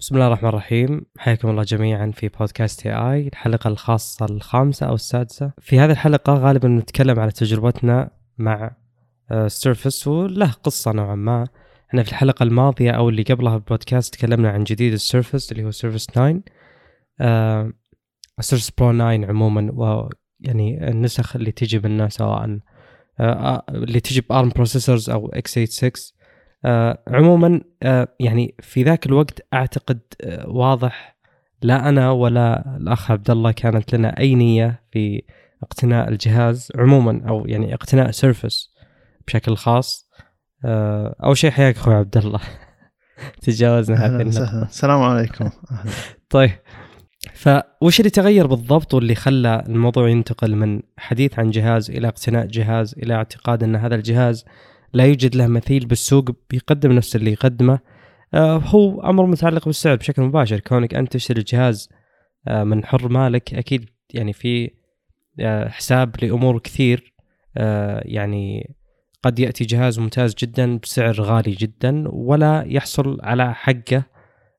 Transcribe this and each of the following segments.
بسم الله الرحمن الرحيم. حياكم الله جميعا في بودكاست AI الحلقة الخاصة الخامسة أو السادسة. في هذه الحلقة غالبا نتكلم على تجربتنا مع Surface وله قصة نوعا ما. إحنا في الحلقة الماضية أو اللي قبلها بالبودكاست تكلمنا عن جديد ال Surface اللي هو Surface 9 ال Surface Pro 9 عموما ويعني النسخ اللي تجي منه سواء آه، اللي تجي ب ARM processors أو إكس 86 آه عموما آه يعني في ذاك الوقت أعتقد آه واضح لا أنا ولا الأخ عبد الله كانت لنا أي نية في اقتناء الجهاز عموما أو يعني اقتناء سيرفس بشكل خاص. آه أول شيء حياك أخوي عبد الله. تجاوزنا هذه النقطة. السلام عليكم. طيب. فوش اللي تغير بالضبط واللي خلى الموضوع ينتقل من حديث عن جهاز إلى اقتناء جهاز إلى اعتقاد إن هذا الجهاز لا يوجد له مثيل بالسوق بيقدم نفس اللي يقدمه. آه هو أمر متعلق بالسعر بشكل مباشر. كونك أنت تشتري الجهاز آه من حر مالك أكيد يعني في آه حساب لأمور كثير. يعني قد يأتي جهاز ممتاز جدا بسعر غالي جدا ولا يحصل على حقه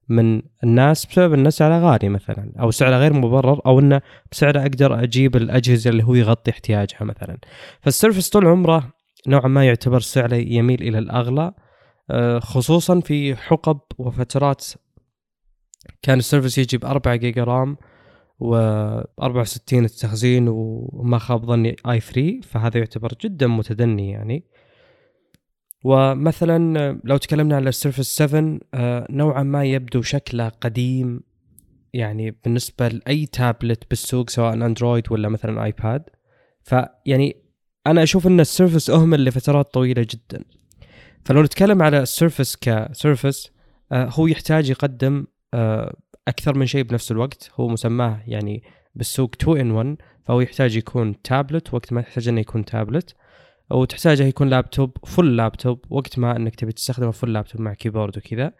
من الناس بسبب إنه سعره غالي مثلا أو سعره غير مبرر أو إنه بسعره أقدر أجيب الأجهزة اللي هو يغطي احتياجها مثلا. فال Surface طول عمره نوعا ما يعتبر سعره يميل إلى الأغلى آه، خصوصا في حقب وفترات كان ال Surface يجي ب 4 جيجا RAM و 64 التخزين وما خاب ظني i3 فهذا يعتبر جدا متدني يعني. ومثلا لو تكلمنا على ال Surface 7 آه، نوعا ما يبدو شكله قديم يعني بالنسبة لأي تابلت بالسوق سواء Android ولا مثلا iPad. فيعني أنا أشوف إن ال Surface اهمل لفترات طويلة جدا. فلو نتكلم على ال Surface ك Surface آه هو يحتاج يقدم آه أكثر من شيء بنفس الوقت. هو مسماه يعني بالسوق 2 in 1 فهو يحتاج يكون تابلت وقت ما تحتاج إنه يكون تابلت وتحتاجه يكون laptop full laptop وقت ما إنك تبي تستخدمه full laptop مع keyboard وكذا.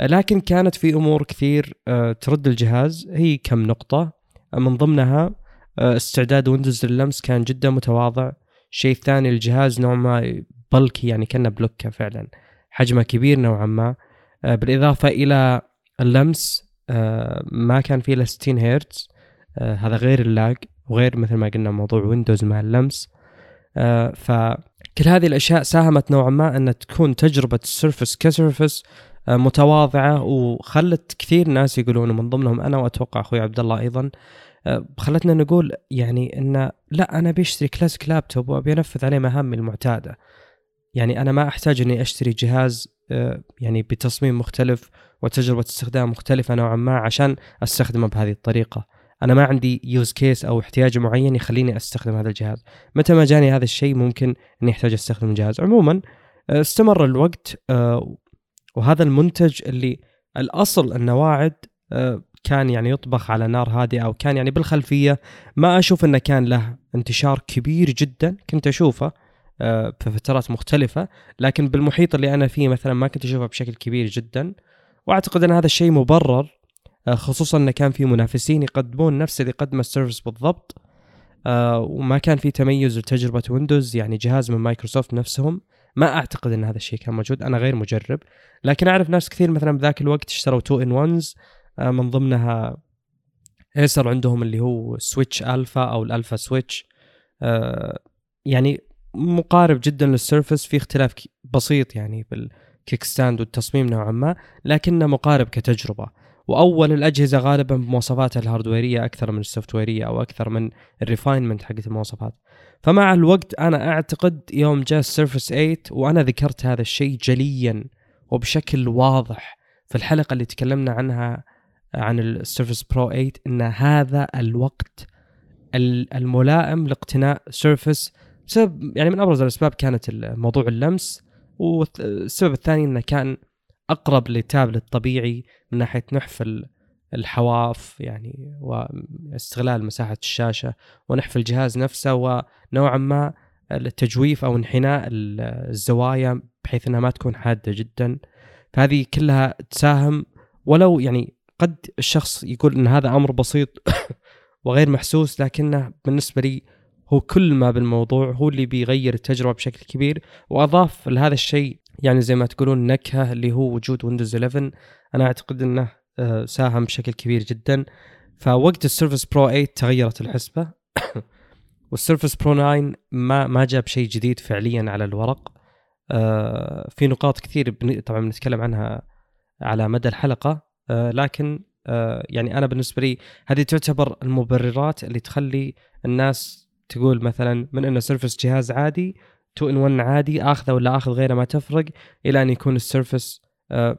لكن كانت في أمور كثير آه، ترد الجهاز. هي كم نقطة. من ضمنها استعداد Windows لللمس كان جدا متواضع. الشيء الثاني الجهاز نوعا ما bulky يعني كأنه بلوكه فعلا حجمه كبير نوعا ما. آه، بالإضافة إلى اللمس ما كان فيه إلا 60 هرتز. هذا غير ال lag وغير مثل ما قلنا موضوع Windows مع اللمس. آه، فكل هذه الأشياء ساهمت نوعا ما أن تكون تجربة ال Surface ك Surface آه، متواضعة وخلت كثير ناس يقولون من ضمنهم أنا وأتوقع أخوي عبد الله أيضا آه، خلتنا نقول يعني إن لا أنا بشتري classic laptop وأبي أنفذ عليه مهامي المعتادة. يعني أنا ما أحتاج إني أشتري جهاز يعني بتصميم مختلف وتجربة استخدام مختلفة نوعا ما عشان أستخدمه بهذه الطريقة. أنا ما عندي use case أو احتياج معين يخليني أستخدم هذا الجهاز. متى ما جاني هذا الشيء ممكن إني أحتاج أستخدم الجهاز عموما آه، استمر الوقت آه، وهذا المنتج اللي الأصل انه واعد آه، كان يعني يطبخ على نار هادئة أو كان يعني بالخلفية ما أشوف إنه كان له انتشار كبير جدا. كنت أشوفه في فترات مختلفة لكن بالمحيط اللي أنا فيه مثلا ما كنت أشوفه بشكل كبير جدا. وأعتقد أن هذا الشيء مبرر آه، خصوصا انه كان في منافسين يقدمون نفس اللي قدمه ال Surface بالضبط. آه، وما كان في تميز لتجربة Windows يعني جهاز من مايكروسوفت نفسهم. ما أعتقد إن هذا الشيء كان موجود أنا غير مجرب. لكن أعرف ناس كثير مثلا بذاك الوقت اشتروا 2 in 1 من ضمنها Acer عندهم اللي هو Switch Alpha أو ال Alpha Switch آه، يعني مقارب جدا لل Surface في اختلاف بسيط يعني بال kickstand والتصميم نوعا ما لكنه مقارب كتجربة. وأول الأجهزة غالبا بمواصفاتها ال hardware ية أكثر من ال software ية أو أكثر من ال refinement حقت المواصفات. فمع الوقت أنا أعتقد يوم جاء ال Surface 8 وأنا ذكرت هذا الشيء جليا وبشكل واضح في الحلقة اللي تكلمنا عنها عن ال Surface Pro 8 إن هذا الوقت الملائم لاقتناء Surface بسبب يعني من أبرز الأسباب كانت موضوع اللمس والسبب الثاني إنه كان أقرب لتابلت طبيعي من ناحية نحف الحواف يعني واستغلال مساحة الشاشة ونحف الجهاز نفسه ونوعا ما التجويف أو انحناء الزوايا بحيث إنها ما تكون حادة جدا. فهذه كلها تساهم ولو يعني قد الشخص يقول إن هذا أمر بسيط وغير محسوس لكنه بالنسبة لي هو كل ما بالموضوع هو اللي بيغير التجربة بشكل كبير. وأضاف لهذا الشيء يعني زي ما تقولون نكهة اللي هو وجود ويندوز 11 أنا أعتقد إنه آه، ساهم بشكل كبير جدا. فوقت ال Surface Pro 8 تغيرت الحسبة. وال Surface Pro 9 ما ما جاب شيء جديد فعليا على الورق. آه، في نقاط كثير طبعا بنتكلم عنها على مدى الحلقة. لكن يعني أنا بالنسبة لي هذه تعتبر المبررات اللي تخلي الناس تقول مثلا من إنه Surface جهاز عادي two in 1 عادي آخذه ولا آخذ غيره ما تفرق إلى أن يكون ال Surface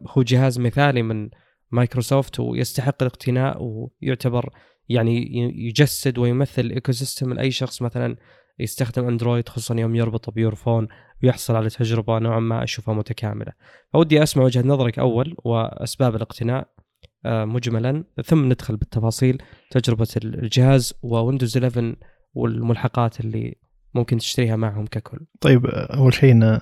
هو جهاز مثالي من مايكروسوفت ويستحق الاقتناء ويعتبر يعني يجسد ويمثل ال ecosystem لأي شخص مثلا يستخدم Android خصوصا يوم يربطه ب Your Phone ويحصل على تجربة نوعا ما أشوفها متكاملة. فودي أسمع وجهة نظرك أول وأسباب الاقتناء آه، مجملا ثم ندخل بالتفاصيل تجربة الجهاز و Windows 11 والملحقات اللي ممكن تشتريها معهم ككل. طيب أول شيء إن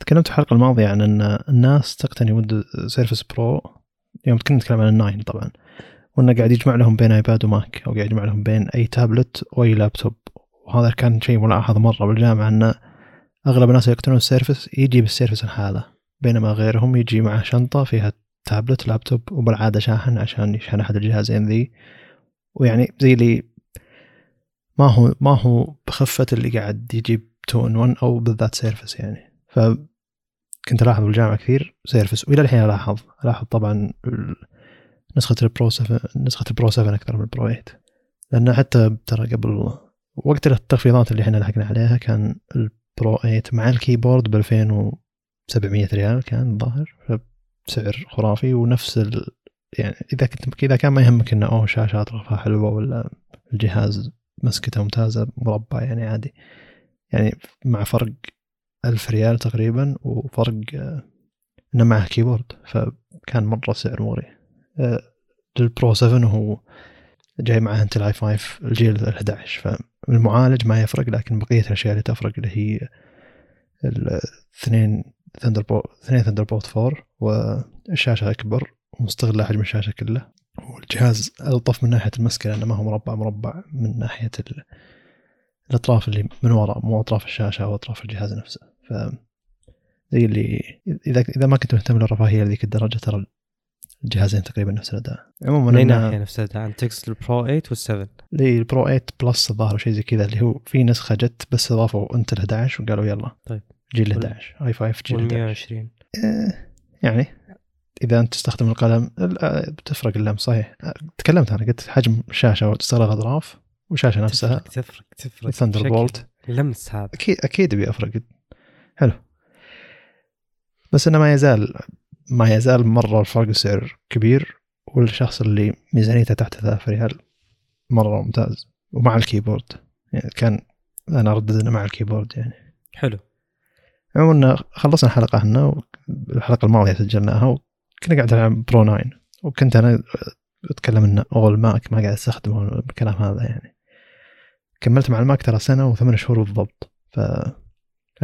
تكلمت في الحلقة الماضية عن إن الناس تقتني Windows Surface Pro يوم كنا نتكلم عن ال nine طبعا وانه قاعد يجمع لهم بين iPad و Mac أو قاعد يجمع لهم بين أي تابلت وأي لابتوب وهذا كان شيء ملاحظ مرة بالجامعة إن أغلب الناس يقتنون ال Surface يجي بال Surface لحاله بينما غيرهم يجي معه شنطة فيها tablet laptop وبالعادة شاحن عشان يشحن أحد الجهازين ذي. ويعني زي اللي ما هو ما هو بخفة اللي قاعد يجيب 2 in 1 أو بالذات Surface يعني. ف كنت ألاحظ بالجامعة كثير Surface وإلى الحين ألاحظ ألاحظ طبعا نسخة ال Pro 7 نسخة ال Pro 7 أكثر من ال Pro 8 لأن حتى ترى قبل وقت التخفيضات اللي إحنا لحقنا عليها كان ال Pro 8 مع ال keyboard ب 2700 ريال كان الظاهر بسعر خرافي ونفس ال... يعني إذا كنت إذا كان ما يهمك إنه أوه شاشات رفعها حلوة ولا الجهاز مسكته ممتازة مربع يعني عادي. يعني مع فرق ألف ريال تقريبا وفرق آه، إنه معه keyboard فكان مرة سعر مغري لل Pro 7 وهو جاي معه Intel i5 الجيل ال 11 فالمعالج ما يفرق لكن بقية الأشياء اللي تفرق اللي هي الاثنين Thunderbolt اثنين Thunderbolt 4 والشاشة أكبر ومستغلة حجم الشاشة كله. والجهاز ألطف من ناحية المسكة لأنه ما هو مربع مربع من ناحية الأطراف اللي من وراء مو أطراف الشاشة أو أطراف الجهاز نفسه. ف زي اللي اذا إذا ما كنت مهتم للرفاهية لذيك الدرجة ترى الجهازين تقريبا نفس الأداء. عموما من ناحية نفس الأداء؟ انت تقصد ال Pro 8 وال7 اللي ال Pro 8 Plus الظاهر شيء زي كذا اللي هو في نسخة جت بس اضافوا انت ال 11 وقالوا يلا طيب. جيل 11 اي 5 جيل 120 إيه يعني إذا أنت تستخدم القلم بتفرق اللمس صحيح. تكلمت أنا قلت حجم الشاشه وتستغرق الاظراف والشاشه نفسها تفرق تفرق ثندر بولت لمس هذا. أكيد أكيد بيفرق. حلو. بس إنه ما يزال ما يزال مرة الفرق السعر كبير والشخص اللي ميزانيته تحت 3000 ريال مرة ممتاز ومع ال keyboard. يعني كان أنا اردد انه مع ال keyboard يعني. حلو. عموما خلصنا الحلقة إحنا الحلقة الماضية سجلناها وكنا قاعد نلعب Pro 9 وكنت أنا أتكلم انه أول Mac ما قاعد أستخدمه الكلام هذا يعني. كملت مع ال Mac ترى سنة وثمان شهور بالضبط. ف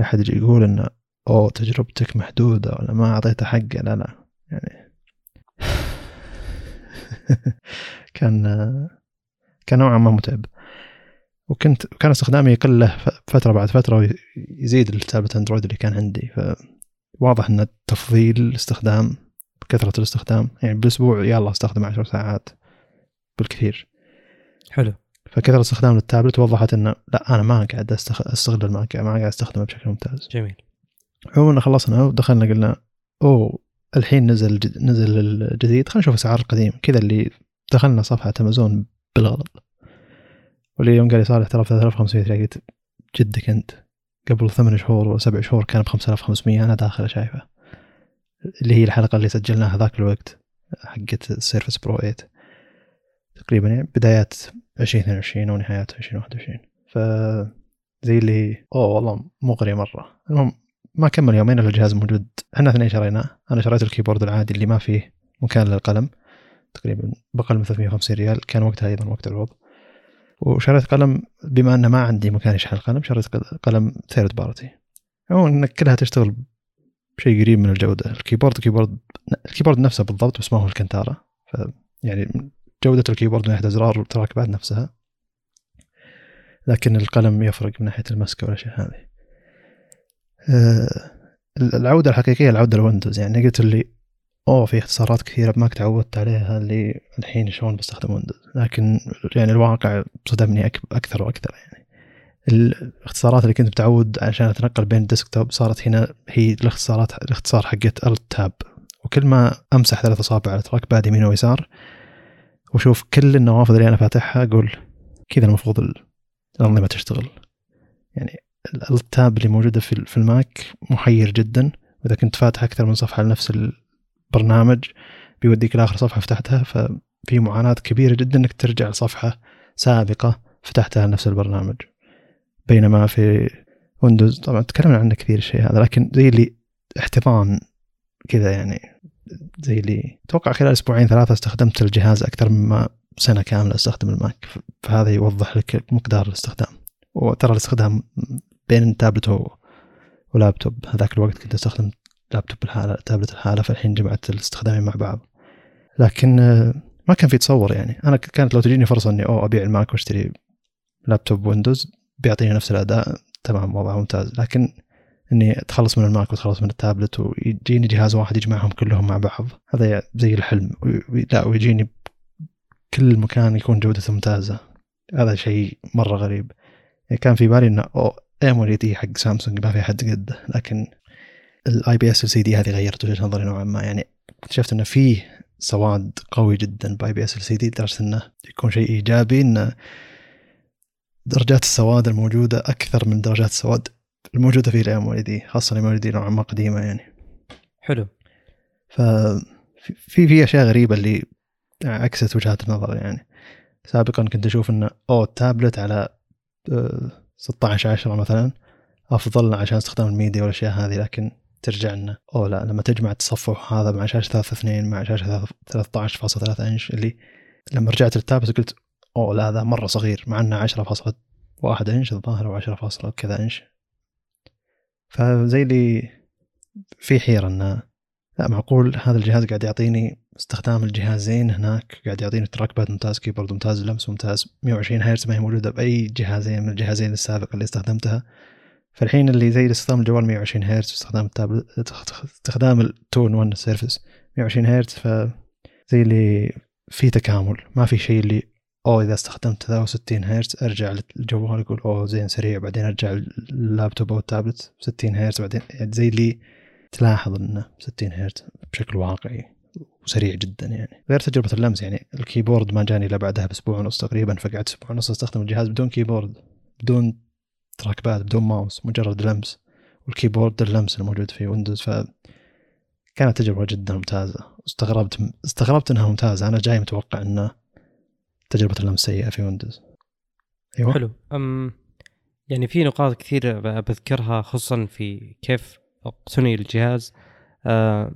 أحد يجي يقول انه اوه تجربتك محدودة ولا ما اعطيته حقه لا لا يعني. كان كان نوعا ما متعب. وكنت كان استخدامي يقل له فترة بعد فترة ويزيد التابلت أندرويد اللي كان عندي. فواضح إن تفضيل الاستخدام كثرة الاستخدام يعني بالأسبوع يلا أستخدم عشر ساعات بالكثير. حلو. فكثرة استخدام التابلت وضحت انه لا أنا ما قاعد استغل الماك ما قاعد أستخدمه بشكل ممتاز. جميل. عموما خلصنا ودخلنا قلنا أوه الحين نزل جد نزل الجديد خلينا نشوف أسعار القديم. كذا اللي دخلنا صفحة أمازون بالغلط. واللي يوم قال لي صالح ترى ب 3500 ريال قلت جدك أنت. قبل ثمان شهور ولا سبع شهور كان ب 5500 أنا داخل شايفه. اللي هي الحلقة اللي سجلناها ذاك الوقت حقت ال Surface Pro 8 تقريبا يعني بدايات 2022 أو نهايات 2021 ف زي اللي أوه والله مغري مرة. المهم ما كمل يومين إلا الجهاز موجود. إحنا اثنين شريناه أنا شريت ال keyboard العادي اللي ما فيه مكان للقلم. تقريبا بأقل من 350 ريال. كان وقتها أيضا وقت العروض وشريت قلم بما أنه ما عندي مكان يشحن القلم شريت قلم third party عموما كلها تشتغل بشيء قريب من الجودة. ال keyboard keyboard ال keyboard نفسه بالضبط بس ما هو Alcantara ف يعني جودة ال keyboard من ناحية الأزرار وال trackpad نفسها. لكن القلم يفرق من ناحية المسكة والأشياء هذه. آه، العودة الحقيقية العودة ل Windows يعني قلت لي أوه في اختصارات كثيرة ما تعودت عليها اللي الحين شلون بستخدم Windows. لكن يعني الواقع صدمني أكثر وأكثر يعني. الاختصارات اللي كنت متعود عشان أتنقل بين ال desktop صارت هنا هي الاختصارات الاختصار حقت ال alt tab وكل ما أمسح ثلاث أصابع على ال trackpad يمين ويسار وشوف كل النوافذ اللي أنا فاتحها أقول كذا المفروض الأنظمة تشتغل. يعني ال tab اللي موجودة في في ال Mac محير جدا. وإذا كنت فاتح أكثر من صفحة لنفس البرنامج بيوديك لآخر صفحة فتحتها. ففي معاناة كبيرة جدا إنك ترجع لصفحة سابقة فتحتها نفس البرنامج. بينما في Windows طبعا تكلمنا عنه كثير الشيء هذا لكن زي اللي احتضان كذا يعني زي اللي أتوقع خلال أسبوعين ثلاثة استخدمت الجهاز أكثر مما سنة كاملة أستخدم ال Mac. فهذا يوضح لك مقدار الاستخدام. وترى الاستخدام بين tablet و laptop. هذاك الوقت كنت أستخدم laptop لحاله tablet لحاله فالحين جمعت الاستخدامين مع بعض. لكن ما كان في تصور يعني. أنا كانت لو تجيني فرصة إني أو أبيع ال Mac وأشتري laptop Windows بيعطيني نفس الأداء. تمام وضع ممتاز. لكن إني أتخلص من ال Mac وأتخلص من التابلت ويجيني جهاز واحد يجمعهم كلهم مع بعض. هذا زي الحلم. لا ويجيني كل مكان يكون جودته ممتازة. هذا شيء مرة غريب. يعني كان في بالي إنه AMOLED حق سامسونج ما في حد قده لكن ال IPS LCD هذه غيرت وجهة نظري نوعا ما. يعني اكتشفت إنه فيه سواد قوي جدا ب IPS LCD لدرجة إنه يكون شيء إيجابي إنه درجات السواد الموجودة أكثر من درجات السواد الموجودة في ال AMOLED خاصة ال AMOLED نوعا ما قديمة يعني. حلو. ف في في أشياء غريبة اللي عكست وجهات النظر يعني. سابقا كنت أشوف إنه أو التابلت على 16 آه، 10 مثلا أفضل عشان استخدام الميديا والأشياء هذه لكن ترجع لنا أو لا لما تجمع التصفح هذا مع شاشه 3 2 مع شاشه 13.3 إنش اللي لما رجعت للتابلت قلت أوه لا هذا مرة صغير مع إنه 10.1 إنش الظاهر أو 10. كذا إنش فزي اللي في حيرة إنه لا معقول هذا الجهاز قاعد يعطيني استخدام الجهازين هناك قاعد يعطيني trackpad ممتاز keyboard ممتاز لمس ممتاز 120 هرتز ما هي موجودة بأي جهازين من الجهازين السابقة اللي استخدمتها. فالحين اللي زي استخدام الجوال 120 هرتز استخدام التابلت استخدام ال 2 in 1 Surface 120 هرتز فزي اللي في تكامل. ما في شيء اللي أو إذا استخدمت 63 هرتز أرجع للجوال يقول أوه زين سريع. بعدين أرجع اللابتوب أو التابلت 60 هرتز. بعدين زي اللي تلاحظ انه 60 هرتز بشكل واقعي وسريع جدا يعني. غير تجربة اللمس يعني ال keyboard ما جاني إلا بعدها بأسبوع ونص تقريبا فقعدت أسبوع ونص أستخدم الجهاز بدون keyboard بدون trackpad بدون ماوس مجرد لمس وال keyboard اللمس الموجود في Windows ف كانت تجربة جدا ممتازة. استغربت استغربت إنها ممتازة. أنا جاي متوقع انه تجربة اللمس سيئة في Windows. أيوه. حلو. أم يعني في نقاط كثيرة بذكرها خصوصا في كيف اقتني الجهاز. أه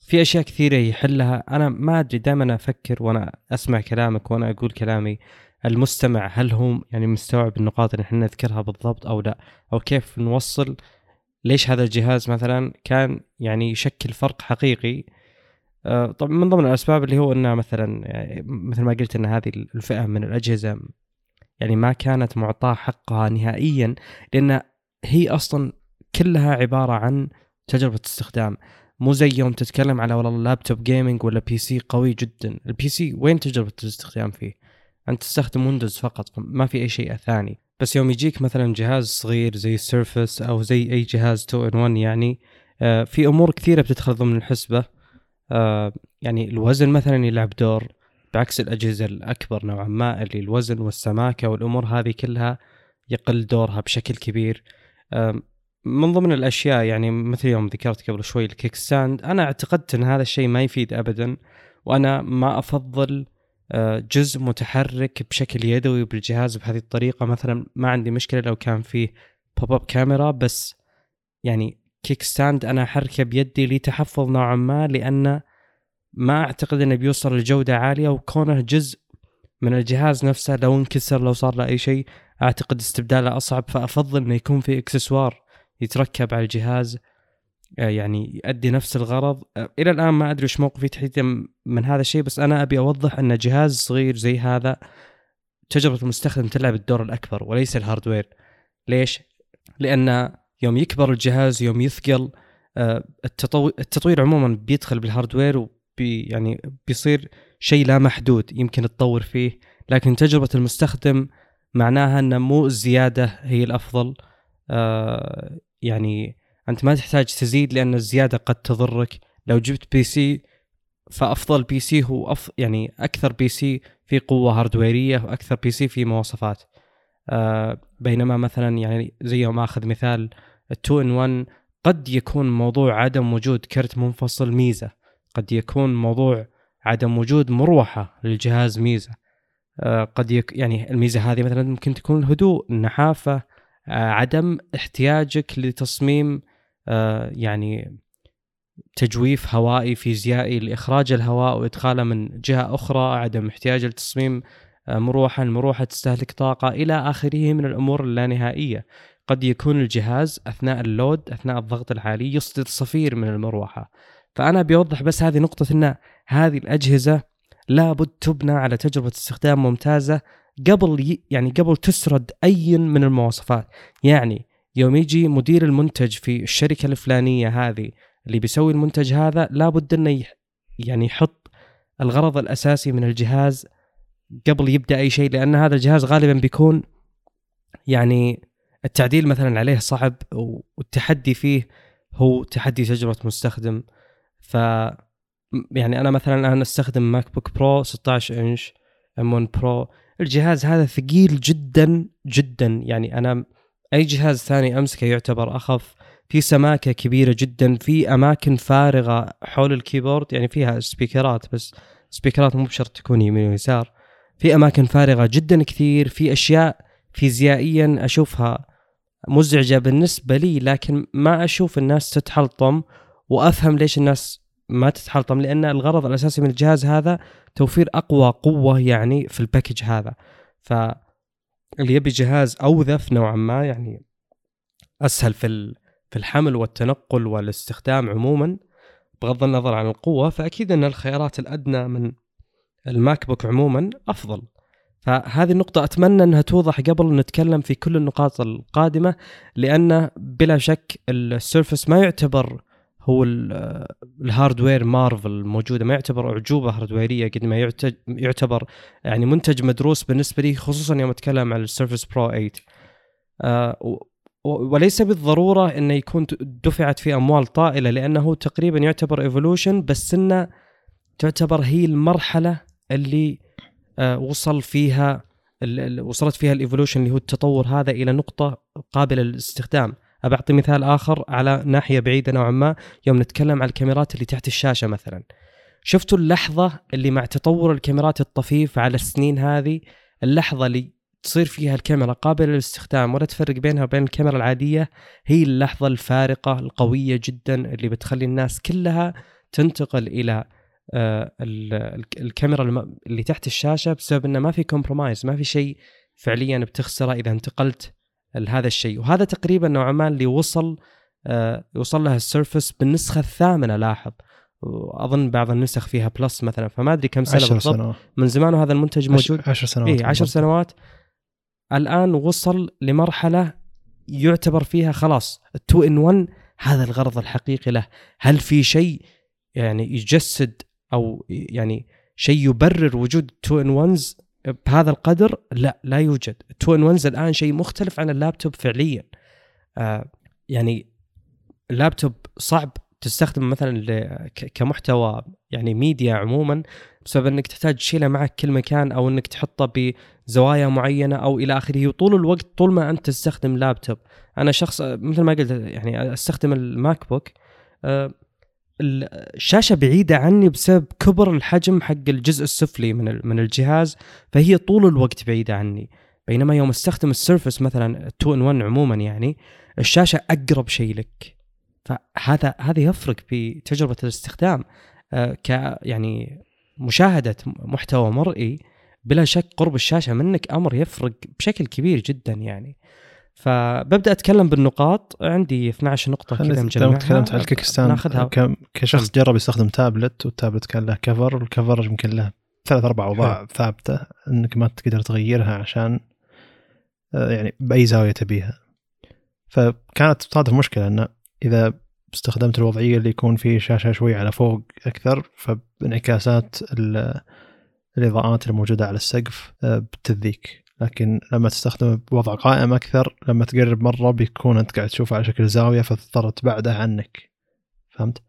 في أشياء كثيرة يحلها. أنا ما أدري دائما أفكر وأنا أسمع كلامك وأنا أقول كلامي المستمع هل هو يعني مستوعب النقاط اللي إحنا نذكرها بالضبط أو لا؟ أو كيف نوصل؟ ليش هذا الجهاز مثلا كان يعني يشكل فرق حقيقي؟ آه، طبعا من ضمن الأسباب اللي هو إنه مثلا يعني مثل ما قلت إن هذه الفئة من الأجهزة يعني ما كانت معطاة حقها نهائيا لأن هي أصلا كلها عبارة عن تجربة استخدام. مو زي يوم تتكلم على والله لابتوب gaming ولا PC قوي جدا. ال PC وين تجربة الاستخدام فيه؟ أنت تستخدم Windows فقط ما في أي شيء ثاني. بس يوم يجيك مثلا جهاز صغير زي ال Surface أو زي أي جهاز 2 in 1 يعني آه، في أمور كثيرة بتدخل ضمن الحسبة. آه، يعني الوزن مثلا يلعب دور بعكس الأجهزة الأكبر نوعا ما اللي الوزن والسماكة والأمور هذه كلها يقل دورها بشكل كبير. من ضمن الأشياء يعني مثل يوم ذكرت قبل شوي ال kickstand أنا اعتقدت أن هذا الشيء ما يفيد أبدا وأنا ما أفضل آه، جزء متحرك بشكل يدوي بالجهاز بهذه الطريقة. مثلا ما عندي مشكلة لو كان فيه pop-up camera بس يعني kickstand أنا أحركه بيدي لي تحفظ نوعا ما لأن ما أعتقد إنه بيوصل لجودة عالية وكونه جزء من الجهاز نفسه لو انكسر لو صار له أي شيء أعتقد استبداله أصعب. فأفضل إنه يكون في إكسسوار يتركب على الجهاز آه، يعني يؤدي نفس الغرض. آه، إلى الآن ما أدري إيش موقفي تحديدا من هذا الشيء بس أنا أبي أوضح أن جهاز صغير زي هذا تجربة المستخدم تلعب الدور الأكبر وليس ال hardware. ليش؟ لأن يوم يكبر الجهاز يوم يثقل آه، التطو- التطوير عموما بيدخل بال hardware وبي يعني بيصير شيء لا محدود يمكن تطور فيه. لكن تجربة المستخدم معناها أن مو الزياده هي الأفضل. يعني أنت ما تحتاج تزيد لأن الزيادة قد تضرك. لو جبت PC فأفضل PC هو أف يعني أكثر PC في قوة هاردويريه وأكثر PC في مواصفات. آه بينما مثلا يعني زي ما آخذ مثال ال 2 in 1 قد يكون موضوع عدم وجود كرت منفصل ميزة. قد يكون موضوع عدم وجود مروحة للجهاز ميزة. آه قد يك يعني الميزة هذه مثلا ممكن تكون الهدوء النحافة عدم احتياجك لتصميم آه يعني تجويف هوائي فيزيائي لإخراج الهواء وادخاله من جهة أخرى عدم احتياج لتصميم آه، مروحة المروحه تستهلك طاقة إلى آخره من الأمور اللانهائية. قد يكون الجهاز أثناء اللود أثناء الضغط العالي يصدر صفير من المروحة. فأنا بيوضح بس هذه نقطة إن هذه الأجهزة لابد تبنى على تجربة استخدام ممتازة قبل يعني قبل تسرد أي من المواصفات. يعني يوم يجي مدير المنتج في الشركة الفلانية هذه اللي بيسوي المنتج هذا لابد إنه يعني يحط الغرض الأساسي من الجهاز قبل يبدأ أي شيء لأن هذا الجهاز غالبا بيكون يعني التعديل مثلا عليه صعب والتحدي فيه هو تحدي تجربة مستخدم. ف يعني أنا مثلا الآن أستخدم MacBook Pro 16 إنش M1 Pro الجهاز هذا ثقيل جدا جدا. يعني أنا أي جهاز ثاني أمسكه يعتبر أخف. في سماكة كبيرة جدا في أماكن فارغة حول ال keyboard. يعني فيها سبيكرات بس سبيكرات مو بشرط تكون يمين ويسار. في أماكن فارغة جدا كثير في أشياء فيزيائيا أشوفها مزعجة بالنسبة لي لكن ما أشوف الناس تتحلطم. وأفهم ليش الناس ما تتحلطم لأن الغرض الأساسي من الجهاز هذا توفير أقوى قوة يعني في ال package هذا. ف اللي يبي جهاز أخف نوعا ما يعني أسهل في في الحمل والتنقل والاستخدام عموما بغض النظر عن القوة فأكيد أن الخيارات الأدنى من ال MacBook عموما أفضل. فهذه النقطة أتمنى أنها توضح قبل نتكلم في كل النقاط القادمة لأن بلا شك ال Surface ما يعتبر هو ال- ال hardware marvel الموجودة ما يعتبر أعجوبة هاردويرية قد ما يعت- يعتبر يعني منتج مدروس بالنسبة لي خصوصا يوم أتكلم عن ال Surface Pro 8 آه وليس بالضرورة أنه يكون دفعت فيه أموال طائلة لأنه تقريبا يعتبر evolution بس أنه تعتبر هي المرحلة اللي آه، وصل فيها وصلت فيها ال evolution اللي هو التطور هذا إلى نقطة قابلة للاستخدام. أعطي مثال آخر على ناحية بعيدة نوعا ما. يوم نتكلم عن الكاميرات اللي تحت الشاشة مثلا. شفتوا اللحظة اللي مع تطور الكاميرات الطفيف على السنين هذه؟ اللحظة اللي تصير فيها الكاميرا قابلة للاستخدام ولا تفرق بينها وبين الكاميرا العادية؟ هي اللحظة الفارقة القوية جدا اللي بتخلي الناس كلها تنتقل إلى آه، ال- ال- الكاميرا اللي تحت الشاشة بسبب إنه ما في compromise ما في شيء فعليا بتخسره إذا انتقلت لهذا الشيء. وهذا تقريبا نوعا ما اللي وصل آه، وصل لها السيرفس بالنسخه الثامنة لاحظ. وأظن بعض النسخ فيها plus مثلا فما أدري كم سنة 10 بالضبط. سنوات. من زمان وهذا المنتج موجود. 10 سنوات اي 10 بالضبط. سنوات. الآن وصل لمرحلة يعتبر فيها خلاص ال two in 1 هذا الغرض الحقيقي له. هل في شيء يعني يجسد أو يعني شيء يبرر وجود 2 إن 1 بهذا القدر لا لا يوجد. 2 in 1 الآن شيء مختلف عن اللابتوب فعليا. آه يعني اللابتوب صعب تستخدم مثلا كمحتوى يعني ميديا عموما بسبب إنك تحتاج تشيله معك كل مكان أو إنك تحطه بزوايا معينة أو إلى آخره. وطول الوقت طول ما أنت تستخدم لابتوب. أنا شخص مثل ما قلت يعني أستخدم الماك بوك آه، الشاشة بعيدة عني بسبب كبر الحجم حق الجزء السفلي من من الجهاز فهي طول الوقت بعيدة عني. بينما يوم استخدم السيرفس مثلا 2 ان 1 عموما يعني الشاشة أقرب شيء لك. فهذا هذا يفرق بتجربه الاستخدام. آه، ك يعني مشاهدة محتوى مرئي بلا شك قرب الشاشة منك أمر يفرق بشكل كبير جدا يعني. فببدأ أتكلم بالنقاط. عندي 12 نقطة كذا مجمعها. تكلمت عن ال kickstand كشخص جرب يستخدم tablet وال tablet كان له cover وال cover يمكن له ثلاث أربع أوضاع ثابتة إنك ما تقدر تغيرها عشان آه، يعني بأي زاوية تبيها. فكانت تصادف مشكلة إنه إذا استخدمت الوضعية اللي يكون فيه شاشة شوي على فوق أكثر فانعكاسات الإضاءات الموجودة على السقف آه، بتذيك. لكن لما تستخدمه بوضع قائم أكثر لما تقرب مرة بيكون أنت قاعد تشوفه على شكل زاوية فتضطر تبعده عنك فهمت؟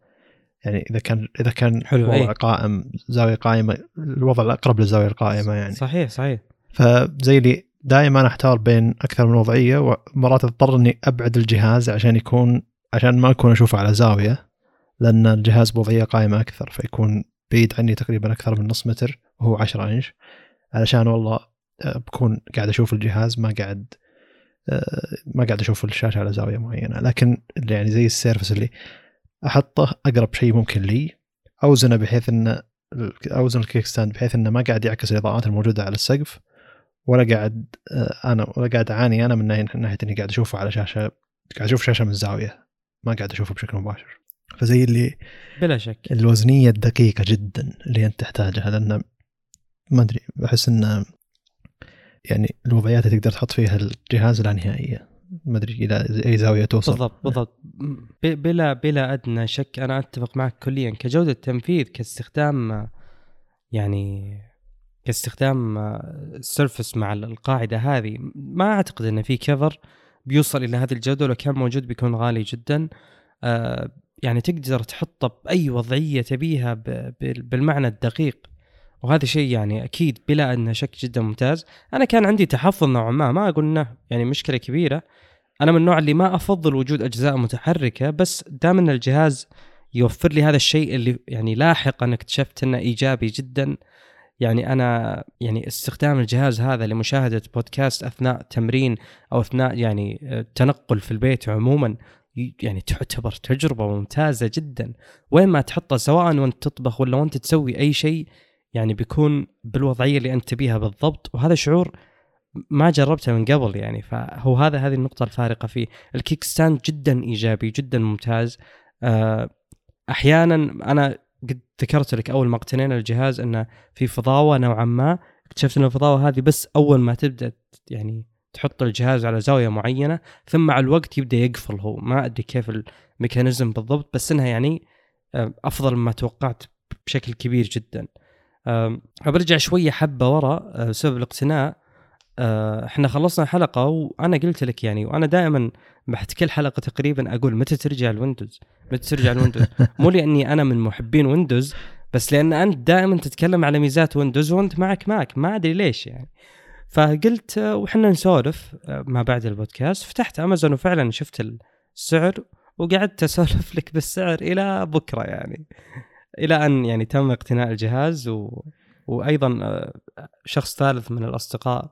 يعني إذا كان إذا كان حلو وضع أي. قائم زاوية قائمة الوضع الأقرب للزاوية القائمة يعني صحيح صحيح فزي اللي دائما أحتار بين أكثر من وضعية ومرات أضطر إني أبعد الجهاز عشان يكون عشان ما أكون أشوفه على زاوية لأن الجهاز بوضعية قائمة أكثر فيكون بعيد عني تقريبا أكثر من نص متر وهو 10 إنش علشان والله بكون قاعد أشوف الجهاز ما قاعد آه، ما قاعد أشوف الشاشة على زاوية معينة. لكن اللي يعني زي السيرفس اللي أحطه أقرب شيء ممكن لي أوزنه بحيث إنه أوزن ال kickstand بحيث إنه ما قاعد يعكس الإضاءات الموجودة على السقف ولا قاعد آه، أنا ولا قاعد أعاني أنا من ناحيه إني قاعد أشوفه على شاشة قاعد أشوف شاشة من زاوية ما قاعد أشوفه بشكل مباشر. فزي اللي بلا شك. الوزنية الدقيقة جدا اللي أنت تحتاجها لأن ما أدري بحس ان يعني الوضعيات اللي تقدر تحط فيها الجهاز لا نهائية. ما أدري إلى أي زاوية توصل. بالضبط بالضبط. بلا بلا أدنى شك أنا أتفق معك كليا. كجودة تنفيذ كاستخدام يعني كاستخدام السيرفس مع القاعدة هذه ما أعتقد إن في كفر بيوصل إلى هذه الجودة. ولو كان موجود بيكون غالي جدا. آه، يعني تقدر تحطه بأي وضعية تبيها بالمعنى الدقيق. وهذا شيء يعني أكيد بلا ادنى شك جدا ممتاز. أنا كان عندي تحفظ نوعا ما ما أقول إنه يعني مشكلة كبيرة. أنا من النوع اللي ما أفضل وجود أجزاء متحركة بس دام إن الجهاز يوفر لي هذا الشيء اللي يعني لاحقا اكتشفت إنه إيجابي جدا يعني أنا يعني استخدام الجهاز هذا لمشاهدة بودكاست أثناء تمرين أو أثناء يعني آه، تنقل في البيت عموما يعني تعتبر تجربة ممتازة جدا. وين ما تحطه سواء وأنت تطبخ ولا وأنت تسوي أي شيء يعني بيكون بالوضعية اللي أنت تبيها بالضبط. وهذا شعور ما جربته من قبل يعني. فهو هذا هذه النقطة الفارقة فيه. الكيك ستاند جدا إيجابي جدا ممتاز. آه، أحيانا أنا قد ذكرت لك أول ما اقتنينا الجهاز أنه في فضاوة نوعا ما. اكتشفت أن الفضاوة هذه بس أول ما تبدأ يعني تحط الجهاز على زاوية معينة ثم مع الوقت يبدأ يقفل هو. ما أدري كيف ال mechanism بالضبط بس أنها يعني آه، أفضل مما توقعت بشكل كبير جدا. آم، برجع شوية حبة ورا آه، بسبب الاقتناء آه، إحنا خلصنا الحلقة وأنا قلت لك يعني وأنا دائما بعد كل حلقة تقريبا أقول متى ترجع الويندوز؟ متى ترجع الويندوز؟ مو لأني أنا من محبين ويندوز بس لأن أنت دائما تتكلم على ميزات ويندوز وأنت معك ماك ما أدري ليش يعني. فقلت آه، وحنا نسولف ما بعد البودكاست فتحت أمازون وفعلا شفت السعر وقعدت أسولف لك بالسعر إلى بكرة يعني. إلى أن يعني تم اقتناء الجهاز و... وأيضا آه، شخص ثالث من الأصدقاء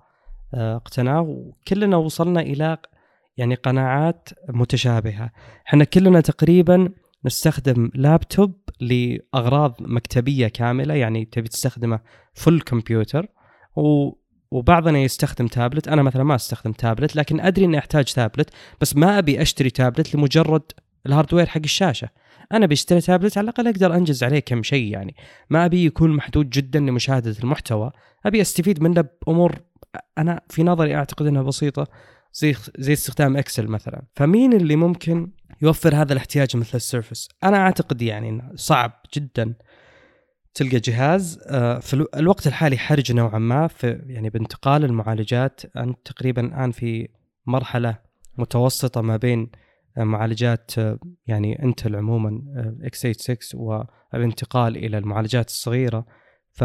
آه، اقتناه. وكلنا وصلنا إلى يعني قناعات متشابهة. إحنا كلنا تقريبا نستخدم لابتوب لأغراض مكتبية كاملة. يعني تبي تستخدمه full كمبيوتر و وبعضنا يستخدم تابلت أنا مثلا ما أستخدم تابلت لكن أدري إني أحتاج تابلت بس ما أبي أشتري تابلت لمجرد ال hardware حق الشاشة. أنا بشتري تابلت على الأقل أقدر أنجز عليه كم شيء يعني. ما أبي يكون محدود جدا لمشاهدة المحتوى. أبي أستفيد منه بأمور أنا في نظري أعتقد إنها بسيطة زي زي استخدام إكسل مثلا. فمين اللي ممكن يوفر هذا الاحتياج مثل السيرفس؟ أنا أعتقد يعني صعب جدا تلقى جهاز. آه، في الو- الوقت الحالي حرج نوعا ما في يعني بانتقال المعالجات. أنت تقريبا الآن في مرحلة متوسطة ما بين معالجات آه، يعني انتل عموما x86 والانتقال إلى المعالجات الصغيرة. ف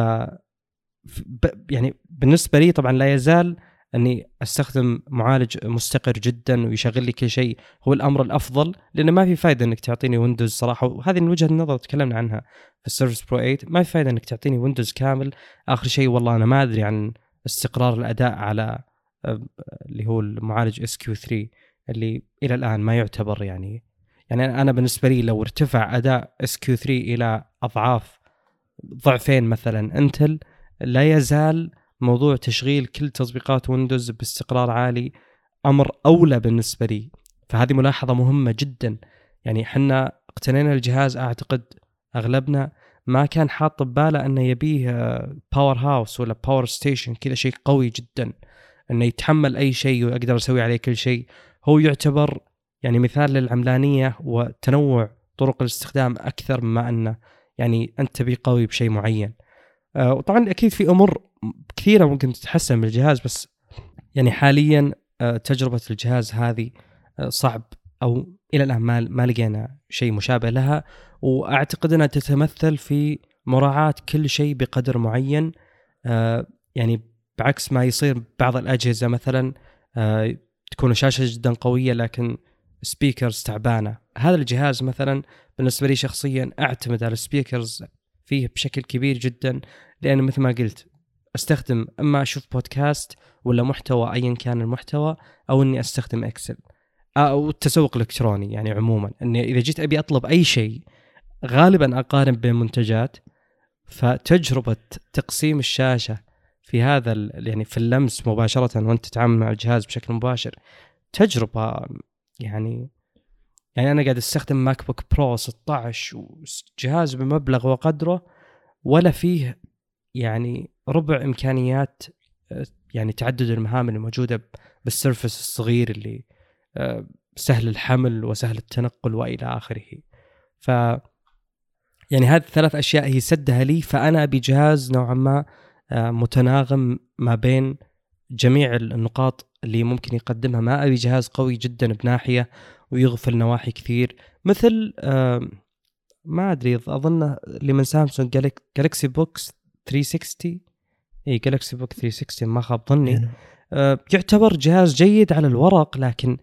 يعني بالنسبة لي طبعا لا يزال أني أستخدم معالج مستقر جدا ويشغل لي كل شيء. هو الأمر الأفضل لأنه ما في فائده إنك تعطيني ويندوز صراحة وهذه من وجهة النظر تكلمنا عنها في السيرفس برو 8 ما في فائده إنك تعطيني ويندوز كامل. آخر شيء والله أنا ما أدري عن استقرار الأداء على آه، اللي هو المعالج SQ3 اللي إلى الآن ما يعتبر يعني يعني أنا بالنسبة لي لو ارتفع أداء SQ3 إلى أضعاف ضعفين مثلا انتل لا يزال موضوع تشغيل كل تطبيقات ويندوز باستقرار عالي أمر أولى بالنسبة لي. فهذه ملاحظة مهمة جدا. يعني حنا اقتنينا الجهاز أعتقد أغلبنا ما كان حاط بباله إنه يبيه powerhouse ولا power station كذا شيء قوي جدا. إنه يتحمل أي شيء واقدر أسوي عليه كل شيء. هو يعتبر يعني مثال للعملانية وتنوع طرق الاستخدام أكثر مما أنه يعني أنت تبي قوي بشيء معين. آه، وطبعا أكيد في أمور كثيرة ممكن تتحسن بالجهاز بس يعني حاليا آه، تجربة الجهاز هذه آه، صعب أو إلى الآن ما ما لقينا شيء مشابه لها. وأعتقد أنها تتمثل في مراعاة كل شيء بقدر معين. يعني بعكس ما يصير بعض الأجهزة مثلا تكون شاشة جدا قوية لكن speakers تعبانة. هذا الجهاز مثلا بالنسبة لي شخصيا أعتمد على ال speakers فيه بشكل كبير جدا لأن مثل ما قلت أستخدم إما أشوف بودكاست ولا محتوى ايا كان المحتوى أو إني أستخدم اكسل أو التسوق الإلكتروني يعني عموما إني إذا جيت أبي أطلب أي شيء غالبا أقارن بين منتجات فتجربة تقسيم الشاشة في هذا يعني في اللمس مباشرة وأنت تتعامل مع الجهاز بشكل مباشر تجربة يعني يعني أنا قاعد أستخدم ماك بوك برو 16 وجهاز بمبلغ وقدره ولا فيه يعني ربع إمكانيات يعني تعدد المهام اللي موجوده بالسيرفس الصغير اللي سهل الحمل وسهل التنقل وإلى آخره. ف يعني هذه الثلاث أشياء هي سدها لي فأنا أبي جهاز نوعا ما آه، متناغم ما بين جميع النقاط اللي ممكن يقدمها. ما أبي جهاز قوي جدا بناحية ويغفل نواحي كثير. مثل ما أدري أظن اللي من سامسونج جالكسي بوكس 360 اي جالكسي بوك 360 ما خاب ظني. آه يعتبر جهاز جيد على الورق لكن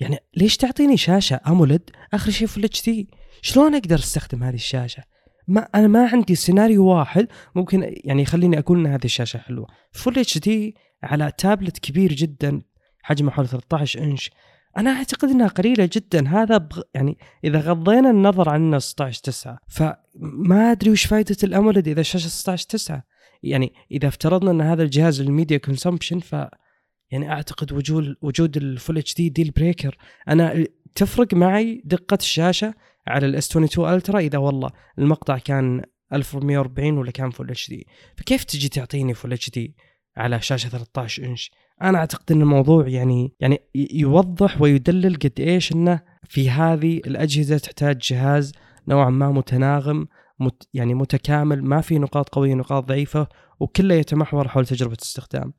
يعني ليش تعطيني شاشة AMOLED آخر شيء full HD شلون أقدر أستخدم هذه الشاشة؟ ما أنا ما عندي سيناريو واحد ممكن يعني يخليني أقول إن هذه الشاشة حلوة. full HD على تابلت كبير جدا حجمه حوالي 13 إنش. أنا أعتقد إنها قليلة جدا. هذا بغ... يعني إذا غضينا النظر عن 16 9 فما أدري وش فائده ال AMOLED إذا الشاشة 16 9 يعني إذا افترضنا إن هذا الجهاز لل media consumption ف يعني أعتقد وجود وجود ال full HD deal breaker أنا تفرق معي دقة الشاشة على ال S 22 Ultra إذا والله المقطع كان 1440 ولا كان full HD فكيف تجي تعطيني full HD على شاشة 13 إنش أنا أعتقد إن الموضوع يعني يعني يوضح ويدلل قد إيش إنه في هذه الأجهزة تحتاج جهاز نوعا ما متناغم مت يعني متكامل ما في نقاط قوية نقاط ضعيفة وكله يتمحور حول تجربة استخدام.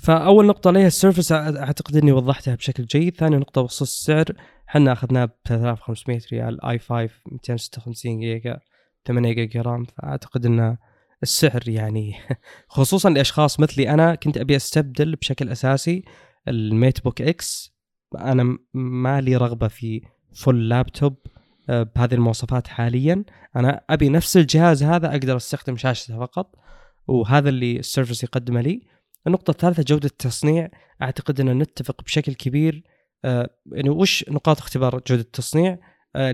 فأول نقطة ليها ال Surface أعتقد إني وضحتها بشكل جيد، ثاني نقطة بخصوص السعر إحنا أخذناه ب 3500 ريال i 5 256 جيجا 8 جيجا RAM فأعتقد انه السعر يعني خصوصا لأشخاص مثلي أنا كنت أبي أستبدل بشكل أساسي ال MateBook X. أنا ما لي رغبة في full laptop آه، بهذه المواصفات حاليا. أنا أبي نفس الجهاز هذا أقدر أستخدم شاشته فقط وهذا اللي ال Surface يقدمه لي. النقطة الثالثة جودة التصنيع. أعتقد أن نتفق بشكل كبير آه، يعني وش نقاط اختبار جودة التصنيع؟ آه،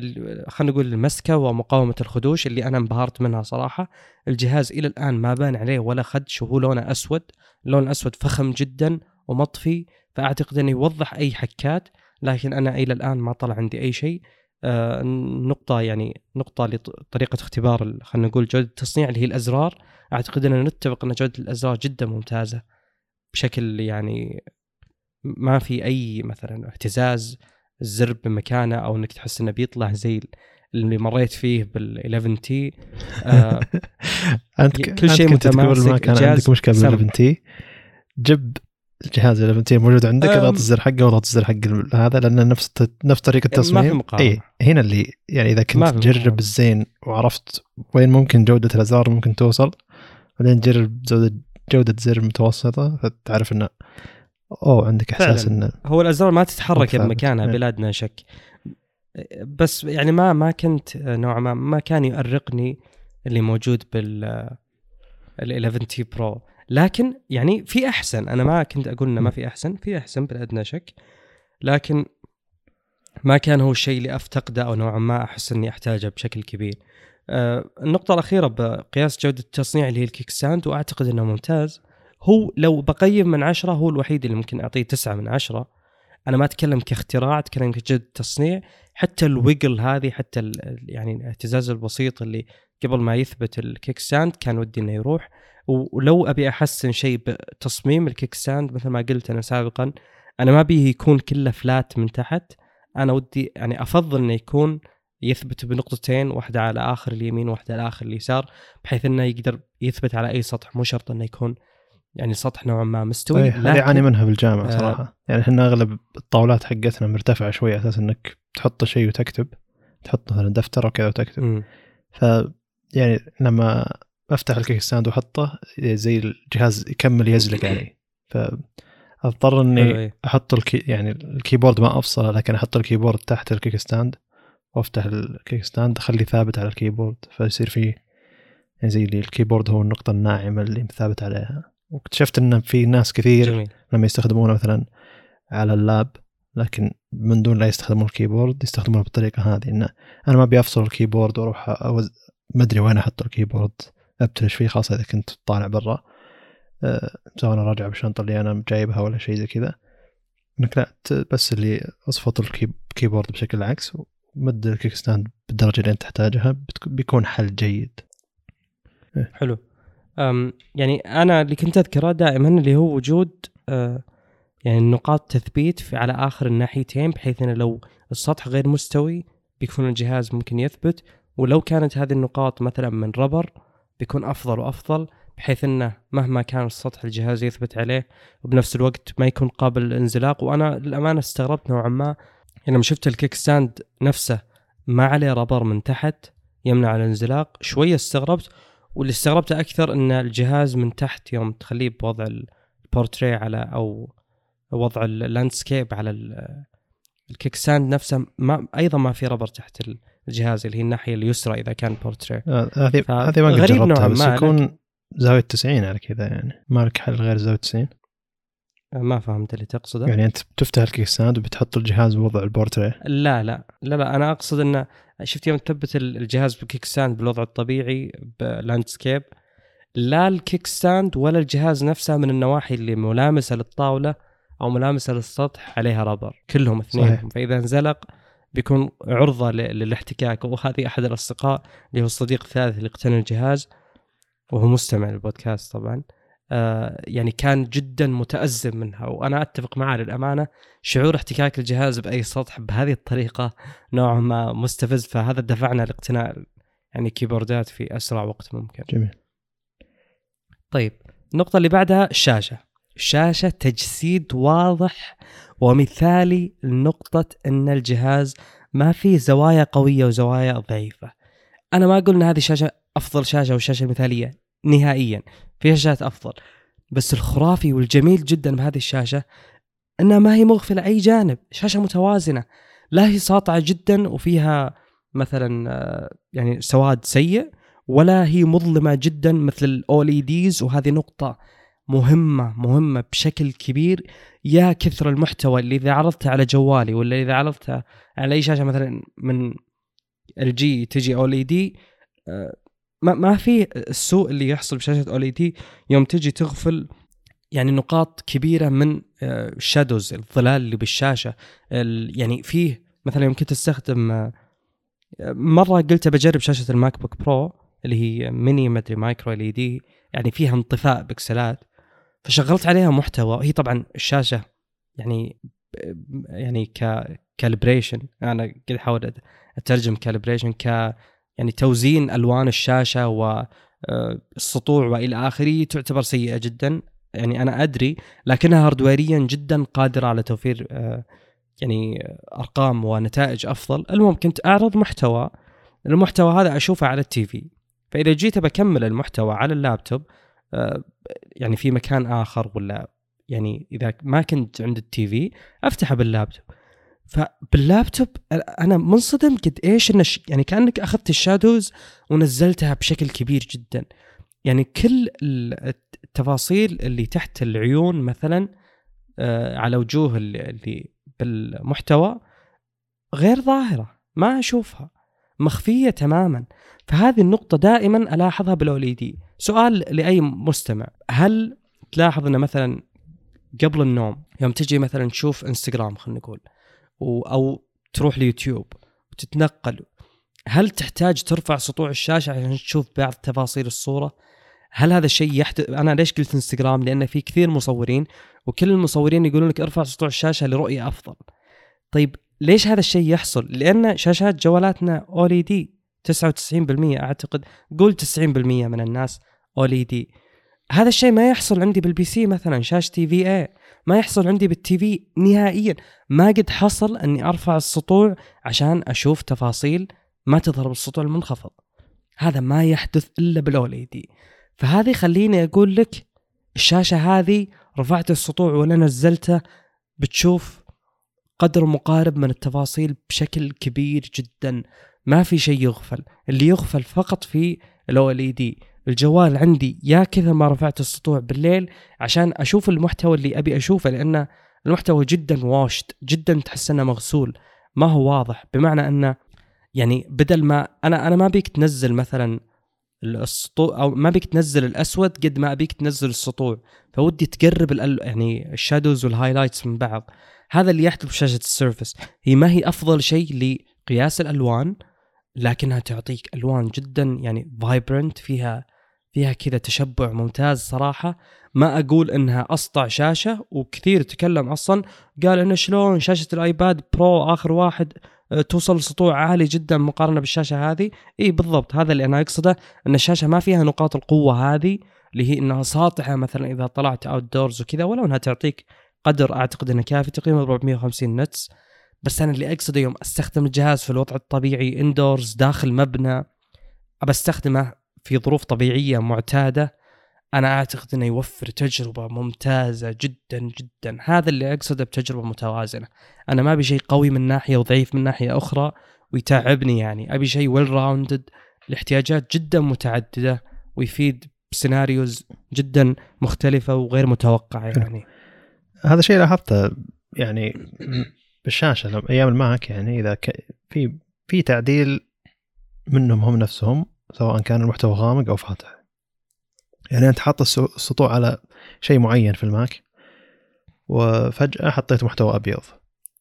خلينا نقول المسكة ومقاومة الخدوش اللي أنا انبهرت منها صراحة. الجهاز إلى الآن ما بان عليه ولا خدش وهو لونه أسود. اللون الأسود فخم جدا ومطفي فأعتقد انه يوضح أي حكات لكن أنا إلى الآن ما طلع عندي أي شيء. آه نقطة يعني نقطة لطريقة اختبار خلينا نقول جودة التصنيع اللي هي الأزرار. أعتقد أننا نتفق أن جودة الأزرار جدا ممتازة. بشكل يعني ما في أي مثلا اهتزاز الزر بمكانه أو إنك تحس إنه بيطلع زي اللي مريت فيه بال 11 T آه انت كل شيء متماسك ما كان عندك مشكلة بال 11 تي جب الجهاز ال 11 T موجود عندك أضغط الزر حقه وأضغط الزر حق هذا لأن نفس نفس طريقة التصميم ما في مقارنة. اي هنا اللي يعني إذا كنت تجرب الزين وعرفت وين ممكن جودة الازرار ممكن توصل بعدين تجرب جوده جودة زر متوسطة فتعرف إنه أوه عندك إحساس إنه هو الأزرار ما تتحرك بمكانها بلا ادنى شك. بس يعني ما ما كنت نوعا ما ما كان يؤرقني اللي موجود بال ال 11 تي برو. لكن يعني في أحسن. أنا ما كنت أقول إنه ما في أحسن. في أحسن بلا ادنى شك. لكن ما كان هو الشيء اللي أفتقده أو نوعا ما أحس إني أحتاجه بشكل كبير. آه النقطة الأخيرة بقياس جودة التصنيع اللي هي ال kickstand وأعتقد أنه ممتاز. هو لو بقيم من عشرة هو الوحيد اللي ممكن أعطيه تسعة من عشرة. أنا ما أتكلم كاختراع أتكلم كجودة تصنيع حتى ال wiggle هذه حتى يعني الاهتزاز البسيط اللي قبل ما يثبت ال kickstand كان ودي إنه يروح. ولو أبي أحسن شيء بتصميم ال kickstand مثل ما قلت أنا سابقا أنا ما أبيه يكون كله flat من تحت. أنا ودي يعني أفضل إنه يكون يثبت بنقطتين واحدة على آخر اليمين واحدة على آخر اليسار بحيث إنه يقدر يثبت على أي سطح مو شرط إنه يكون يعني سطح نوعا ما مستوي إيه، هذه يعاني منها بالجامعة آه. صراحة يعني إحنا أغلب الطاولات حقتنا مرتفعة شوي على أساس إنك تحط شيء وتكتب تحط مثلا دفتر وكذا وتكتب. ف يعني لما أفتح ال kickstand واحطه زي الجهاز يكمل يزلق علي فاضطر إني إيه. أحط ال key يعني ال keyboard ما أفصله لكن أحط ال keyboard تحت ال kickstand وافتح ال kickstand اخليه ثابت على ال keyboard فيصير فيه يعني زي اللي ال keyboard هو النقطة الناعمة اللي ثابت عليها. واكتشفت إن في ناس كثير جميل. لما يستخدمونه مثلا على ال lap لكن من دون لا يستخدمون ال keyboard يستخدمونه بالطريقة هذه إنه أنا ما أبي أفصل ال keyboard وأروح أوز... ما أدري وين أحط ال keyboard ابتلش فيه خاصة إذا كنت طالع برا أه، سواء أنا راجع بالشنطة اللي أنا جايبها ولا شيء زي كذا. إنك لا بس اللي أصفط ال keyb- ال keyboard بشكل العكس ومد ال kickstand بالدرجة اللي أنت تحتاجها بيكون حل جيد. حلو. أم يعني أنا اللي كنت أذكره دائما اللي هو وجود أه يعني نقاط تثبيت في على آخر الناحيتين بحيث إنه لو السطح غير مستوي بيكون الجهاز ممكن يثبت. ولو كانت هذه النقاط مثلا من rubber بيكون أفضل وأفضل بحيث إنه مهما كان السطح الجهاز يثبت عليه وبنفس الوقت ما يكون قابل للانزلاق. وأنا للأمانة استغربت نوعا ما يعني لما شفت ال kickstand نفسه ما عليه rubber من تحت يمنع الانزلاق. شوية استغربت واللي استغربته أكثر إن الجهاز من تحت يوم تخليه بوضع البورتري على أو وضع ال landscape على ال- ال kickstand نفسه. ما أيضا ما في rubber تحت الجهاز اللي هي الناحية اليسرى إذا كان بورتري آه، هذه هذه ما قد غريب جربتها نوعاً بس يكون زاوية 90 على كذا يعني. ما لك حل غير زاوية 90 ما فهمت اللي تقصده. يعني أنت بتفتح ال kickstand وبتحط الجهاز بوضع البورتري. لا لا لا لا أنا أقصد انه شفت يوم تثبت ال- الجهاز بال kickstand بالوضع الطبيعي ب landscape لا الكيك ستاند ولا الجهاز نفسه من النواحي اللي ملامسة للطاولة أو ملامسة للسطح عليها ربر كلهم اثنين صحيح. فإذا انزلق بيكون عرضة للاحتكاك. وهذه أحد الأصدقاء اللي هو الصديق الثالث اللي اقتنى الجهاز وهو مستمع للبودكاست طبعا. يعني كان جدا متأزم منها وأنا أتفق معه للأمانة شعور احتكاك الجهاز بأي سطح بهذه الطريقة نوعا ما مستفز فهذا دفعنا لاقتناء يعني كيبوردات في أسرع وقت ممكن. جميل طيب النقطة اللي بعدها الشاشة. الشاشة تجسيد واضح ومثالي لنقطة إن الجهاز ما فيه زوايا قوية وزوايا ضعيفة. أنا ما أقول إن هذه الشاشة أفضل شاشة والشاشة المثالية نهائيا. في شاشات أفضل. بس الخرافي والجميل جدا بهذه الشاشة إنها ما هي مغفلة أي جانب، شاشة متوازنة. لا هي ساطعة جدا وفيها مثلا آه، يعني سواد سيء ولا هي مظلمة جدا مثل الأول ديز وهذه نقطة مهمة مهمة بشكل كبير يا كثر المحتوى اللي إذا عرضته على جوالي ولا إذا عرضته على أي شاشة مثلا من الجي تجي اول دي ما ما في السوء اللي يحصل بشاشة اول دي يوم تجي تغفل يعني نقاط كبيرة من الشادوز الظلال اللي بالشاشة ال- يعني فيه مثلا يوم كنت أستخدم آه، مرة قلت بجرب شاشة ال MacBook Pro اللي هي ميني مدري micro LED يعني فيها انطفاء بكسلات فشغلت عليها محتوى. هي طبعا الشاشة يعني يعني ك calibration أنا قاعد أحاول أترجم calibration ك يعني توزين ألوان الشاشة والسطوع وإلى آخره تعتبر سيئة جدا. يعني أنا أدري لكنها hardware يا جدا قادرة على توفير آه، يعني أرقام ونتائج أفضل. المهم كنت أعرض محتوى المحتوى هذا أشوفه على ال TV فإذا جيت بكمل المحتوى على اللابتوب آه، يعني في مكان آخر ولا يعني إذا ما كنت عند ال TV أفتحه باللابتوب. فباللابتوب أنا منصدم قد إيش انه يعني كأنك أخذت ال shadows ونزلتها بشكل كبير جدا. يعني كل ال- التفاصيل اللي تحت العيون مثلا آه، على وجوه اللي- بالمحتوى غير ظاهرة ما أشوفها مخفية تماما. فهذه النقطة دائما ألاحظها بالاو دي سؤال لأي مستمع. هل تلاحظ انه مثلا قبل النوم يوم تجي مثلا تشوف إنستغرام خلينا نقول أو تروح ليوتيوب وتتنقل هل تحتاج ترفع سطوع الشاشة عشان تشوف بعض تفاصيل الصورة؟ هل هذا الشيء يحدث أنا ليش قلت إنستغرام؟ لأن في كثير مصورين وكل المصورين يقولون لك ارفع سطوع الشاشة لرؤية أفضل. طيب ليش هذا الشيء يحصل؟ لأن شاشات جوالاتنا OLED ي 99% أعتقد قول 90% من الناس OLED ي هذا الشيء ما يحصل عندي بال PC مثلا شاشه VA ما يحصل عندي بال TV نهائيا. ما قد حصل إني أرفع السطوع عشان أشوف تفاصيل ما تظهر بالسطوع المنخفض. هذا ما يحدث إلا بالاوليدي فهذه خليني أقول لك الشاشة هذه رفعت السطوع ولا نزلته بتشوف قدر مقارب من التفاصيل بشكل كبير جدا. ما في شيء يغفل. اللي يغفل فقط في الاو ال دي الجوال عندي يا كذا ما رفعت السطوع بالليل عشان أشوف المحتوى اللي أبي أشوفه لأن المحتوى جدا washed جدا تحس أنه مغسول ما هو واضح. بمعنى أنه يعني بدل ما أنا أنا ما بيك تنزل مثلا السطوع أو ما بيك تنزل الأسود قد ما أبيك تنزل السطوع. فودي تقرب يعني ال shadows وال highlights من بعض. هذا اللي يحدث بشاشة السيرفس هي ما هي أفضل شيء لقياس الألوان لكنها تعطيك ألوان جدا يعني vibrant فيها فيها كذا تشبع ممتاز صراحة. ما أقول إنها أسطع شاشة وكثير تكلم أصلا قال إنه شلون شاشة الآيباد برو آخر واحد آه، توصل لسطوع عالي جدا مقارنة بالشاشة هذه. إي بالضبط هذا اللي أنا أقصده إن الشاشة ما فيها نقاط القوة هذه اللي هي إنها ساطعة مثلا إذا طلعت outdoors وكذا ولو إنها تعطيك قدر أعتقد إنه كافي تقريبا 450 nits. بس أنا اللي أقصده يوم أستخدم الجهاز في الوضع الطبيعي indoors داخل مبنى أبى أستخدمه في ظروف طبيعية معتادة أنا أعتقد إنه يوفر تجربة ممتازة جدا جدا. هذا اللي أقصده بتجربة متوازنة. أنا ما أبي شيء قوي من ناحية وضعيف من ناحية أخرى ويتعبني يعني. أبي شيء well rounded لاحتياجات جدا متعددة ويفيد ب scenarios جدا مختلفة وغير متوقعة يعني. هذا شيء لاحظته يعني بالشاشة أيام الماك يعني إذا في في تعديل منهم هم نفسهم سواء كان المحتوى غامق أو فاتح. يعني أنت حاط السطوع على شيء معين في الماك وفجأة حطيت محتوى أبيض.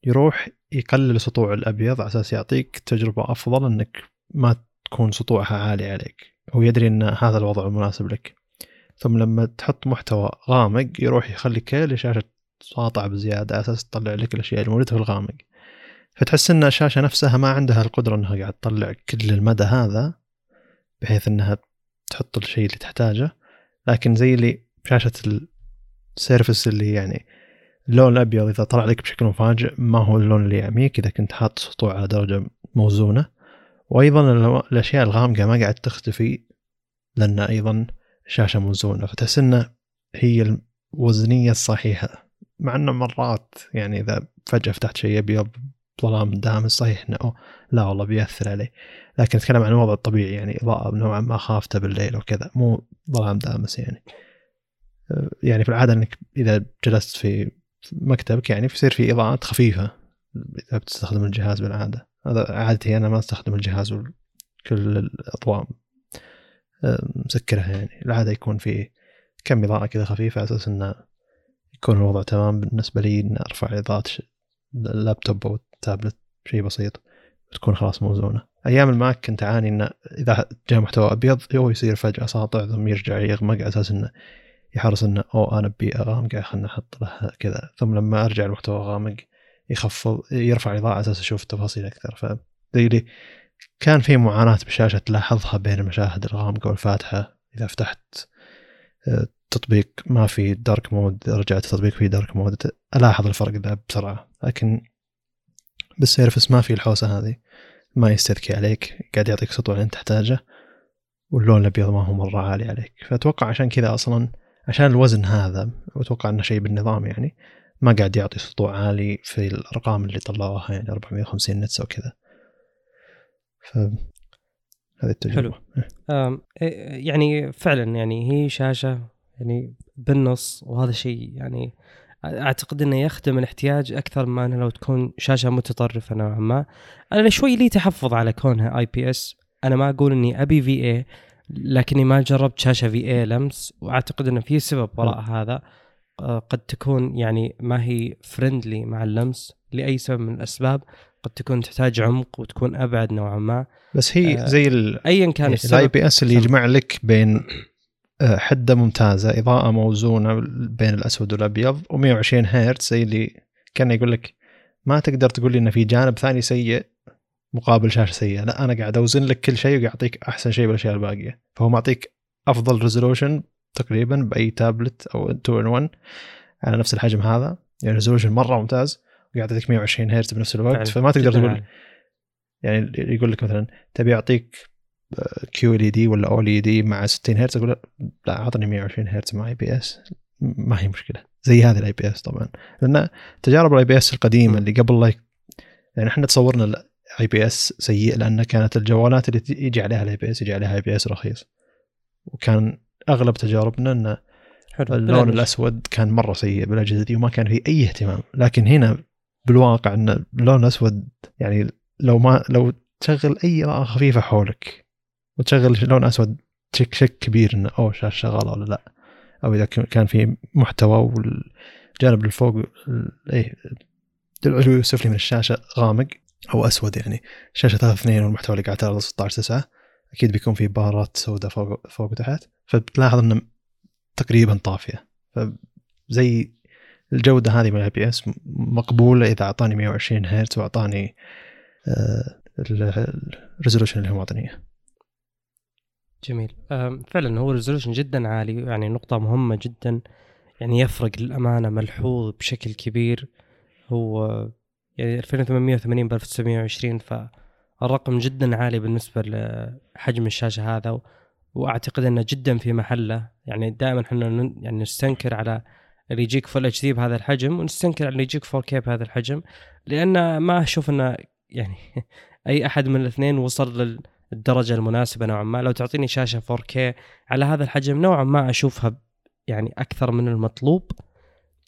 يروح يقلل السطوع الأبيض على أساس يعطيك تجربة أفضل إنك ما تكون سطوعها عالي عليك هو يدري إن هذا الوضع المناسب لك. ثم لما تحط محتوى غامق يروح يخلي كل الشاشه ساطعه بزيادة على أساس تطلع لك الأشياء الموجودة في الغامق. فتحس إن الشاشة نفسها ما عندها القدرة إنها قاعد تطلع كل المدى هذا بحيث إنها تحط الشيء اللي تحتاجه. لكن زي اللي شاشه السيرفس اللي يعني اللون الأبيض إذا طلع لك بشكل مفاجئ ما هو اللون اللي يعميك. إذا كنت حاط سطوع على درجة موزونة. وأيضا الأشياء الغامقة ما قاعد تختفي لأن أيضا الشاشة موزونة. فتحس إنه هي الوزنية الصحيحة. مع إنه مرات يعني إذا فجأة فتحت شيء أبيض ظلام دامس صحيح إنه لا والله بيأثر عليه. لكن أتكلم عن الوضع الطبيعي يعني إضاءة نوعا ما خافته بالليل وكذا مو ظلام دامس يعني. يعني في العادة إنك إذا جلست في مكتبك يعني يصير في إضاءات خفيفة إذا بتستخدم الجهاز بالعادة. هذا عادتي أنا ما أستخدم الجهاز كل الأضواء مسكره يعني. العادة يكون في كم إضاءة كذا خفيفة على أساس إنه يكون الوضع تمام بالنسبة لي ان أرفع إضاءة اللابتوب أو التابلت شيء بسيط تكون خلاص موزونه أيام الماك كنت أعاني إنه إذا جاء محتوى أبيض هو يصير فجأة ساطع ثم يرجع يغمق على أساس إنه يحرص إنه أو أنا بيئه غامقه خلنا أحط له كذا. ثم لما أرجع المحتوى غامق يخفض يرفع الاضاءه على أساس أشوف التفاصيل أكثر. فزي لي كان في معاناة بالشاشه تلاحظها بين المشاهد الغامقة والفاتحة. إذا فتحت آه، تطبيق ما في dark mode رجعت تطبيق في dark mode ألاحظ الفرق ذا بسرعة. لكن بالسيرفس ما في الحوسة هذه. ما يستذكي عليك قاعد يعطيك سطوع اللي أنت تحتاجه واللون الأبيض ما هو مرة عالي عليك. فأتوقع عشان كذا أصلا عشان الوزن هذا واتوقع إنه شيء بالنظام يعني ما قاعد يعطي سطوع عالي في الأرقام اللي طلعوها يعني 450 nits أو كذا. ف هذه التجربة. حلو. إيه، يعني فعلا يعني هي شاشة يعني بالنص وهذا شيء يعني أعتقد إنه يخدم الاحتياج أكثر ما إنه لو تكون شاشة متطرفة نوعا ما. أنا شوي لي تحفظ على كونها IPS أنا ما أقول إني أبي VA لكني ما جربت شاشة VA لمس وأعتقد إنه في سبب وراء هذا. آه، قد تكون يعني ما هي friendly مع اللمس لأي سبب من الأسباب. قد تكون تحتاج عمق وتكون أبعد نوعا ما. بس هي آه زي ايا كان ال IP S اللي يجمع لك بين حدة ممتازة إضاءة موزونة بين الأسود والأبيض و120 هرتز زي اللي كان يقول لك ما تقدر تقول لي إنه في جانب ثاني سيء مقابل شاشة سيئة لا أنا قاعد أوزن لك كل شيء ويعطيك أحسن شيء بالأشياء الباقية فهو معطيك أفضل resolution تقريبا بأي تابلت أو 2 in 1 على نفس الحجم هذا يعني resolution مرة ممتاز ويعطيك 120 هرتز بنفس الوقت. فما تقدر تقول عالي. يعني يقول لك مثلا تبي يعطيك QLED ولا OLED مع 60 هرتز أقول لا أعطني 120 هرتز مع IPS ما هي مشكلة. زي هذه ال IPS طبعا. لأن تجارب ال IPS القديمة. اللي قبل لا يعني إحنا تصورنا ال IPS سيء لأن كانت الجوالات اللي يجي عليها ال IPS يجي عليها IPS رخيص. وكان أغلب تجاربنا إن حلو. اللون. الأسود كان مرة سيء بالأجهزة دي وما كان فيه أي اهتمام. لكن هنا بالواقع إن اللون الأسود يعني لو ما لو تشغل أي اضاءه خفيفة حولك وتشغل لون أسود. تشك شك كبير إنه أوه شاشه شغاله ولا لا. أو إذا كان- في محتوى والجانب اللي فوق إيه العلوي والسفلي من الشاشة غامق أو أسود يعني. شاشة 3 2 والمحتوى اللي قاعد تعرض 16 9 أكيد بيكون في بارات سوداء فوق فوق وتحت. فبتلاحظ إنه تقريبا طافية. فزي الجودة هذه من ال IPS مقبولة إذا أعطاني 120 هرتز وأعطاني آه، ال resolution اللي هو معطيني. جميل. فعلا هو resolution جدا عالي يعني نقطة مهمة جدا. يعني يفرق للأمانة ملحوظ بشكل كبير. هو يعني 2880 ب 1920 فالرقم جدا عالي بالنسبة لحجم الشاشة هذا و- وأعتقد أنه جدا في محله. يعني دائما إحنا يعني نستنكر على اللي يجيك Full HD بهذا الحجم ونستنكر على اللي يجيك 4K بهذا الحجم. لأن ما أشوف أنه يعني أي أحد من الاثنين وصل لل الدرجة المناسبة نوعا ما. لو تعطيني شاشة 4K على هذا الحجم نوعا ما أشوفها ب- يعني أكثر من المطلوب.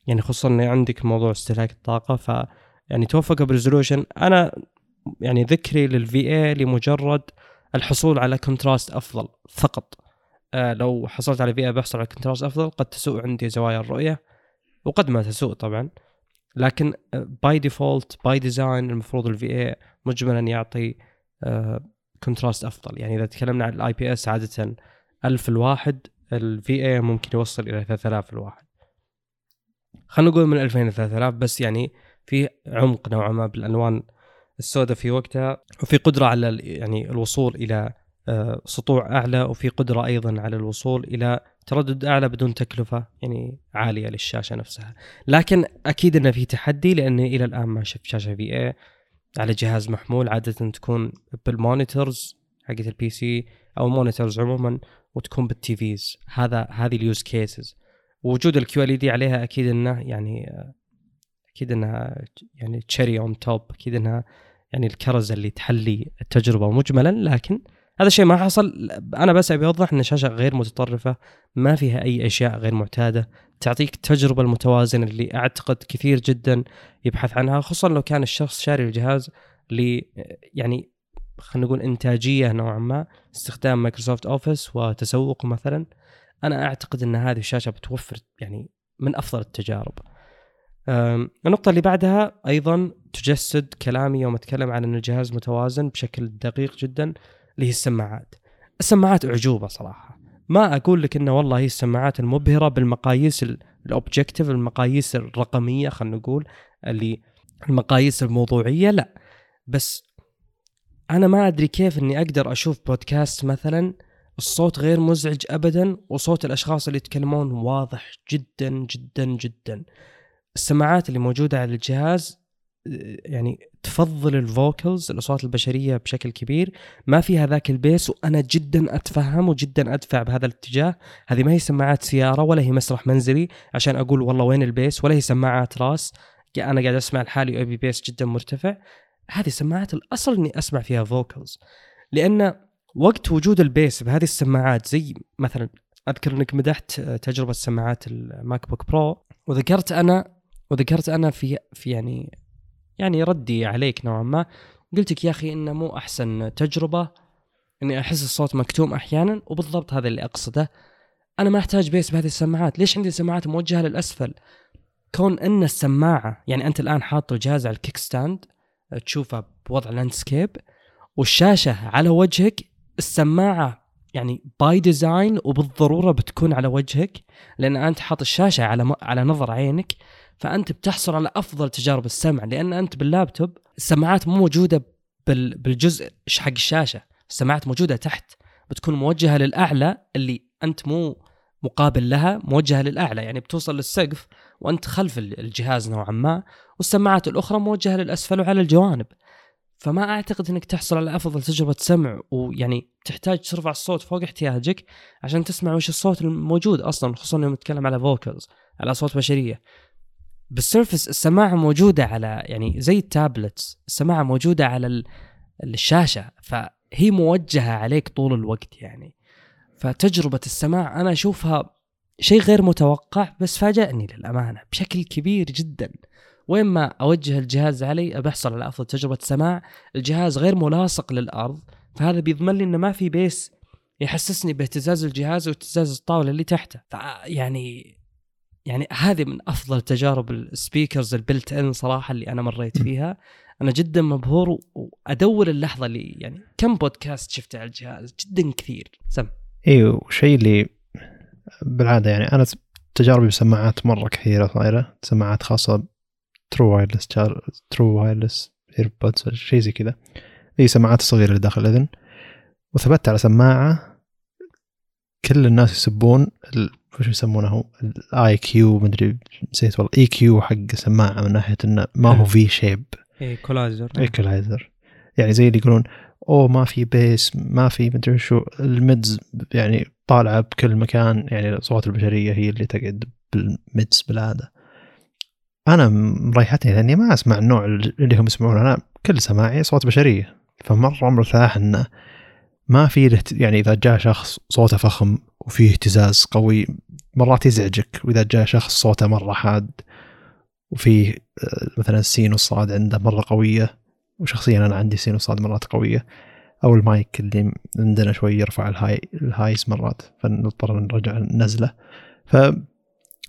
يعني خصوصا أن عندك موضوع استهلاك الطاقة ف يعني توفق ب resolution. أنا يعني ذكري لل VA لمجرد الحصول على contrast أفضل فقط. آه لو حصلت على VA بحصل على contrast أفضل قد تسوء عندي زوايا الرؤية وقد ما تسوء طبعا. لكن by default by design المفروض ال VA مجملا يعطي آه contrast أفضل. يعني إذا تكلمنا عن ال IPS عادة 1000 الواحد ال VA ممكن يوصل إلى 3000 الواحد. خلينا نقول من 2000 ل 3000 بس يعني في عمق نوعا ما بالألوان السوداء في وقتها وفي قدرة على يعني الوصول إلى آه، سطوع أعلى وفي قدرة أيضا على الوصول إلى تردد أعلى بدون تكلفة يعني عالية للشاشة نفسها. لكن أكيد انه في تحدي لاني إلى الآن ما شفت شاشة VA على جهاز محمول عادة تكون بال monitors حقت ال PC أو ال monitors عموما وتكون بال TVs هذا هذه ال use cases وجود ال QLED عليها أكيد إنه يعني أكيد إنها يعني cherry on top أكيد إنها يعني الكرز اللي تحلي التجربة مجملا لكن هذا الشيء ما حصل. أنا بس أبي أوضح إن الشاشه غير متطرفة ما فيها أي أشياء غير معتادة تعطيك التجربة المتوازنة اللي أعتقد كثير جدا يبحث عنها خصوصا لو كان الشخص شاري الجهاز ل يعني خلينا نقول إنتاجية نوعا ما استخدام مايكروسوفت أوفيس وتسوق مثلا. أنا أعتقد إن هذه الشاشة بتوفر يعني من أفضل التجارب. النقطة اللي بعدها أيضا تجسد كلامي يوم أتكلم عن أن الجهاز متوازن بشكل دقيق جدا. اللي هي السماعات. السماعات أعجوبة صراحة. ما أقول لك أنه والله هي السماعات المبهرة بالمقاييس ال- الأوبجكتيف المقاييس الرقمية خلينا نقول اللي المقاييس الموضوعية لا بس أنا ما أدري كيف أني أقدر أشوف بودكاست مثلا الصوت غير مزعج أبدا وصوت الأشخاص اللي يتكلمون واضح جدا جدا جدا السماعات اللي موجودة على الجهاز يعني تفضل ال vocals الأصوات البشرية بشكل كبير. ما فيها ذاك ال bass وأنا جدا أتفهم وجدا أدفع بهذا الاتجاه. هذه ما هي سماعات سيارة ولا هي مسرح منزلي عشان أقول والله وين ال bass ولا هي سماعات راس. أنا قاعد أسمع لحالي وابي bass جدا مرتفع. هذه سماعات الأصل إني أسمع فيها vocals. لأن وقت وجود ال bass بهذه السماعات زي مثلا أذكر إنك مدحت تجربة سماعات الماك بوك برو وذكرت أنا وذكرت أنا في في يعني يعني ردي عليك نوعا ما. قلت لك يا أخي انه مو أحسن تجربة. إني أحس الصوت مكتوم أحيانا وبالضبط هذا اللي أقصده. أنا ما أحتاج bass بهذه السماعات. ليش عندي سماعات موجهة للأسفل؟ كون إن السماعة يعني أنت الآن حاط الجهاز على ال kickstand تشوفه بوضع landscape والشاشة على وجهك السماعة يعني by design وبالضرورة بتكون على وجهك لأن أنت حاط الشاشة على. على نظر عينك. فأنت بتحصل على أفضل تجارب السمع لأن أنت باللابتوب السماعات مو موجودة بال... بالجزء حق الشاشة السماعات موجودة تحت بتكون موجهة للأعلى اللي أنت مو مقابل لها موجهة للأعلى يعني بتوصل للسقف وأنت خلف الجهاز نوعا ما والسماعات الأخرى موجهة للأسفل وعلى الجوانب. فما أعتقد إنك تحصل على أفضل تجربة سمع ويعني تحتاج ترفع الصوت فوق احتياجك عشان تسمع وش الصوت الموجود أصلا خصوصا يوم نتكلم على vocals على اصوات بشرية. بالسيرفس السماعة موجودة على يعني زي ال tablets السماعة موجودة على الشاشة فهي موجهة عليك طول الوقت يعني. فتجربة السماع أنا أشوفها شيء غير متوقع بس فاجأني للأمانة بشكل كبير جدا. وين ما أوجه الجهاز علي بحصل على أفضل تجربة سماع الجهاز غير ملاصق للأرض فهذا بيضمن لي إنه ما في bass يحسسني باهتزاز الجهاز واهتزاز الطاولة اللي تحته. يعني يعني هذه من أفضل تجارب ال speakers ال built-in صراحة اللي أنا مريت فيها. أنا جدا مبهور وأدور اللحظة اللي يعني كم بودكاست شفته على الجهاز جدا كثير. سم. أيوه وشيء اللي بالعادة يعني أنا تجاربي بسماعات مرة كثيرة صايرة. سماعات خاصة true wireless true wireless earbuds شيء زي كذا. هي سماعات صغيرة اللي داخل الإذن. وثبت على سماعة كل الناس يسبون وش يسمونه؟ ال EQ مدري نسيت والله. EQ حق سماعه من ناحية إنه ما هو في shape equalizer equalizer يعني زي اللي يقولون أوه ما في bass ما في مدري شو. ال mids يعني طالعة بكل مكان يعني الأصوات البشرية هي اللي تقعد بال mids بالعادة. أنا مريحتني لأني ما أسمع النوع اللي هم يسمعون أنا كل سماعي أصوات بشرية فمرة مرتاح انه ما في يعني إذا جاء شخص صوته فخم وفيه اهتزاز قوي مرات يزعجك. وإذا جاء شخص صوته مرة حاد وفيه آه، مثلا السين والصاد عنده مرة قوية. وشخصيا أنا عندي سين وصاد مرات قوية. أو المايك اللي عندنا شوي يرفع ال high ال highs مرات. فنضطر نرجع نزله ف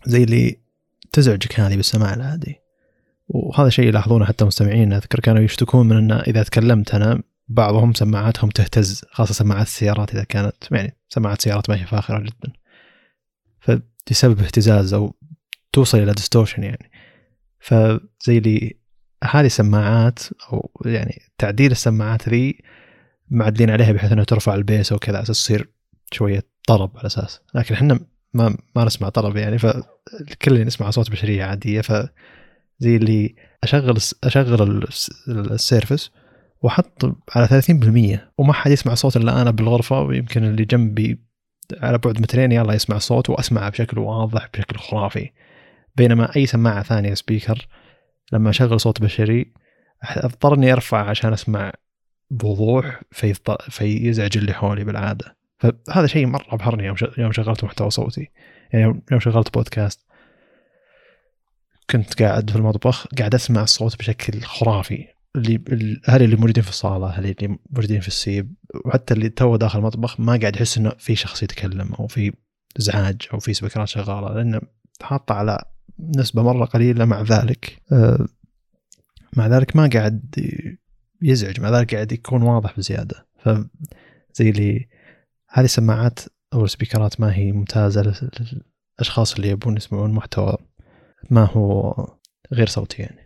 زي اللي تزعجك هذه بالسماع العادي. وهذا شيء يلاحظونه حتى مستمعين. أذكر كانوا يشتكون من انه إذا تكلمت أنا بعضهم سماعاتهم تهتز خاصة سماعات السيارات إذا كانت يعني سماعات سيارات ما هي فاخرة جدا. فتسبب اهتزاز أو توصل إلى distortion يعني. فزي اللي هذه سماعات أو يعني تعديل السماعات ذي معدلين عليها بحيث إنها ترفع ال bass وكذا على أساس تصير شوية طرب على أساس. لكن إحنا ما ما نسمع طرب يعني. فالكل نسمع اصوات بشرية عادية. ف زي اللي أشغل أشغل السيرفس واحط على 30% وما حد يسمع صوت إلا أنا بالغرفة ويمكن اللي جنبي على بعد مترين يلا يسمع الصوت وأسمعه بشكل واضح بشكل خرافي. بينما أي سماعة ثانية سبيكر لما أشغل صوت بشري أضطر إني أرفع عشان أسمع بوضوح. فيزعج اللي حولي بالعادة. فهذا شيء مرة أبهرني يوم يوم شغلت محتوى صوتي. يعني يوم شغلت بودكاست كنت قاعد في المطبخ قاعد أسمع الصوت بشكل خرافي. اللي الاهل اللي موجودين في الصالة أهل اللي موجودين في السيب وحتى اللي تو داخل المطبخ ما قاعد يحس إنه في شخص يتكلم أو في إزعاج أو في speakerات شغالة لأنه حاطه على نسبة مرة قليلة مع ذلك. آه، مع ذلك ما قاعد يزعج مع ذلك قاعد يكون واضح بزيادة. فزي اللي هذه السماعات أو السبيكرات ما هي ممتازة للأشخاص اللي يبون يسمعون محتوى ما هو غير صوتي يعني.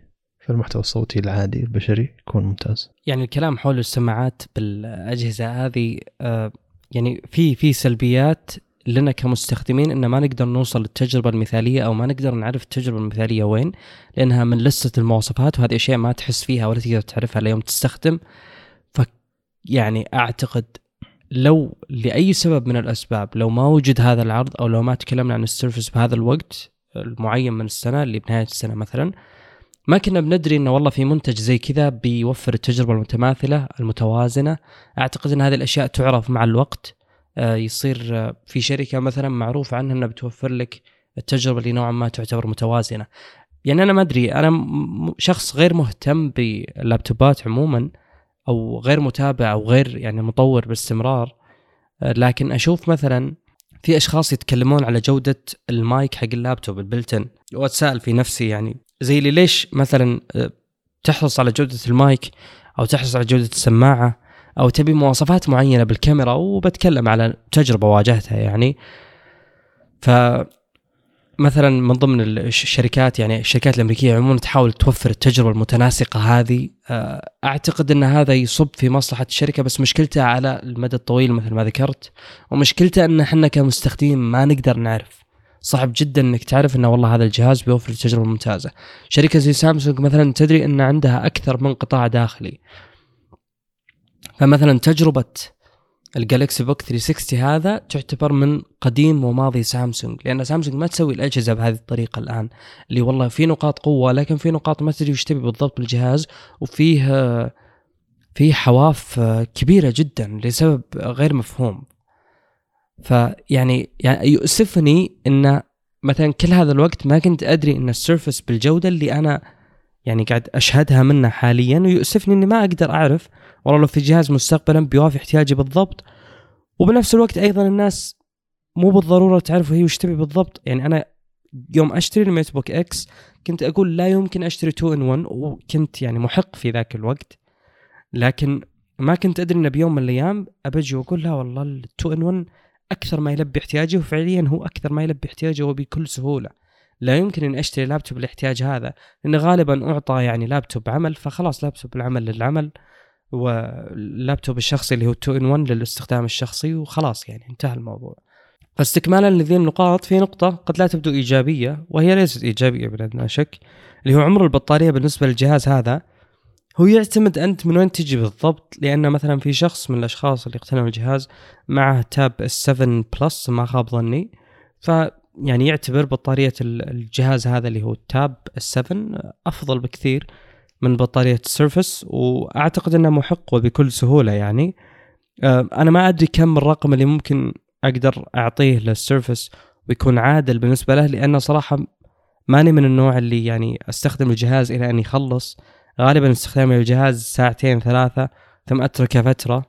فالمحتوى الصوتي العادي البشري يكون ممتاز. يعني الكلام حول السماعات بالأجهزة هذه آه، يعني في في سلبيات لنا كمستخدمين إن ما نقدر نوصل للتجربة المثالية أو ما نقدر نعرف التجربة المثالية وين لأنها من لستة المواصفات وهذه أشياء ما تحس فيها ولا تقدر تعرفها الا يوم تستخدم. ف يعني أعتقد لو لأي سبب من الأسباب لو ما وجد هذا العرض أو لو ما تكلمنا عن السيرفس بهذا الوقت المعين من السنة اللي بنهاية السنة مثلا ما كنا بندري إنه والله في منتج زي كذا بيوفر التجربة المتماثلة المتوازنة. أعتقد إن هذه الأشياء تعرف مع الوقت. آه، يصير آه، في شركة مثلا معروف عنها إنها بتوفر لك التجربة اللي نوعا ما تعتبر متوازنة. يعني أنا ما أدري أنا شخص غير مهتم باللابتوبات عموما أو غير متابع أو غير يعني مطور باستمرار. آه، لكن أشوف مثلا في أشخاص يتكلمون على جودة المايك حق اللابتوب البلتن. وأتساءل في نفسي يعني زي اللي ليش مثلا تحرص على جودة المايك أو تحرص على جودة السماعة أو تبي مواصفات معينة بالكاميرا وبتكلم على تجربة واجهتها يعني. ف مثلا من ضمن الشركات يعني الشركات الأمريكية عموما تحاول توفر التجربة المتناسقة هذه. آه، أعتقد إن هذا يصب في مصلحة الشركة بس مشكلته على المدى الطويل مثل ما ذكرت ومشكلته إن إحنا كمستخدمين ما نقدر نعرف. صعب جدا إنك تعرف إنه والله هذا الجهاز بيوفر تجربه ممتازه شركة زي سامسونج مثلا تدري إن عندها أكثر من قطاع داخلي. فمثلا تجربة ال Galaxy Book 360 هذا تعتبر من قديم وماضي سامسونج لأن سامسونج ما تسوي الأجهزة بهذه الطريقة الآن اللي والله في نقاط قوة لكن في نقاط ما تدري وش تبي بالضبط بالجهاز وفيه في حواف كبيرة جدا لسبب غير مفهوم. فيعني يعني يؤسفني إن مثلا كل هذا الوقت ما كنت أدري إن ال Surface بالجودة اللي أنا يعني قاعد أشهدها منه حاليا ويؤسفني إني ما أقدر أعرف. والله لو في جهاز مستقبلا بيوافي احتياجي بالضبط. وبنفس الوقت أيضا الناس مو بالضرورة تعرف هي وش تبي بالضبط. يعني أنا يوم أشتري ال MateBook X كنت أقول لا يمكن أشتري 2 in 1 وكنت يعني محق في ذاك الوقت. لكن ما كنت أدري إنه بيوم من الأيام أبجي وأقول لا والله ال 2 in 1 أكثر ما يلبي احتياجي وفعليا هو أكثر ما يلبي احتياجي وبكل سهولة. لا يمكن اني أشتري لابتوب الاحتياج هذا لأن غالبا أعطى يعني لابتوب عمل فخلاص لابتوب العمل للعمل واللابتوب الشخصي اللي هو 2 in 1 للاستخدام الشخصي وخلاص يعني انتهى الموضوع. فاستكمالا لذي النقاط في نقطة قد لا تبدو إيجابية وهي ليست إيجابية بلا أدنى شك اللي هو عمر البطارية بالنسبة للجهاز هذا هو يعتمد أنت من وين تجي بالضبط لأن مثلا في شخص من الأشخاص اللي اقتنوا الجهاز معه Tab S7 Plus ما خاب ظني ف يعني يعتبر بطارية الجهاز هذا اللي هو ال Tab S7 أفضل بكثير من بطارية ال Surface وأعتقد أنه محق وبكل سهولة يعني. آه، أنا ما أدري كم الرقم اللي ممكن أقدر أعطيه لل Surface ويكون عادل بالنسبة له لأنه صراحة ماني من النوع اللي يعني أستخدم الجهاز إلى أن يخلص. غالبا استخدامي للجهاز ساعتين ثلاثة ثم أتركه فترة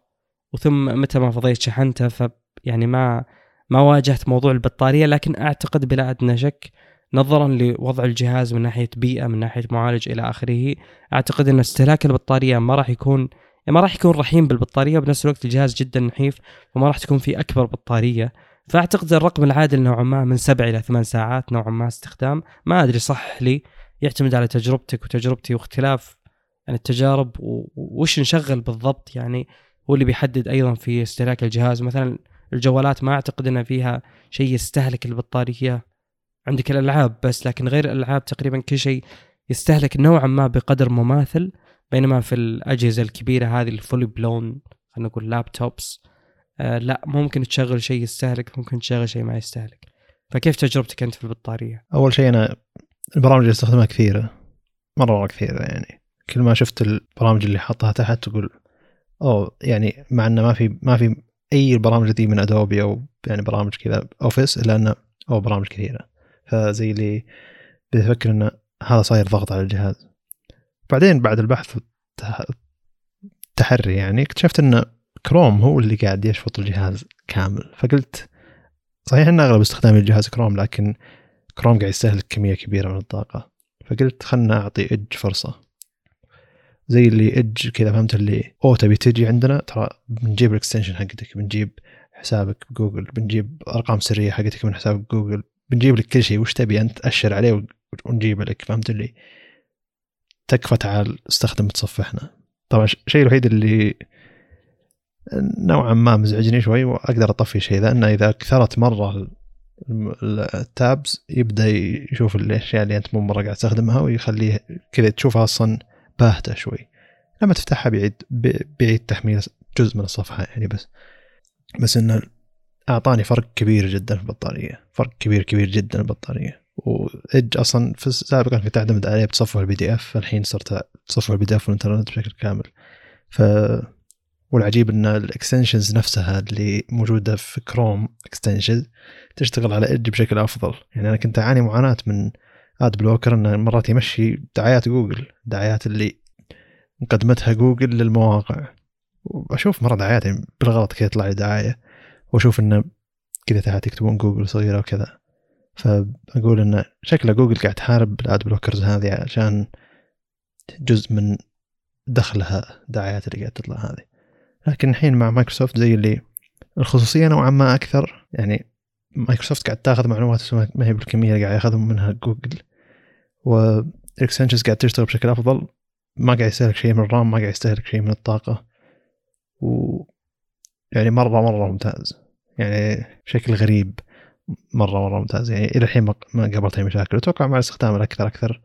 وثم متى ما فضيت شحنته ف يعني ما ما واجهت موضوع البطارية لكن أعتقد بلا أدنى شك نظرا لوضع الجهاز من ناحية بيئة من ناحية معالج إلى آخره. أعتقد أن استهلاك البطارية ما راح يكون ما راح يكون رحيم بالبطارية وبنفس الوقت الجهاز جدا نحيف وما راح تكون في أكبر بطارية. فأعتقد الرقم العادل نوعا ما من سبع إلى ثمان ساعات نوعا ما استخدام. ما أدري صح لي؟ يعتمد على تجربتك وتجربتي واختلاف يعني التجارب وش نشغل بالضبط؟ يعني هو اللي بيحدد أيضا في استهلاك الجهاز. مثلا الجوالات ما أعتقد ان فيها شيء يستهلك البطارية عندك الألعاب بس لكن غير الألعاب تقريبا كل شيء يستهلك نوعا ما بقدر مماثل بينما في الأجهزة الكبيرة هذه الفولي بلون خلينا نقول لابتوبس آه لا ممكن تشغل شيء يستهلك ممكن تشغل شيء ما يستهلك فكيف تجربتك أنت في البطارية؟ أول شيء أنا البرامج اللي استخدمها كثيرة مرة كثيرة يعني كل ما شفت البرامج اللي حطها تحت تقول أوه يعني مع إنه ما في ما في أي البرامج دي من Adobe أو يعني برامج كذا Office إلا إنه أو برامج كثيرة. فزي اللي بيفكر إنه هذا صاير ضغط على الجهاز. بعدين بعد البحث والتحري يعني اكتشفت إن كروم هو اللي قاعد يشفط الجهاز كامل. فقلت صحيح إن أغلب استخدامي للجهاز كروم لكن كروم قاعد يستهلك كمية كبيرة من الطاقة. فقلت خلنا أعطي اج فرصة. زي اللي اج كذا فهمت؟ اللي أو تبي تجي عندنا ترى بنجيب ال extension حقتك بنجيب حسابك بجوجل بنجيب أرقام سرية حقتك من حسابك جوجل بنجيب لك كل شيء وش تبي أنت؟ أشر عليه ونجيب لك فهمت؟ اللي تكفى تعال استخدم متصفحنا طبعا الشيء الوحيد اللي نوعا ما مزعجني شوي وأقدر أطفي شيء ذا إنه إذا كثرت مرة ال tabs يبدأ يشوف الأشياء اللي أنت مو مرة قاعد تستخدمها ويخليه كذا تشوفها أصلا باهتة شوي. لما تفتحها بيعيد بيعيد تحميل جزء من الصفحة يعني بس. بس إنه أعطاني فرق كبير جدا في البطارية. فرق كبير كبير جدا البطارية. و Edge أصلا في سابقا كنت أعتمد عليه بتصفح ال PDF الحين صرت تصفح ال PDF والانترنت بشكل كامل. ف والعجيب إن ال extensions نفسها اللي موجودة في كروم extensions تشتغل على Edge بشكل أفضل. يعني أنا كنت أعاني معاناة من ad blocker إنه مرات يمشي دعايات جوجل دعايات اللي مقدمتها جوجل للمواقع. وأشوف مرة دعايات يعني بالغلط كذا يطلع لي دعاية وأشوف إنه كذا تحت يكتبون جوجل صغيرة وكذا. فأقول إنه شكله جوجل قاعد تحارب ال ad blockers هذه عشان جزء من دخلها دعايات اللي قاعد تطلع هذه. لكن الحين مع مايكروسوفت زي اللي الخصوصية نوعا ما أكثر يعني مايكروسوفت قاعد تاخذ معلومات ما هي بالكمية اللي قاعد ياخذهم منها جوجل. و extensions قاعد تشتغل بشكل أفضل. ما قاعد يستهلك شيء من ال RAM ما قاعد يستهلك شيء من الطاقة. و يعني مرة مرة ممتاز. يعني بشكل غريب مرة مرة ممتاز. يعني إلى الحين ما قابلت أي مشاكل. أتوقع مع الاستخدام الأكثر أكثر.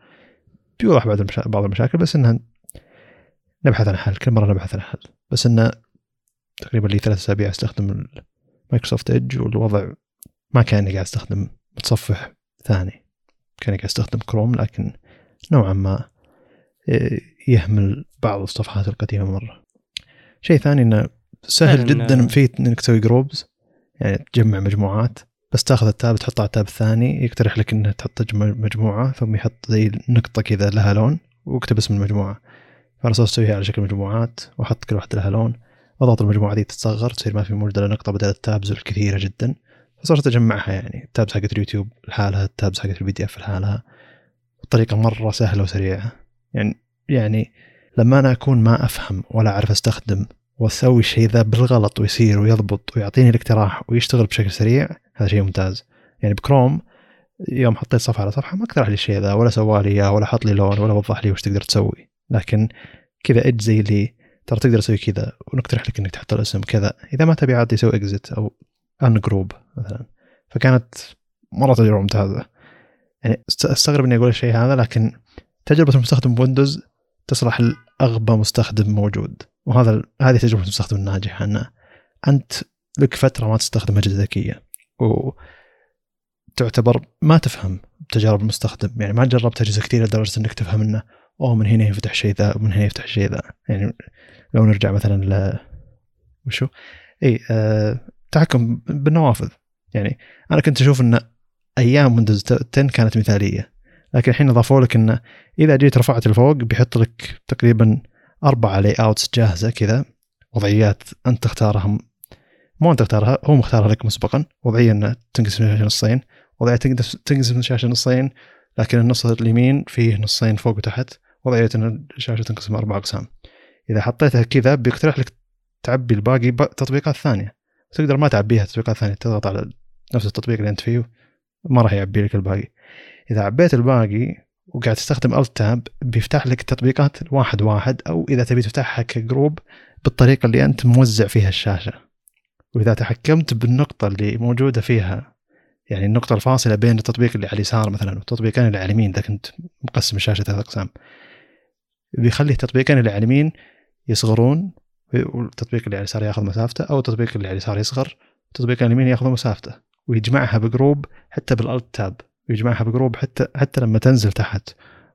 بيوضح بعض المشا... بعض المشاكل بس إنها نبحث عن حل. كل مرة نبحث عن حل. بس إنه تقريبا لي ثلاث أسابيع أستخدم مايكروسوفت Edge والوضع ما كأني قاعد أستخدم متصفح ثاني. كاني قاعد استخدم كروم لكن نوعا ما إيه، يهمل بعض الصفحات القديمة مرة. شيء ثاني إنه سهل جدا في إنك تسوي groups يعني تجمع مجموعات. بس تاخذ ال tab تحطه على ال tab الثاني يقترح لك إنه تحط مجموعة ثم يحط زي نقطة كذا لها لون واكتب اسم المجموعة. فانا صرت اسويها على شكل مجموعات وأحط كل واحدة لها لون. واضغط المجموعة دي تتصغر تصير ما في موجودة إلا نقطة بدل ال tabs الكثيره جدا. فصرت أجمعها يعني. ال tabs حقت اليوتيوب لحالها ال tabs حقت ال PDF لحالها. بطريقه مرة سهلة وسريعة. يعني يعني لما أنا أكون ما أفهم ولا أعرف أستخدم وأسوي الشيء ذا بالغلط ويصير ويضبط ويعطيني الاقتراح ويشتغل بشكل سريع هذا شيء ممتاز. يعني بكروم يوم حطيت صفحة على صفحة ما اقترح لي الشيء ذا ولا سوى لي إياه ولا حط لي لون ولا وضح لي وش تقدر تسوي. لكن كذا اج زي اللي ترى تقدر تسوي كذا ونقترح لك إنك تحط الاسم كذا. إذا ما تبي عاد يسوي exit أو ungroup مثلا. فكانت مرة تجربة ممتازة. يعني أستغرب إني أقول الشيء هذا لكن تجربة المستخدم بويندوز تصلح لأغبى مستخدم موجود. وهذا هذه تجربة المستخدم الناجحة انه أنت لك فترة ما تستخدم أجهزة ذكية. وتعتبر ما تفهم تجارب المستخدم. يعني ما جربت أجهزة كثيرة لدرجة إنك تفهم إنه أوه من هنا يفتح شيء ذا ومن هنا يفتح شيء ذا. يعني لو نرجع مثلا ل وشو؟ إي آه... تحكم بالنوافذ. يعني أنا كنت أشوف إن أيام ويندوز 10 كانت مثالية. لكن الحين أضافوا لك انه إذا جيت رفعت لفوق بيحط لك تقريبا أربع layouts جاهزة كذا. وضعيات أنت تختارها مو أنت تختارها هو مختارها لك مسبقا. وضعية تنقسم الشاشه نصين. وضعية تنقسم الشاشه نصين لكن النص اليمين فيه نصين فوق وتحت. وضعية إن الشاشة تنقسم أربع أقسام. إذا حطيتها كذا بيقترح لك تعبي الباقي تطبيقات ثانية. تقدر ما تعبيها تطبيقات ثانية تضغط على نفس التطبيق اللي أنت فيه ما راح يعبي لك الباقي. إذا عبيت الباقي وقاعد تستخدم الت تاب بيفتح لك التطبيقات واحد واحد أو إذا تبي تفتحها كجروب بالطريقة اللي أنت موزع فيها الشاشة. وإذا تحكمت بالنقطة اللي موجودة فيها يعني النقطة الفاصلة بين التطبيق اللي على اليسار مثلا والتطبيقين اللي على اليمين إذا كنت مقسم الشاشة ثلاث أقسام بيخلي التطبيقين اللي على اليمين يصغرون والتطبيق اللي على اليسار ياخذ مسافته أو التطبيق اللي على اليسار يصغر والتطبيق اللي على اليمين ياخذ مسافته ويجمعها ب group حتى بال Alt Tab ويجمعها ب group حتى حتى لما تنزل تحت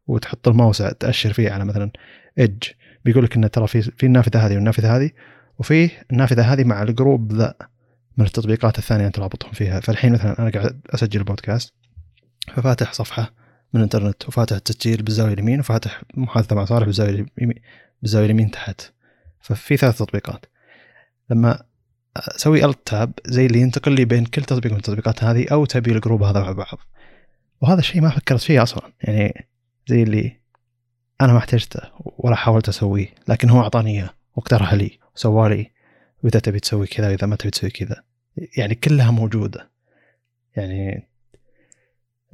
وتحط الماوس تأشر فيه على مثلا Edge بيقول لك انه ترى في في النافذة هذه والنافذة هذه وفي النافذة هذه مع ال group ذا من التطبيقات الثانية انت رابطهم فيها. فالحين مثلا أنا قاعد أسجل بودكاست ففاتح صفحة من الإنترنت وفاتح التسجيل بالزاوية اليمين وفاتح محادثة مع صالح بالزاوية اليمين بالزاوية اليمين تحت. ففي ثلاث تطبيقات. لما أسوي Alt Tab زي اللي ينتقل لي بين كل تطبيق من التطبيقات هذه أو تبي ال group هذا مع بعض. وهذا الشيء ما فكرت فيه أصلا. يعني زي اللي أنا ما احتجته ولا حاولت أسويه لكن هو أعطاني إياه واقترح لي وسوى لي. وإذا تبي تسوي كذا وإذا ما تبي تسوي كذا. يعني كلها موجودة. يعني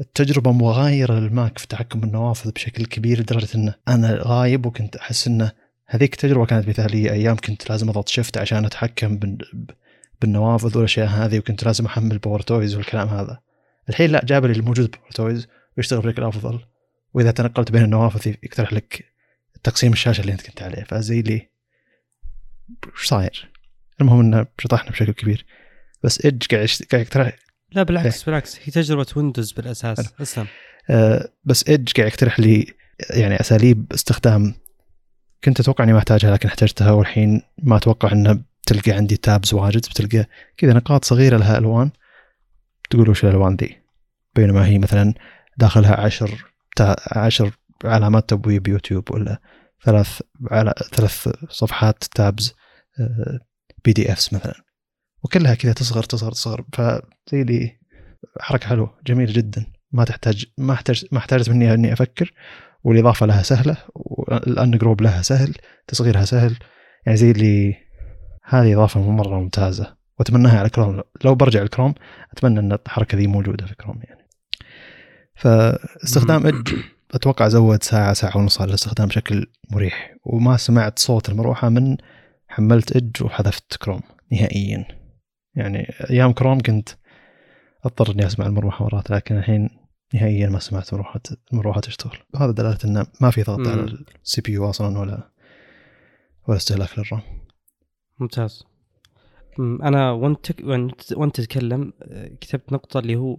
التجربة مغايرة للماك في تحكم بالنوافذ بشكل كبير لدرجة انه أنا غايب وكنت أحس إنه هذيك التجربه كانت مثاليه أيام كنت لازم أضغط Shift عشان أتحكم بالنوافذ والأشياء هذه وكنت لازم أحمل PowerToys والكلام هذا. الحين لا جاب لي الموجود PowerToys ويشتغل بشكل افضل وإذا تنقلت بين النوافذ يقترح لك تقسيم الشاشة اللي أنت كنت عليه. فزي لي. وش صاير؟ المهم إنه شطحنا بشكل كبير. بس Edge قاعد يقترح. لا بالعكس إيه؟ بالعكس. هي تجربة ويندوز بالأساس. أسلم. آه بس Edge قاعد يقترح لي يعني أساليب استخدام كنت أتوقع إني ما أحتاجها لكن احتجتها والحين ما أتوقع إنها بتلقى عندي tabs واجد بتلقى كذا نقاط صغيرة لها ألوان. تقول وش الألوان ذي بينما هي مثلا داخلها عشر عشر علامات تبويب بيوتيوب ولا ثلاث على ثلاث صفحات tabs PDFs مثلا. وكلها كذا تصغر تصغر تصغر. فزي لي حركة حلوة جميلة جدا. ما تحتاج ما أحتاج ما احتاجت مني إني أفكر. والإضافة لها سهلة وال ungroup لها سهل تصغيرها سهل. يعني زي اللي هذه إضافة مرة ممتازة وأتمناها على كروم لو برجع الكروم أتمنى إن الحركة ذي موجودة في كروم يعني. فاستخدام اج أتوقع زود ساعة ساعة ونص على الاستخدام بشكل مريح. وما سمعت صوت المروحة من حملت اج وحذفت كروم نهائيا. يعني أيام كروم كنت أضطر إني أسمع المروحة مرات لكن الحين نهائيا ما سمعت مروحه المروحه تشتغل. وهذا دلالة انه ما في ضغط على ال CPU أصلا ولا ولا استهلاك لل RAM. ممتاز. أنا وانت وانت تتكلم كتبت نقطة اللي هو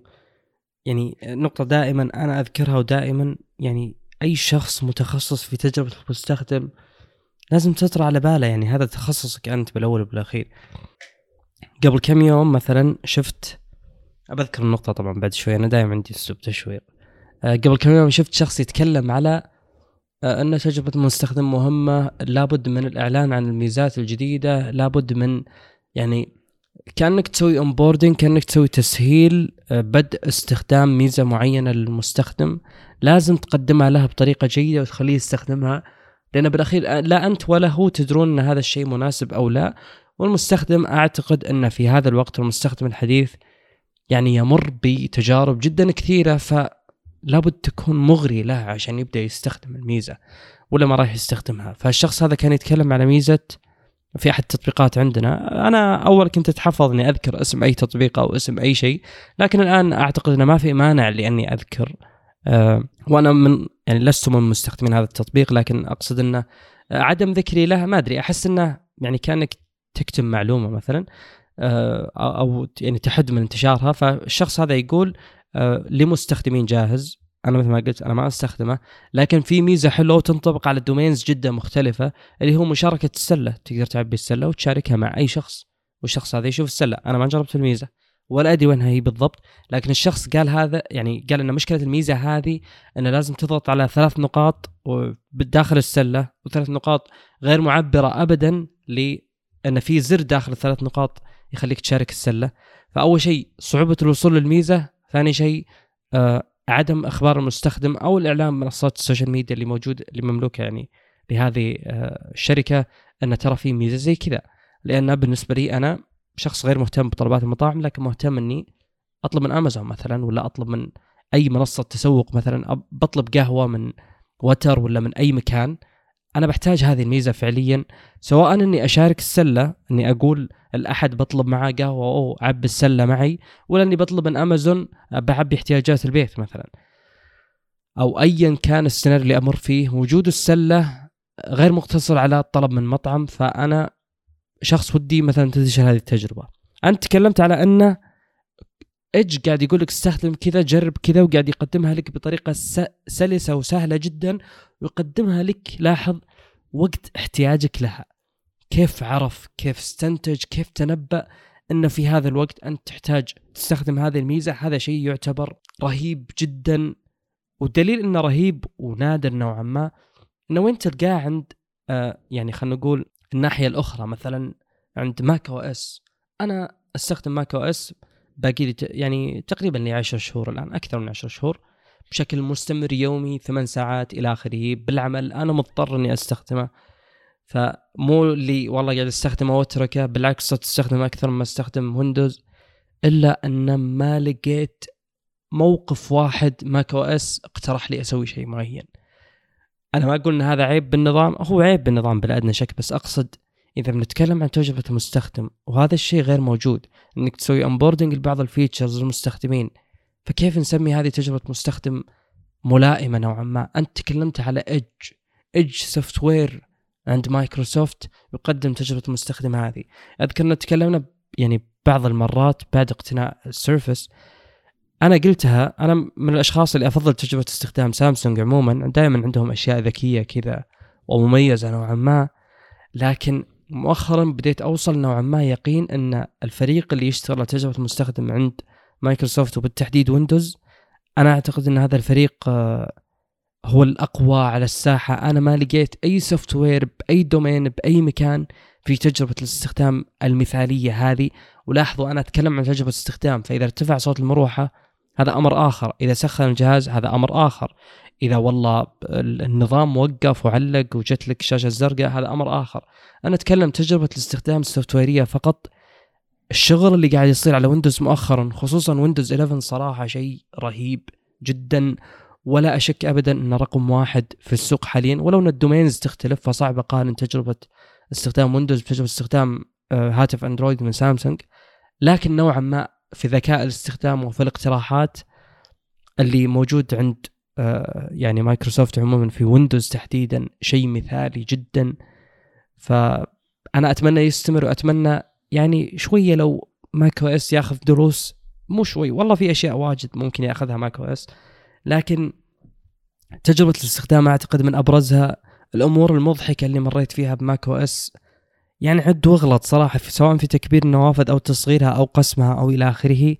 يعني نقطة دائما أنا أذكرها ودائما يعني أي شخص متخصص في تجربة المستخدم لازم تطرى على باله. يعني هذا تخصصك أنت بالأول وبالأخير. قبل كم يوم مثلا شفت بذكر النقطة طبعا بعد شوي أنا دائما عندي أسلوب تشويق. آه، قبل كم يوم شفت شخص يتكلم على آه، أن تجربة المستخدم مهمة لابد من الإعلان عن الميزات الجديدة لابد من يعني كأنك تسوي اونبوردنج كأنك تسوي تسهيل آه، بدء استخدام ميزة معينة للمستخدم. لازم تقدمها له بطريقة جيدة وتخليه يستخدمها لأن بالأخير لا أنت ولا هو تدرون أن هذا الشيء مناسب أو لا. والمستخدم أعتقد أن في هذا الوقت المستخدم الحديث يعني يمر بتجارب جدا كثيرة فلابد تكون مغري له عشان يبدأ يستخدم الميزة ولا ما راح يستخدمها. فالشخص هذا كان يتكلم على ميزة في أحد التطبيقات عندنا. أنا أول كنت أتحفظ إني أذكر اسم أي تطبيق أو اسم أي شيء لكن الآن أعتقد إنه ما في مانع لأني أذكر. أه وأنا من يعني لست من مستخدمين هذا التطبيق لكن أقصد إنه عدم ذكري له ما أدري أحس إنه يعني كأنك تكتم معلومة مثلا. أو يعني تحد من انتشارها. فالشخص هذا يقول أه لمستخدمين جاهز. أنا مثل ما قلت أنا ما أستخدمه. لكن في ميزة حلوة وتنطبق على دومينز جدا مختلفة اللي هو مشاركة السلة. تقدر تعبي السلة وتشاركها مع أي شخص والشخص هذا يشوف السلة. أنا ما جربت الميزة ولا أدري وينها هي بالضبط. لكن الشخص قال هذا يعني قال إن مشكلة الميزة هذه إنه لازم تضغط على ثلاث نقاط داخل السلة وثلاث نقاط غير معبرة ابدا لأن في زر داخل الثلاث نقاط. يخليك تشارك السلة. فأول شيء صعوبة الوصول للميزة. ثاني شيء آه عدم أخبار المستخدم أو الإعلام منصات ال social media اللي موجود اللي مملوكة يعني لهذه آه، الشركة أن ترى في ميزة زي كذا. لأن بالنسبة لي أنا شخص غير مهتم بطلبات المطاعم لكن مهتم إني أطلب من أمازون مثلا ولا أطلب من أي منصة تسوق مثلا. بطلب قهوة من وتر ولا من أي مكان. أنا بحتاج هذه الميزة فعليا سواء إني أشارك السلة إني أقول الأحد بطلب معاه قهوة أو عب السلة معي ولا إني بطلب من أمازون بعبي احتياجات البيت مثلا. أو ايا كان السيناريو اللي أمر فيه وجود السلة غير مقتصر على الطلب من مطعم فأنا شخص ودي مثلا تنتشر هذه التجربة. أنت تكلمت على انه إيدج قاعد يقول لك استخدم كذا جرب كذا وقاعد يقدمها لك بطريقة سلسة وسهلة جدا ويقدمها لك لاحظ وقت احتياجك لها. كيف عرف كيف استنتج كيف تنبأ أن في هذا الوقت أنت تحتاج تستخدم هذه الميزة؟ هذا شيء يعتبر رهيب جدا. والدليل أنه رهيب ونادر نوعا ما أنه وين تلقاه عند آه يعني خلينا نقول الناحية الأخرى. مثلا عند macOS أنا أستخدم macOS باقي لي يعني تقريبا لي 10 شهور الآن أكثر من 10 شهور. بشكل مستمر يومي ثمان ساعات إلى آخره. بالعمل أنا مضطر أني أستخدمه. فمو اللي والله قاعد أستخدمه وأتركه بالعكس صرت أستخدمه أكثر مما أستخدم ويندوز إلا أن ما لقيت موقف واحد macOS اقترح لي أسوي شيء معين. أنا ما أقول إن هذا عيب بالنظام هو عيب بالنظام بلا أدنى شك بس أقصد إذا بنتكلم عن تجربه المستخدم وهذا الشيء غير موجود. إنك تسوي onboarding لبعض ال features للمستخدمين فكيف نسمي هذه تجربة مستخدم ملائمة نوعا ما؟ أنت تكلمت على Edge Edge software عند مايكروسوفت يقدم تجربة المستخدم هذه. أذكر أن تكلمنا يعني بعض المرات بعد اقتناء ال Surface أنا قلتها أنا من الأشخاص اللي أفضل تجربة استخدام سامسونج عموما. دائما عندهم أشياء ذكية كذا ومميزة نوعا ما. لكن مؤخرا بديت أوصل نوعا ما يقين أن الفريق اللي يشتغل على تجربة المستخدم عند مايكروسوفت وبالتحديد ويندوز أنا أعتقد إن هذا الفريق آه، هو الأقوى على الساحة. أنا ما لقيت أي software بأي domain بأي مكان في تجربة الاستخدام المثالية هذه. ولاحظوا أنا أتكلم عن تجربة استخدام فإذا ارتفع صوت المروحة هذا أمر آخر إذا سخن الجهاز هذا أمر آخر. إذا والله النظام وقف وعلق وجت لك الشاشه الزرقاء هذا أمر آخر. أنا أتكلم تجربة الاستخدام ال softwareية فقط الشغل اللي قاعد يصير على Windows مؤخرا خصوصا Windows 11 صراحة شيء رهيب جدا. ولا أشك ابدا انه رقم واحد في السوق حاليا ولو إن ال domains تختلف فصعب اقارن تجربة استخدام Windows بتجربة استخدام آه، هاتف Android من سامسونج لكن نوعا ما في ذكاء الاستخدام وفي الاقتراحات اللي موجود عند آه، يعني مايكروسوفت عموما في Windows تحديدا شيء مثالي جدا. فأنا أتمنى يستمر وأتمنى يعني شوية لو macOS ياخذ دروس مو شوي والله في أشياء واجد ممكن ياخذها macOS لكن تجربة الاستخدام أعتقد من أبرزها الأمور المضحكة اللي مريت فيها ب macOS. يعني عد واغلط صراحة في سواء في تكبير النوافذ أو تصغيرها أو قسمها أو إلى آخره.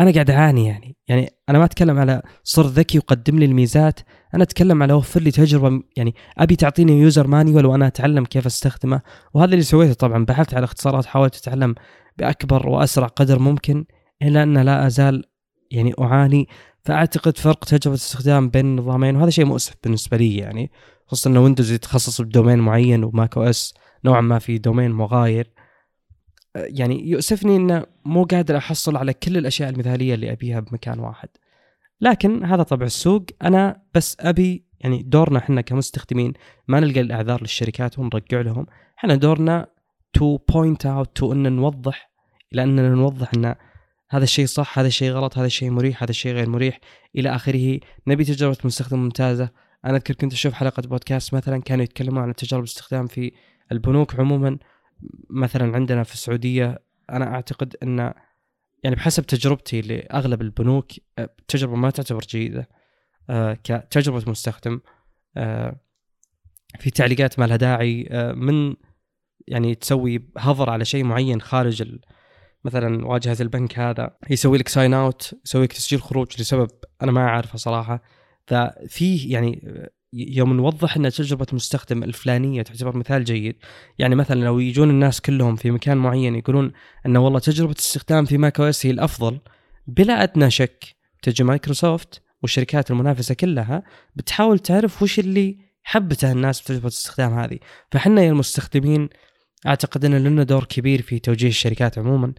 أنا قاعد أعاني يعني. يعني أنا ما أتكلم على صير ذكي وقدم لي الميزات أنا أتكلم على وفر لي تجربة يعني أبي تعطيني user manual وأنا أتعلم كيف أستخدمه. وهذا اللي سويته طبعا بحثت على اختصارات حاولت أتعلم بأكبر وأسرع قدر ممكن إلا أن لا أزال يعني أعاني. فأعتقد فرق تجربة الاستخدام بين النظامين وهذا شيء مؤسف بالنسبة لي يعني خصوصا إن Windows يتخصص ب domain معين و macOS نوعا ما في domain مغاير. يعني يؤسفني إنه مو قادر أحصل على كل الأشياء المثالية اللي أبيها بمكان واحد. لكن هذا طبع السوق. أنا بس أبي يعني دورنا إحنا كمستخدمين ما نلقى الأعذار للشركات ونرجع لهم. إحنا دورنا to point out to إن نوضح إلى اننا نوضح إن هذا الشيء صح هذا الشيء غلط هذا الشيء مريح هذا الشيء غير مريح إلى آخره. نبي تجربة مستخدم ممتازة. أنا أذكر كنت أشوف حلقة بودكاست مثلا كانوا يتكلمون عن تجارب الاستخدام في البنوك عموما. مثلا عندنا في السعودية أنا أعتقد إن يعني بحسب تجربتي لأغلب البنوك آه، تجربة ما تعتبر جيدة آه، كتجربة مستخدم آه، في تعليقات ما لها داعي من يعني تسوي هضر على شيء معين خارج مثلا واجهة البنك هذا يسوي لك ساين اوت يسوي لك تسجيل خروج لسبب أنا ما أعرفه صراحة ففيه يعني يوم نوضح إن تجربة المستخدم الفلانية تعتبر مثال جيد. يعني مثلا لو يجون الناس كلهم في مكان معين يقولون إن والله تجربة الاستخدام في ماك أو إس هي الأفضل بلا أدنى شك تجي مايكروسوفت والشركات المنافسة كلها بتحاول تعرف وش اللي حبته الناس بتجربه الاستخدام هذه. فحنا يا المستخدمين أعتقد إن لنا دور كبير في توجيه الشركات عموما.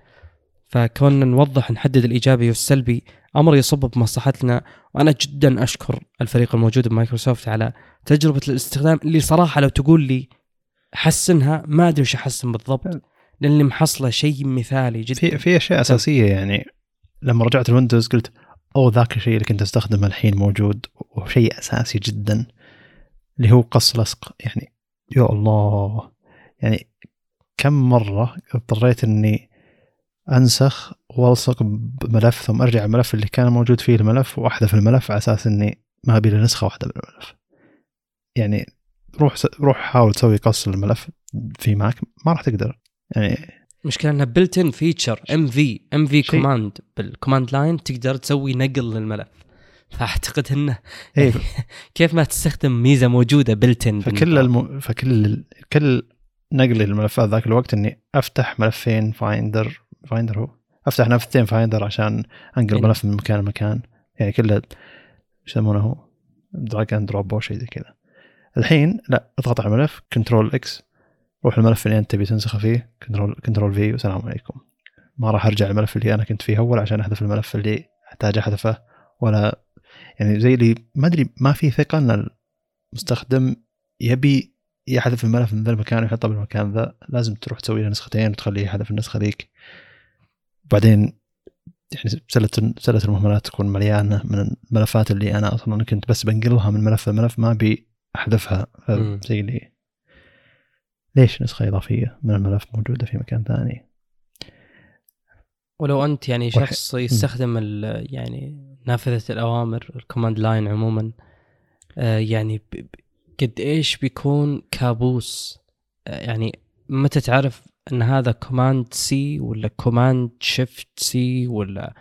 فكوننا نوضح نحدد الإيجابي والسلبي أمر يصب بمصلحتنا وأنا جدا أشكر الفريق الموجود بمايكروسوفت على تجربة الاستخدام اللي صراحة لو تقول لي حسنها ما أدري وش أحسن بالضبط لأني محصله شيء مثالي جدا. في في أشياء أساسية يعني لما رجعت ال Windows قلت oh ذاك الشيء اللي كنت أستخدمه الحين موجود وشيء أساسي جدا. اللي هو قص لصق يعني يا الله. يعني كم مرة اضطريت إني أنسخ وألصق بملف ثم أرجع الملف اللي كان موجود فيه الملف وأحذف الملف على أساس إني ما أبي نسخة واحدة من الملف. يعني روح س... روح حاول تسوي قص الملف في Mac ما راح تقدر. يعني مشكلة انها بلت ان فيتشر ام في ام في كوماند بالكوماند لاين تقدر تسوي نقل للملف. فأعتقد إنه إيه. كيف ما تستخدم ميزة موجودة بلت ان فكل الم... فكل كل نقل الملفات ذاك الوقت إني أفتح ملفين فايندر فايندر هو. أفتح نفتين فايندر عشان انقل إيه. ملف من مكان لمكان. يعني كله يسمونه دراج اند دروب أو شيء زي كذا. الحين لا اضغط على الملف Control X روح الملف اللي أنت تبي تنسخه فيه Control Control V والسلام عليكم. ما راح أرجع الملف اللي أنا كنت فيه أول عشان أحذف الملف اللي أحتاج أحذفه. ولا يعني زي اللي ما أدري ما في ثقة إن المستخدم يبي يحذف الملف من ذا المكان ويحطه بالمكان ذا. لازم تروح تسوي له نسختين وتخليه يحذف النسخة ذيك. بعدين يعني سلة سلة المهملات تكون مليانة من الملفات اللي أنا أصلا كنت بس بنقلها من ملف لملف ما أبي أحذفها. زي اللي ليش نسخة إضافية من الملف موجودة في مكان ثاني؟ ولو أنت يعني شخص يستخدم يعني نافذة الأوامر ال command line عموما آه، يعني قد إيش بيكون كابوس؟ آه، يعني متى تعرف إن هذا Command C ولا Command Shift C ولا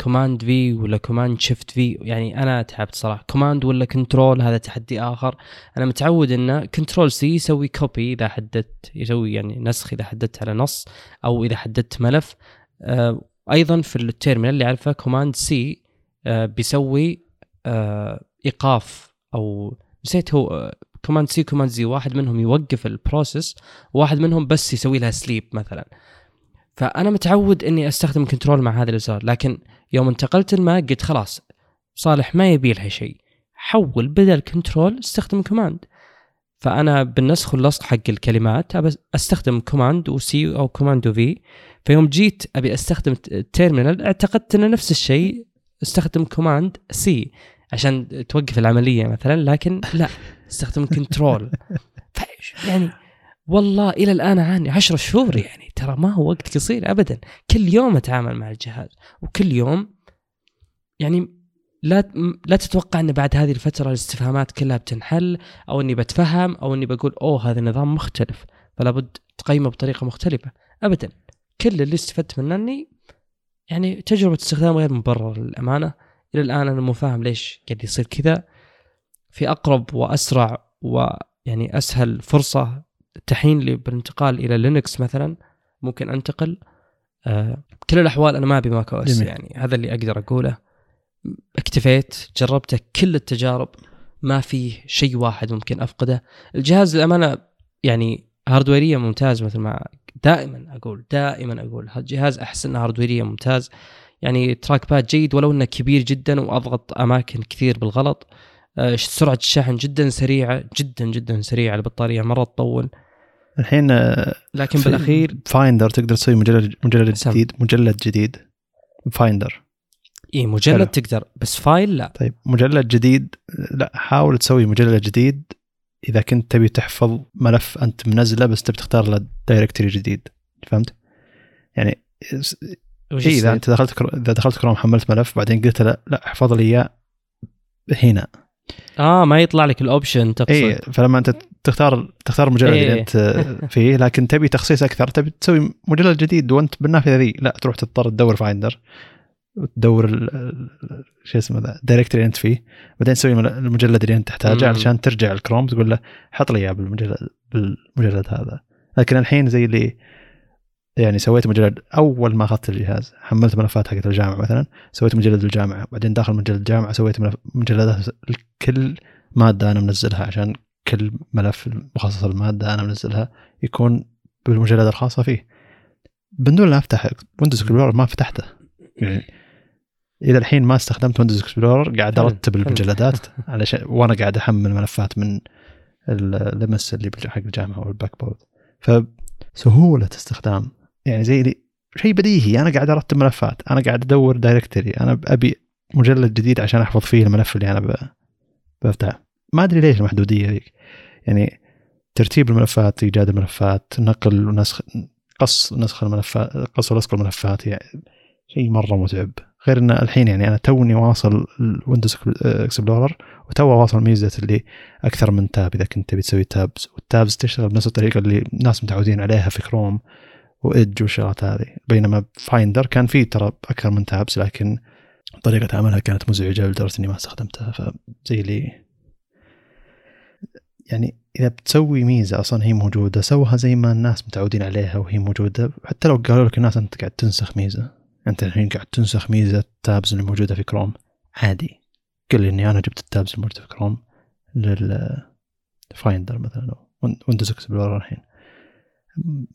Command V ولا Command Shift V يعني أنا تعبت صراحة. Command ولا Control هذا تحدي آخر. أنا متعود انه Control C يسوي copy إذا حددت يسوي يعني نسخ إذا حددت على نص أو إذا حددت ملف. آه أيضا في ال terminal اللي أعرفه Command C آه بيسوي آه إيقاف أو نسيت هو Command C Command Z واحد منهم يوقف ال process وواحد منهم بس يسوي لها sleep مثلا. فأنا متعود إني أستخدم Control مع هذا الازرار لكن يوم انتقلت ال Mac قلت خلاص صالح ما يبي لها شيء. حول بدل Control استخدم Command فأنا بالنسخ واللصق حق الكلمات أستخدم Command و C أو Command و V فيوم جيت أبي أستخدم ال terminal اعتقدت إنه نفس الشيء استخدم Command C عشان توقف العملية مثلا لكن لا. استخدم Control يعني والله إلى الآن أعاني 10 شهور يعني ترى ما هو وقت قصير ابدا. كل يوم أتعامل مع الجهاز وكل يوم يعني لا لا تتوقع إن بعد هذه الفترة الاستفهامات كلها بتنحل أو إني بتفهم أو إني بقول أوه هذا النظام مختلف. فلا بد تقيمه بطريقة مختلفة. ابدا. كل اللي استفدت منه إني يعني تجربة استخدام غير مبرر للأمانة. إلى الآن أنا مو فاهم ليش قاعد يصير كذا. في أقرب وأسرع ويعني أسهل فرصة تحين لي بالانتقال إلى Linux مثلا ممكن أنتقل. آه كل الأحوال أنا ما أبي macOS يعني هذا اللي أقدر أقوله. اكتفيت جربته كل التجارب ما فيه شيء واحد ممكن أفقده. الجهاز للأمانة يعني hardwareيا ممتاز مثل ما دائما أقول دائما أقول. الجهاز احسن hardwareيا ممتاز. يعني trackpad جيد ولو إنه كبير جدا وأضغط أماكن كثير بالغلط. سرعة الشحن جدا سريعة جدا جدا سريعة. البطارية مرة تطول. الحين آه، لكن بالأخير Finder تقدر تسوي مجلد مجلد جديد مجلد جديد. Finder إي مجلد حلو. تقدر بس file لا. طيب مجلد جديد لا حاول تسوي مجلد جديد. إذا كنت تبي تحفظ ملف أنت منزله بس تبي تختار له directory جديد. فهمت؟ يعني إيه إذا أنت دخلت كرو... إذا دخلت كروم حملت ملف بعدين قلت له لا احفظ لي إياه هنا. آه ما يطلع لك ال option تقصد. اي فلما أنت تختار تختار المجلد إيه. اللي أنت فيه لكن تبي تخصيص أكثر تبي تسوي مجلد جديد وأنت بالنافذه ذي لا تروح تضطر تدور Finder وتدور شو اسمه ذا ال directory اللي أنت فيه بعدين تسوي المجلد اللي أنت تحتاجه علشان ترجع الكروم تقول له حط لي إياه بالمجلد بالمجلد هذا. لكن الحين زي اللي يعني سويت مجلد اول ما اخذت الجهاز حملت ملفات حقت الجامعة مثلا سويت مجلد الجامعة بعدين داخل مجلد الجامعة سويت مجلدات كل ماده أنا منزلها عشان كل ملف مخصص الماده أنا منزلها يكون بالمجلد الخاصه فيه بدون لا افتح Windows Explorer ما فتحته يعني إلى الحين ما استخدمت Windows Explorer قاعد ارتب المجلدات علشان وأنا قاعد احمل ملفات من اللمس اللي حق الجامعة وال Blackboard فسهوله استخدام يعني زي شيء بديهي. أنا قاعد أرتب ملفات أنا قاعد أدور directory أنا أبي مجلد جديد عشان أحفظ فيه الملف اللي أنا بفتحه. ما أدري ليش المحدودية ذيك يعني ترتيب الملفات إيجاد الملفات نقل ونسخ قص نسخ الملفات قص ولصق الملفات يعني شيء مرة متعب. غير إن الحين يعني أنا توني واصل ال Windows Explorer وتو واصل ميزة اللي أكثر من tab إذا كنت تبي تسوي tabs. وال tabs تشتغل بنفس الطريقة اللي الناس متعودين عليها في كروم و Edge والشغلات هذه. بينما Finder كان فيه ترى أكثر من tabs لكن طريقة عملها كانت مزعجة لدرجة إني ما استخدمتها. فزي اللي يعني إذا بتسوي ميزة أصلا هي موجودة سوها زي ما الناس متعودين عليها وهي موجودة. حتى لو قالوا لك الناس أنت قاعد تنسخ ميزة. أنت الحين قاعد تنسخ ميزة ال tabs اللي موجودة في كروم عادي. قل لي إني أنا جبت ال tabs الموجودة في Chrome لل Finder مثلا Windows Explorer الحين.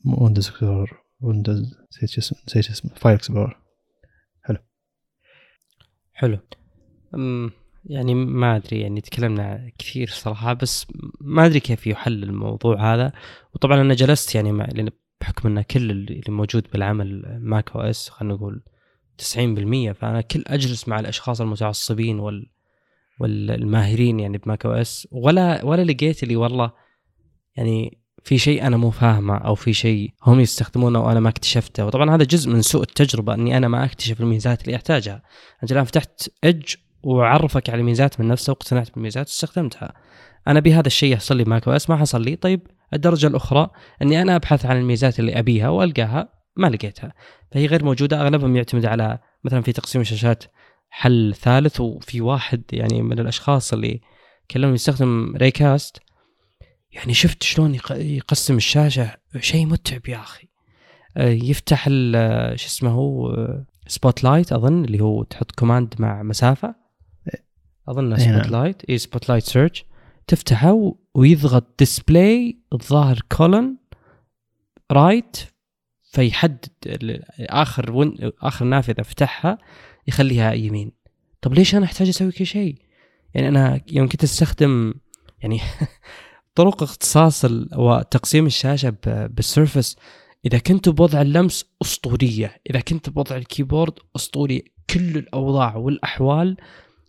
Windows Explorer Windows نسيت اسمه نسيت اسمه File Explorer. حلو. حلو. يعني ما أدري يعني تكلمنا كثير صراحة بس ما أدري كيف يحل الموضوع هذا. وطبعا أنا جلست يعني مع لأن بحكم إن كل اللي موجود بالعمل macOS خلينا نقول 90% فأنا كل أجلس مع الأشخاص المتعصبين وال والماهرين يعني ب macOS ولا ولا لقيت اللي والله يعني في شيء أنا مو فاهمه أو في شيء هم يستخدمونه وأنا ما اكتشفته. وطبعا هذا جزء من سوء التجربة إني أنا ما أكتشف الميزات اللي أحتاجها. أنت الآن فتحت اج وعرفك على الميزات من نفسه واقتنعت بالميزات واستخدمتها. أنا بهذا الشيء يحصل لي macOS ما حصل لي. طيب الدرجة الأخرى إني أنا أبحث عن الميزات اللي أبيها وألقاها ما لقيتها. فهي غير موجودة أغلبهم يعتمد على مثلا في تقسيم الشاشات حل ثالث وفي واحد يعني من الأشخاص اللي كلمني يستخدم Raycast يعني شفت شلون يقسم الشاشة؟ شيء متعب يا أخي. آه، يفتح شو اسمه هو؟ Spotlight أظن اللي هو تحط command مع مسافة. أظن. Spotlight اي Spotlight search تفتحه ويضغط display الظاهر colon right فيحدد آخر one آخر نافذة فتحها يخليها يمين. طب ليش أنا أحتاج أسوي كل شيء؟ يعني أنا يوم كنت أستخدم يعني طرق اختصار وتقسيم الشاشة بال Surface. إذا كنت بوضع اللمس أسطورية. إذا كنت بوضع ال keyboard أسطوري. كل الأوضاع والأحوال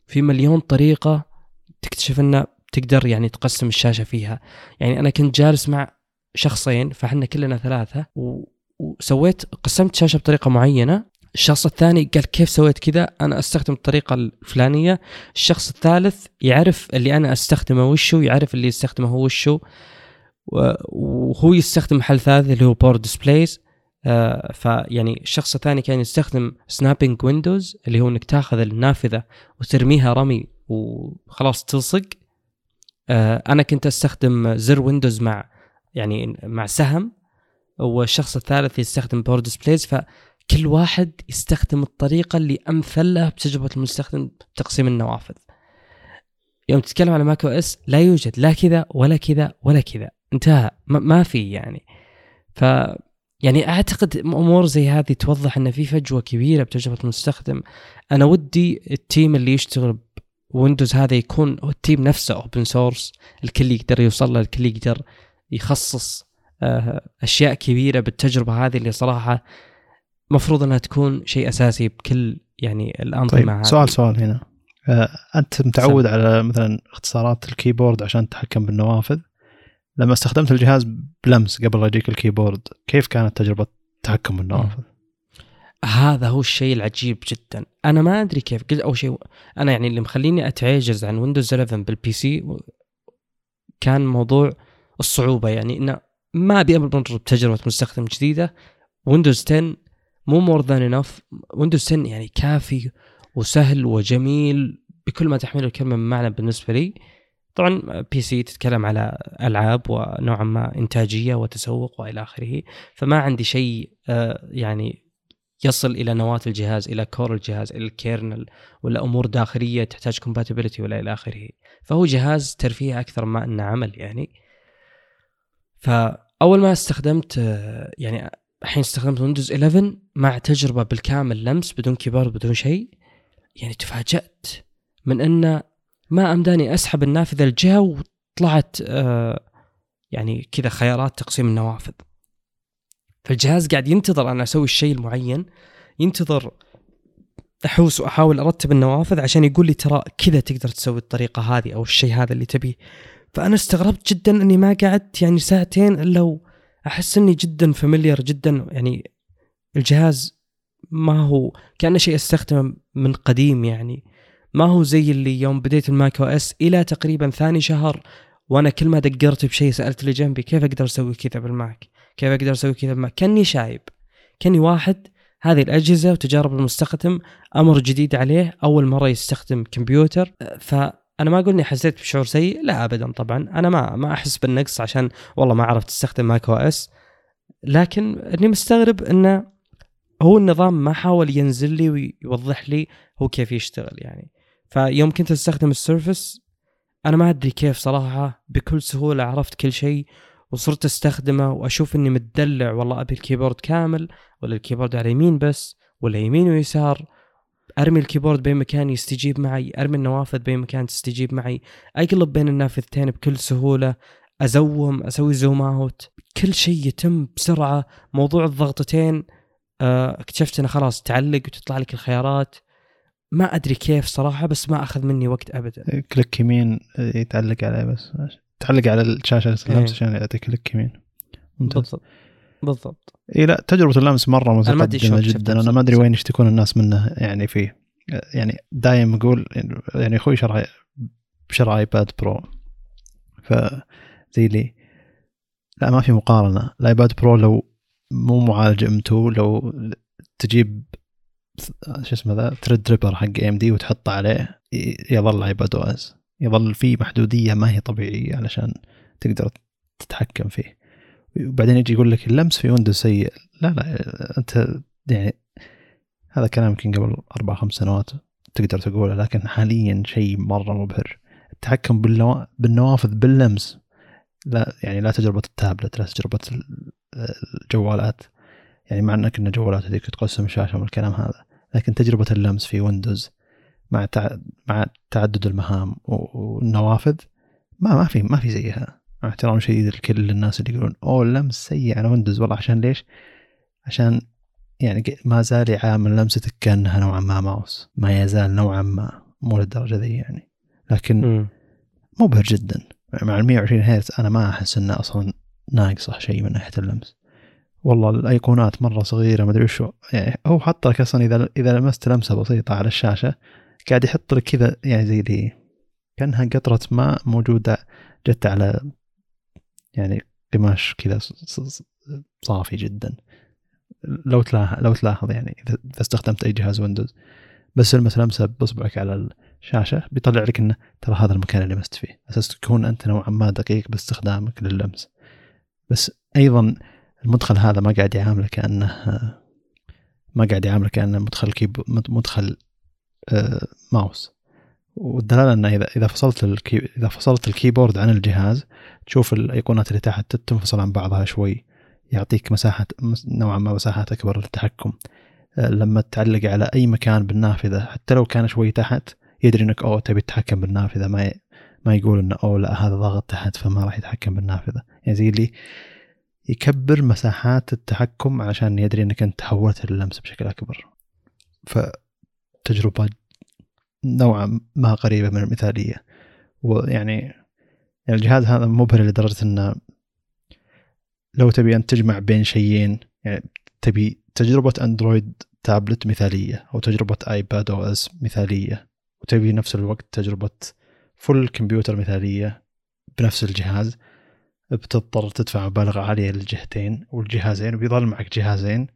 في مليون طريقة تكتشف إنه تقدر يعني تقسم الشاشة فيها. يعني أنا كنت جالس مع شخصين فإحنا كلنا ثلاثة و... وسويت قسمت شاشة بطريقة معينة الشخص الثاني قال كيف سويت كذا؟ أنا أستخدم الطريقة الفلانية. الشخص الثالث يعرف اللي أنا أستخدمه وشو يعرف اللي يستخدمه هو وشو وهو يستخدم حل ثالث اللي هو PowerDisplays فيعني الشخص الثاني كان يستخدم snapping windows اللي هو إنك تاخذ النافذة وترميها رمي وخلاص تلصق. آه أنا كنت أستخدم زر Windows مع يعني مع سهم. والشخص الثالث يستخدم PowerDisplays فكل واحد يستخدم الطريقة اللي امثل له بتجربة المستخدم بتقسيم النوافذ. يوم تتكلم على macOS لا يوجد لا كذا ولا كذا ولا كذا. انتهى. ما, ما في يعني. ف يعني أعتقد أمور زي هذه توضح إن في فجوة كبيرة بتجربة المستخدم. أنا ودي ال team اللي يشتغل Windows هذا يكون هو ال team نفسه open source الكل يقدر يوصل له الكل يقدر يخصص آه، أشياء كبيرة بالتجربة هذه اللي صراحة مفروض انها تكون شيء أساسي بكل يعني الأنظمة طيب سؤال سؤال هنا. آه، أنت متعود على مثلا اختصارات ال keyboard عشان تتحكم بالنوافذ. لما استخدمت الجهاز بلمس قبل لا يجيك ال keyboard كيف كانت تجربة التحكم بالنوافذ؟ هذا هو الشيء العجيب جدا. أنا ما أدري كيف. قلت أول شيء أنا يعني اللي مخليني أتعجز عن ويندوز 11 بال PC كان موضوع الصعوبة. يعني انه ما أبي أمر بتجربة مستخدم جديدة ويندوز 10 مو more than enough ويندوز 10 يعني كافي وسهل وجميل بكل ما تحمله الكلمة من معنى بالنسبة لي. طبعا PC تتكلم على ألعاب ونوعا ما إنتاجية وتسوق وإلى آخره. فما عندي شيء آه، يعني يصل إلى نواة الجهاز إلى core الجهاز إلى ال kernel ولا أمور داخلية تحتاج compatibility ولا إلى آخره. فهو جهاز ترفيه أكثر ما إنه عمل يعني. فأول ما استخدمت آه، يعني الحين استخدمت ويندوز 11 مع تجربة بالكامل لمس بدون كيبورد بدون شيء. يعني تفاجأت من انه ما أمداني أسحب النافذة الجهه وطلعت آه، يعني كذا خيارات تقسيم النوافذ. فالجهاز قاعد ينتظر أنا أسوي الشيء المعين ينتظر أحوس وأحاول أرتب النوافذ عشان يقول لي ترى كذا تقدر تسوي الطريقة هذه أو الشيء هذا اللي تبيه. فأنا استغربت جدا أني ما قعدت يعني ساعتين إلا واحس إني جدا familiar جدا يعني الجهاز ما هو كأنه شيء أستخدمه من قديم يعني ما هو زي اللي يوم بديت الماك OS إلى تقريبا ثاني شهر وأنا كل ما دقرت بشيء سألت اللي جنبي كيف أقدر أسوي كذا بالماك؟ كيف أقدر أسوي كذا بالماك؟ كأني شايب كأني واحد هذه الأجهزة وتجارب المستخدم أمر جديد عليه أول مرة يستخدم كمبيوتر فانا ما أقول إني حسيت بشعور سيء لا ابدا طبعا. أنا ما ما أحس بالنقص عشان والله ما عرفت أستخدم ماك OS. لكن إني مستغرب إنه هو النظام ما حاول ينزل لي ويوضح لي هو كيف يشتغل يعني. فيوم كنت أستخدم السيرفس أنا ما أدري كيف صراحة بكل سهولة عرفت كل شيء وصرت أستخدمه وأشوف إني متدلع والله أبي الكيبورد كامل ولا الكيبورد على يمين بس ولا يمين ويسار. أرمي الكيبورد بين مكان يستجيب معي أرمي النوافذ بين مكان تستجيب معي. اقلب بين النافذتين بكل سهولة أزوم أسوي zoom out. كل شيء يتم بسرعة. موضوع الضغطتين آه، اكتشفت إنه خلاص تعلق وتطلع لك الخيارات. ما أدري كيف صراحة بس ما أخذ مني وقت ابدا. click يمين يتعلق عليه بس. تعلق على الشاشة إيه. عشان يعطيك click يمين. ممتاز. بالضبط. بالضبط. إي لا تجربة اللمس مرة متقدمة جدا. أنا ما أدري. وين يشتكون الناس منه يعني فيه يعني دايم أقول يعني أخوي شرى شرى ايباد Pro فزي لي. لا ما في مقارنة. الايباد Pro لو مو معالج M2 لو تجيب شو اسمه ذا Threadripper حق AMD وتحطه عليه يظل ايباد OS يظل فيه محدودية ما هي طبيعية علشان تقدر تتحكم فيه. وبعدين يجي يقول لك اللمس في ويندوز سيء. لا لا أنت يعني هذا كلام يمكن قبل أربع خمس سنوات تقدر تقوله لكن حاليا شيء مرة مبهر. التحكم بالنوا... بالنوافذ باللمس لا يعني لا تجربة التابلت لا تجربة الجوالات. يعني مع إنك إن الجوالات هذيك تقسم الشاشه والكلام هذا لكن تجربة اللمس في ويندوز مع تع... مع تعدد المهام والنوافذ ما ما في ما في زيها. مع احترام شديد لكل الناس اللي يقولون أوه اللمس سيء على ويندوز والله عشان ليش؟ عشان يعني ما زال يعامل لمستك كأنها نوعا ما ماوس. ما يزال نوعا ما مو للدرجة ذي يعني. لكن مبهر جدا. مع ال 120 هرتز أنا ما أحس إنه أصلا ناقصه شيء من ناحية اللمس. والله الأيقونات مرة صغيرة ما أدري وشو يعني هو حط لك أصلا إذا إذا لمست لمسة بسيطة على الشاشة قاعد يحط لك كذا يعني زي دي كأنها قطرة ماء موجودة جت على يعني قماش كذا صافي جدا. لو تلاحظ لو تلاحظ يعني اذا استخدمت أي جهاز ويندوز. بس لمس لمسه بأصبعك على الشاشة بيطلع لك إنه ترى هذا المكان اللي لمست فيه. أساس تكون أنت نوعا ما دقيق باستخدامك لللمس بس أيضا المدخل هذا ما قاعد يعامله كأنه ما قاعد يعامله كأنه مدخل كيب مدخل آه، ماوس. والدلالة إنه اذا إذا فصلت الكي إذا فصلت الكيبورد عن الجهاز تشوف الأيقونات اللي تحت تنفصل عن بعضها شوي. يعطيك مساحه نوعا ما مساحات أكبر للتحكم. آه، لما تعلق على أي مكان بالنافذة حتى لو كان شوي تحت يدري إنك أوه تبي تتحكم بالنافذة. ما. ما يقول إنه أوه لا هذا ضاغط تحت فما راح يتحكم بالنافذة. يعني زي اللي يكبر مساحات التحكم عشان يدري إنك أنت تحولت اللمس بشكل أكبر. فتجربة نوعا ما قريبة من المثالية. ويعني يعني الجهاز هذا مبهر لدرجة إنه لو تبي أن تجمع بين شيئين يعني تبي تجربة أندرويد تابلت مثالية أو تجربة آيباد OS مثالية وتبي نفس الوقت تجربة full computer مثالية بنفس الجهاز بتضطر تدفع مبالغ عالية للجهتين والجهازين وبيظل معك جهازين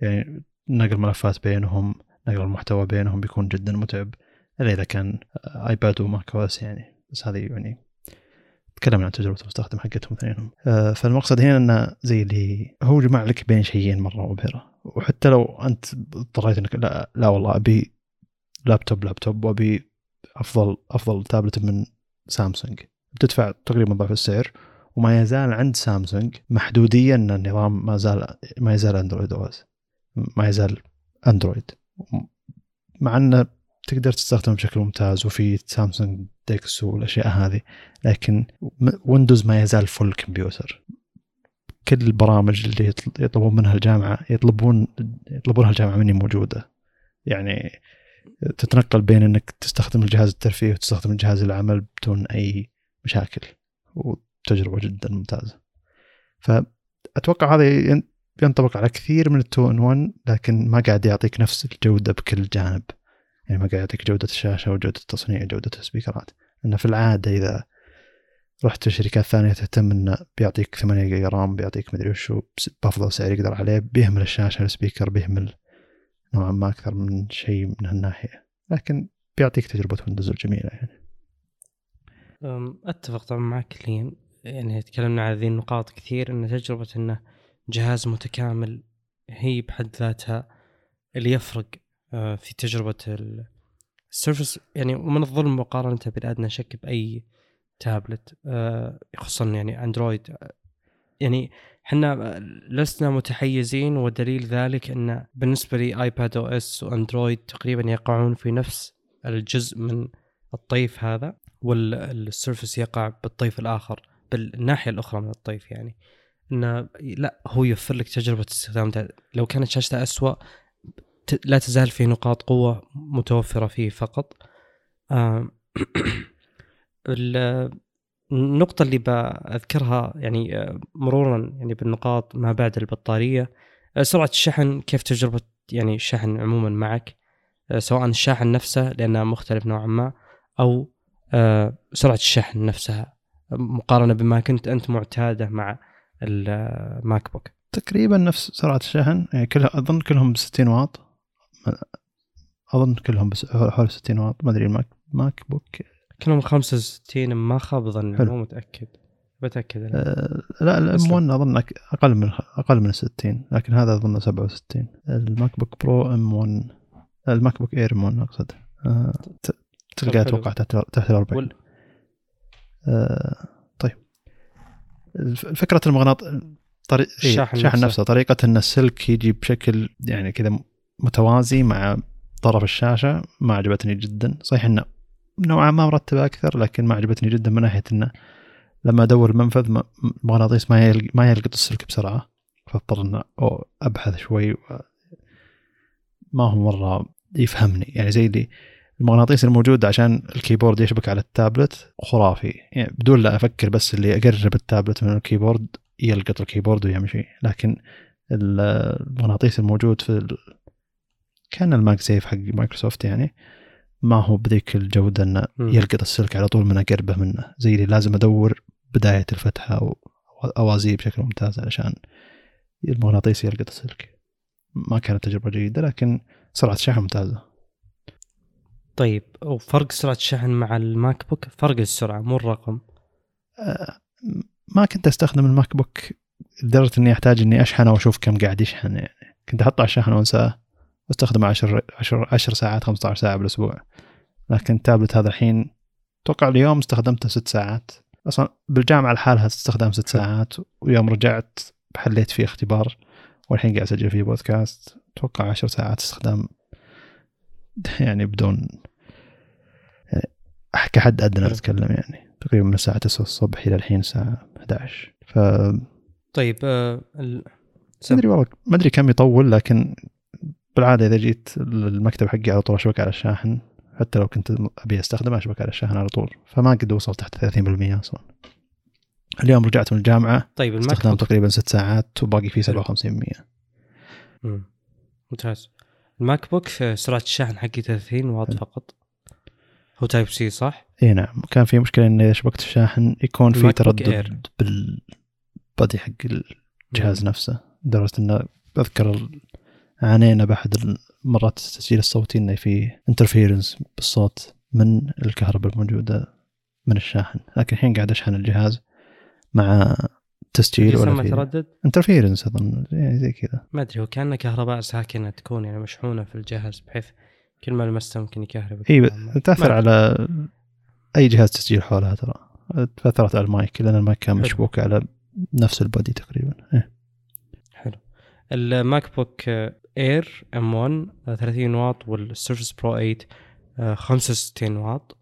يعني نقل ملفات بينهم نقل المحتوى بينهم بيكون جدا متعب. الا إذا كان ايباد وماك OS يعني بس هذه يعني تكلمنا عن تجربة المستخدم حقتهم اثنينهم. آه، فالمقصد هنا إنه زي اللي هو جمع لك بين شيئين مرة مبهرة. وحتى لو أنت اضطريت إنك لا, لا والله أبي laptop laptop وأبي أفضل أفضل تابلت من سامسونج. بتدفع تقريبا ضعف السعر وما يزال عند سامسونج محدوديه إن النظام ما زال ما يزال أندرويد OS ما يزال أندرويد. مع انه تقدر تستخدمه بشكل ممتاز وفي سامسونج DeX والأشياء هذه لكن ويندوز ما يزال full computer كل البرامج اللي يطلبون منها الجامعة يطلبون يطلبونها الجامعة مني موجودة. يعني تتنقل بين إنك تستخدم الجهاز الترفيه وتستخدم الجهاز العمل بدون أي مشاكل وتجربة جدا ممتازة. فأتوقع هذا ينطبق على كثير من ال two in 1 لكن ما قاعد يعطيك نفس الجودة بكل جانب. يعني ما قاعد يعطيك جودة الشاشة وجودة التصنيع جوده السبيكرات. لأنه في العادة إذا رحت لشركات ثانية تهتم إنه بيعطيك 8 جيجا RAM بيعطيك مدري وشو بأفضل سعر يقدر عليه بيهمل الشاشة ال speaker بيهمل نوعا ما أكثر من شيء من هالناحية. لكن بيعطيك تجربة ويندوز الجميلة يعني. أتفق طبعا معك كليا يعني تكلمنا عن هذه النقاط كثير إن تجربة إنه جهاز متكامل هي بحد ذاتها اللي يفرق في تجربة ال Surface يعني ومن الظلم مقارنة بالأدنى شك بأي تابلت آه، خصوصا يعني أندرويد يعني إحنا لسنا متحيزين ودليل ذلك إن بالنسبة لي iPadOS وأندرويد تقريبا يقعون في نفس الجزء من الطيف هذا وال Surface يقع بالطيف الآخر بالناحية الأخرى من الطيف يعني. انه لا هو يوفر لك تجربة استخدام لو كانت شاشته اسوء لا تزال في نقاط قوة متوفرة فيه فقط. النقطة اللي بذكرها يعني آه، مرورا يعني بالنقاط ما بعد البطارية آه، سرعة الشحن كيف تجربة يعني الشحن عموما معك؟ آه، سواء الشاحن نفسه لأنه مختلف نوعا ما أو سرعة الشحن نفسها مقارنة بما كنت أنت معتادة مع ال MacBook. تقريبا نفس سرعة الشحن يعني كلها أظن كلهم 60 واط. أظن كلهم بس حول 60 واط ما أدري ال Mac MacBook كلهم 65 ما خاب ظني مو متأكد. بتأكد أه لا ال M1 أظن أقل من أقل من 60 لكن هذا أظن 67 ال MacBook Pro M1 ال MacBook Air M1 أقصد. ت- تلقاه. أتوقع تحت تحت ال 40 وال- آه، طيب. فكرة المغناطيس الشاحن, الشاحن نفسه. نفسه طريقة إن السلك يجي بشكل يعني كذا متوازي مع طرف الشاشة ما عجبتني جدا. صحيح إنه نوعا ما مرتبه أكثر لكن ما عجبتني جدا من ناحية إنه لما أدور المنفذ ما- المغناطيس ما ما يلقط السلك بسرعة. فأضطر أو أبحث شوي ما هو مرة يفهمني. يعني زي اللي المغناطيس الموجود عشان ال keyboard يشبك على التابلت خرافي. يعني بدون لا أفكر بس اللي أقرب التابلت من ال keyboard يلقط ال keyboard ويمشي. لكن ال- المغناطيس الموجود في. كان ال MagSafe حق مايكروسوفت يعني. ما هو بذيك الجودة إنه. يلقط السلك على طول من أقربه منه. زي اللي لازم أدور بداية الفتحة أو اوازيه بشكل ممتاز علشان المغناطيس يلقط السلك. ما كانت تجربة جيدة لكن سرعة الشحن ممتازة. طيب وفرق سرعة الشحن مع ال MacBook؟ فرق السرعة مو الرقم؟ آه، ما كنت أستخدم ال MacBook لدرجة إني أحتاج إني أشحنه وأشوف كم قاعد يشحن يعني. كنت أحطه على الشاحن وأنساه. واستخدمه 10 10 10 ساعات 15 ساعة بالأسبوع. لكن التابلت هذا الحين أتوقع اليوم استخدمته ست ساعات. أصلا بالجامعة لحالها استخدام ست ساعات. ويوم رجعت حليت فيه اختبار والحين قاعد أسجل فيه بودكاست. أتوقع 10 ساعات استخدام. يعني بدون يعني كحد أدنى. أتكلم يعني. تقريبا من الساعة 9 الصبح إلى الحين الساعة 11 ف طيب آه ال... ما أدري والله ما أدري كم يطول لكن بالعادة إذا جيت المكتب حقي على طول أشبك على الشاحن حتى لو كنت أبي أستخدمه أشبك على الشاحن على طول فما قد وصل تحت 30% أصلا اليوم رجعت من الجامعة طيب ال Mac استخدام تقريبا ست ساعات وباقي فيه حلو. 57% مم. ممتاز ال MacBook آه، سرعة الشحن حقي 30 واط. فقط هو Type-C صح؟ إي نعم كان في مشكلة ان إذا شبكت الشاحن يكون في تردد بال body حق الجهاز مم. نفسه لدرجة إنه أذكر عانينا باحد مرات التسجيل الصوتي إنه في interference بالصوت من الكهرباء الموجودة من الشاحن. لكن الحين قاعد أشحن الجهاز مع تسجيل ولا في تردد؟ interference أظن يعني زي كذا. ما أدري هو كأنه كهرباء ساكنة تكون يعني مشحونة في الجهاز بحيث كل ما لمسته ممكن يكهرب. ما- تأثر. على أي جهاز تسجيل حولها ترى. تأثرت على المايك لأن المايك كان. مشبوك على نفس ال body تقريبا. إيه. حلو. ال MacBook Air M1 آه، 30 واط وال Surface Pro 8 آه، 65 واط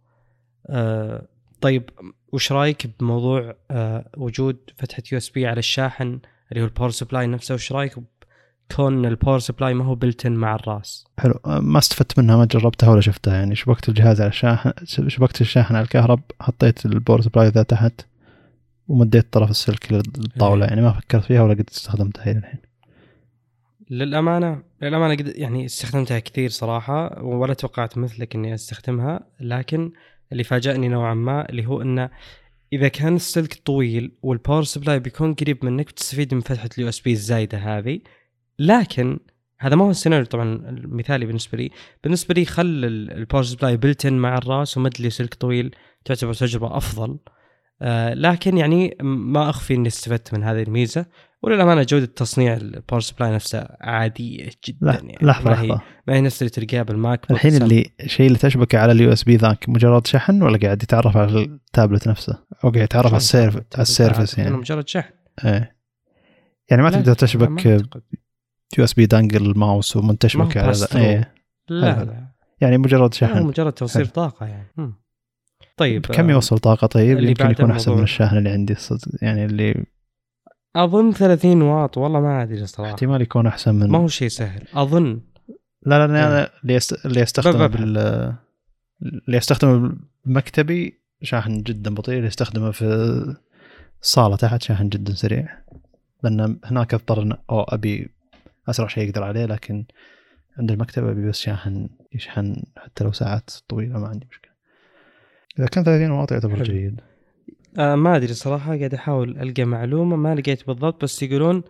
آه، طيب وش رأيك بموضوع آه، وجود فتحة USB على الشاحن اللي هو ال power supply نفسه؟ وش رأيك بكون ال power supply ما هو built-in مع الراس؟ حلو. أه، ما استفدت منها ما جربتها ولا شفتها. يعني شبكت الجهاز على الشاحن شبكت الشاحن على الكهرب؟ حطيت ال power supply ذا تحت ومديت طرف السلك للطاولة. إيه. يعني ما فكرت فيها ولا قد استخدمتها إلى الحين. للأمانة للأمانة قد يعني استخدمتها كثير صراحة ولا توقعت مثلك إني أستخدمها لكن اللي فاجأني نوعا ما اللي هو إنه إذا كان السلك طويل وال power supply بيكون قريب منك بتستفيد من فتحة ال USB الزايدة هذه. لكن هذا ما هو السيناريو طبعا المثالي بالنسبة لي. بالنسبة لي خل ال- ال power supply built-in مع الرأس ومد لي سلك طويل تعتبر تجربة أفضل. لكن يعني ما أخفي إني استفدت من هذه الميزة وللأمانة جودة تصنيع ال power supply نفسها عادية جدا يعني لحظة ما هي لحظة ما هي نفس اللي تلقاها بال Mac الحين. اللي الشيء اللي تشبكه على ال USB ذاك مجرد شحن ولا قاعد يتعرف على التابلت نفسه أو قاعد يتعرف على ال Surf على ال Surface يعني مجرد شحن إيه يعني ما تقدر تشبك. USB dongle ال mouse ومن تشبك على. إيه لا. لا يعني مجرد شحن مجرد توصيل. طاقة يعني. طيب كم يوصل طاقة طيب اللي يمكن يكون أحسن من. الشاحن اللي عندي الصدق يعني اللي أظن 30 واط والله ما أدري صراحة احتمال يكون أحسن من ما هو شيء سهل أظن لا لا لا, إيه. اللي. اللي يستخدمه ببحث. بال اللي يستخدمه بمكتبي شاحن جدا بطيء اللي يستخدمه في الصالة تحت شاحن جدا سريع لأن هناك أضطر أو أبي أسرع شيء أقدر عليه لكن عند المكتب أبي بس شاحن يشحن حتى لو ساعات طويلة ما عندي مشكلة إذا كان 30 واط يعتبر حلو. جيد. آه ما أدري صراحة قاعد أحاول ألقى معلومة ما لقيت بالضبط بس يقولون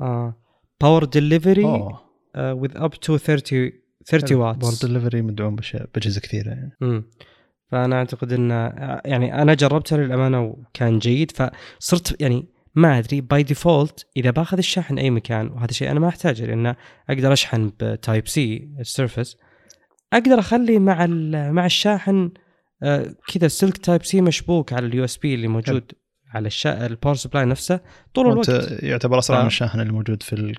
آه power delivery with up to 30 30 watts delivery مدعوم بأشياء بأجهزة كثيرة يعني. امم فأنا أعتقد إن يعني أنا جربتها للأمانة وكان جيد فصرت يعني ما أدري by default إذا بأخذ الشاحن أي مكان وهذا شيء أنا ما أحتاجه لأن أقدر أشحن ب Type-C ال Surface أقدر أخلي مع مع الشاحن آه، كذا سلك Type-C مشبوك على ال USB اللي موجود على الشا... ال power supply نفسه طول الوقت. يعتبر أسرع ف- من الشاحن اللي موجود في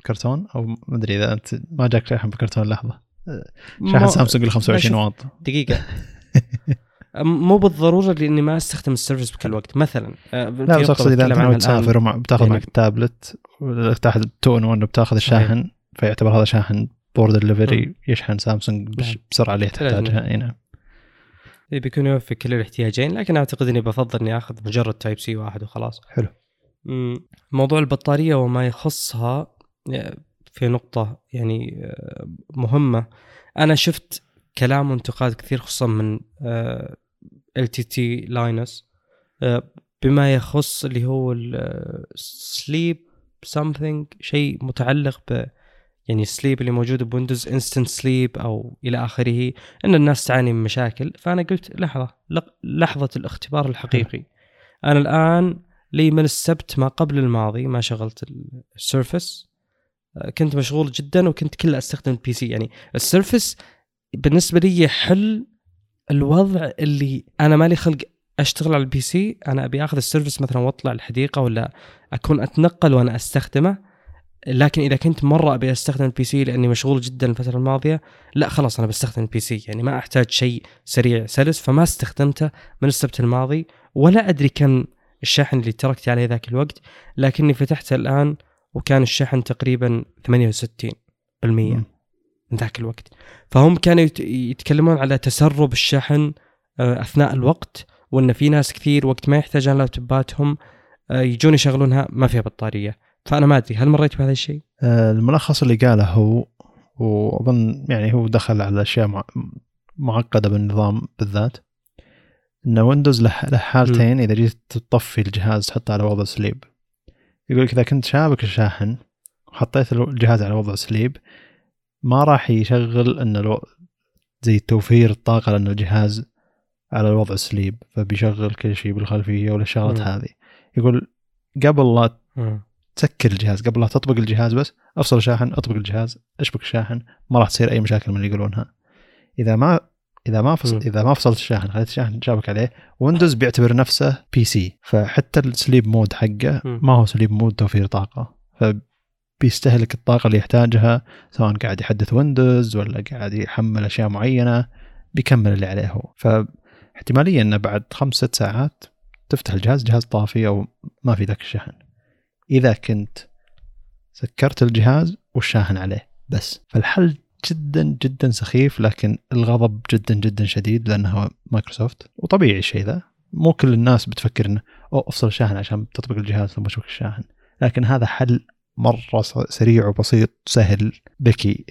الكرتون؟ أو ما أدري إذا أنت ما جاك شاحن بكرتون لحظة. شاحن ما- سامسونج ال 25 شوف. واط. دقيقة. مو بالضرورة لأني ما أستخدم السيرفس بكل وقت. مثلا آه، لا بس أقصد إذا أنت ناوي. تسافر وبتاخذ يعني- معك التابلت تاخذ تو إن 1 وبتاخذ الشاحن فيعتبر هذا شاحن بورد دليفري يشحن سامسونج نعم. بسرعة اللي. تحتاجها اي نعم بيكون يوفي كل الاحتياجين لكن أعتقد إني بفضل إني آخذ مجرد تايب سي واحد وخلاص. حلو. موضوع البطارية وما يخصها آه، في نقطة يعني آه، مهمة. أنا شفت كلام وانتقاد كثير خصوصا من ال Linus بما يخص اللي هو ال sleep something شيء متعلق ب يعني ال sleep اللي موجود ب Windows instant sleep أو إلى آخره إن الناس تعاني من مشاكل. فأنا قلت لحظة لحظة الاختبار الحقيقي. أنا الآن لي من السبت ما قبل الماضي ما شغلت ال Surface كنت مشغول جدا وكنت كله أستخدم ال PC يعني ال Surface بالنسبة لي يحل الوضع اللي أنا مالي خلق أشتغل على ال PC أنا أبي آخذ ال Surface مثلا وأطلع الحديقة ولا أكون أتنقل وأنا أستخدمه. لكن إذا كنت مرة أبي أستخدم ال PC لأني مشغول جدا الفترة الماضية لا خلاص أنا بستخدم ال PC يعني ما أحتاج شيء سريع سلس فما استخدمته من السبت الماضي ولا أدري كم الشحن اللي تركت عليه ذاك الوقت لكني فتحته الآن وكان الشحن تقريبا 68% مم. من ذاك الوقت. فهم كانوا يت- يتكلمون على تسرب الشحن آه، أثناء الوقت وأن في ناس كثير وقت ما يحتاجون لابتوباتهم آه، يجون يشغلونها ما فيها بطارية. فأنا ما أدري هل مريت بهذا الشيء؟ آه، الملخص اللي قاله هو وأظن يعني هو دخل على أشياء مع- معقدة بالنظام بالذات. إن Windows له حالتين إذا جيت تطفي الجهاز تحطه على وضع sleep. يقول لك إذا كنت شابك الشاحن وحطيت الجهاز على وضع sleep ما راح يشغل إن ألو... زي توفير الطاقة لأن الجهاز على الوضع sleep فبيشغل كل شيء بالخلفية والشغلات. هذه. يقول قبل لا تسكر الجهاز. قبل لا تطبق الجهاز بس أفصل الشاحن أطبق الجهاز أشبك الشاحن ما راح تصير أي مشاكل من اللي يقولونها. إذا ما إذا ما فصل. إذا ما فصلت الشاحن خليت الشاحن شابك عليه Windows بيعتبر نفسه PC فحتى ال sleep mode حقه. ما هو sleep mode توفير طاقة. فبيستهلك الطاقة اللي يحتاجها سواء قاعد يحدث Windows ولا قاعد يحمل أشياء معينة بيكمل اللي عليه هو. فاحتماليه انه بعد خمس ست ساعات تفتح الجهاز جهاز طافي أو ما في ذاك الشحن إذا كنت سكرت الجهاز والشاحن عليه. بس فالحل جدا جدا سخيف لكن الغضب جدا جدا شديد لأنه مايكروسوفت. وطبيعي الشيء ذا. مو كل الناس بتفكر إنه أو افصل الشاحن عشان تطبق الجهاز ثم اشبك الشاحن لكن هذا حل مرة سريع وبسيط سهل ذكي.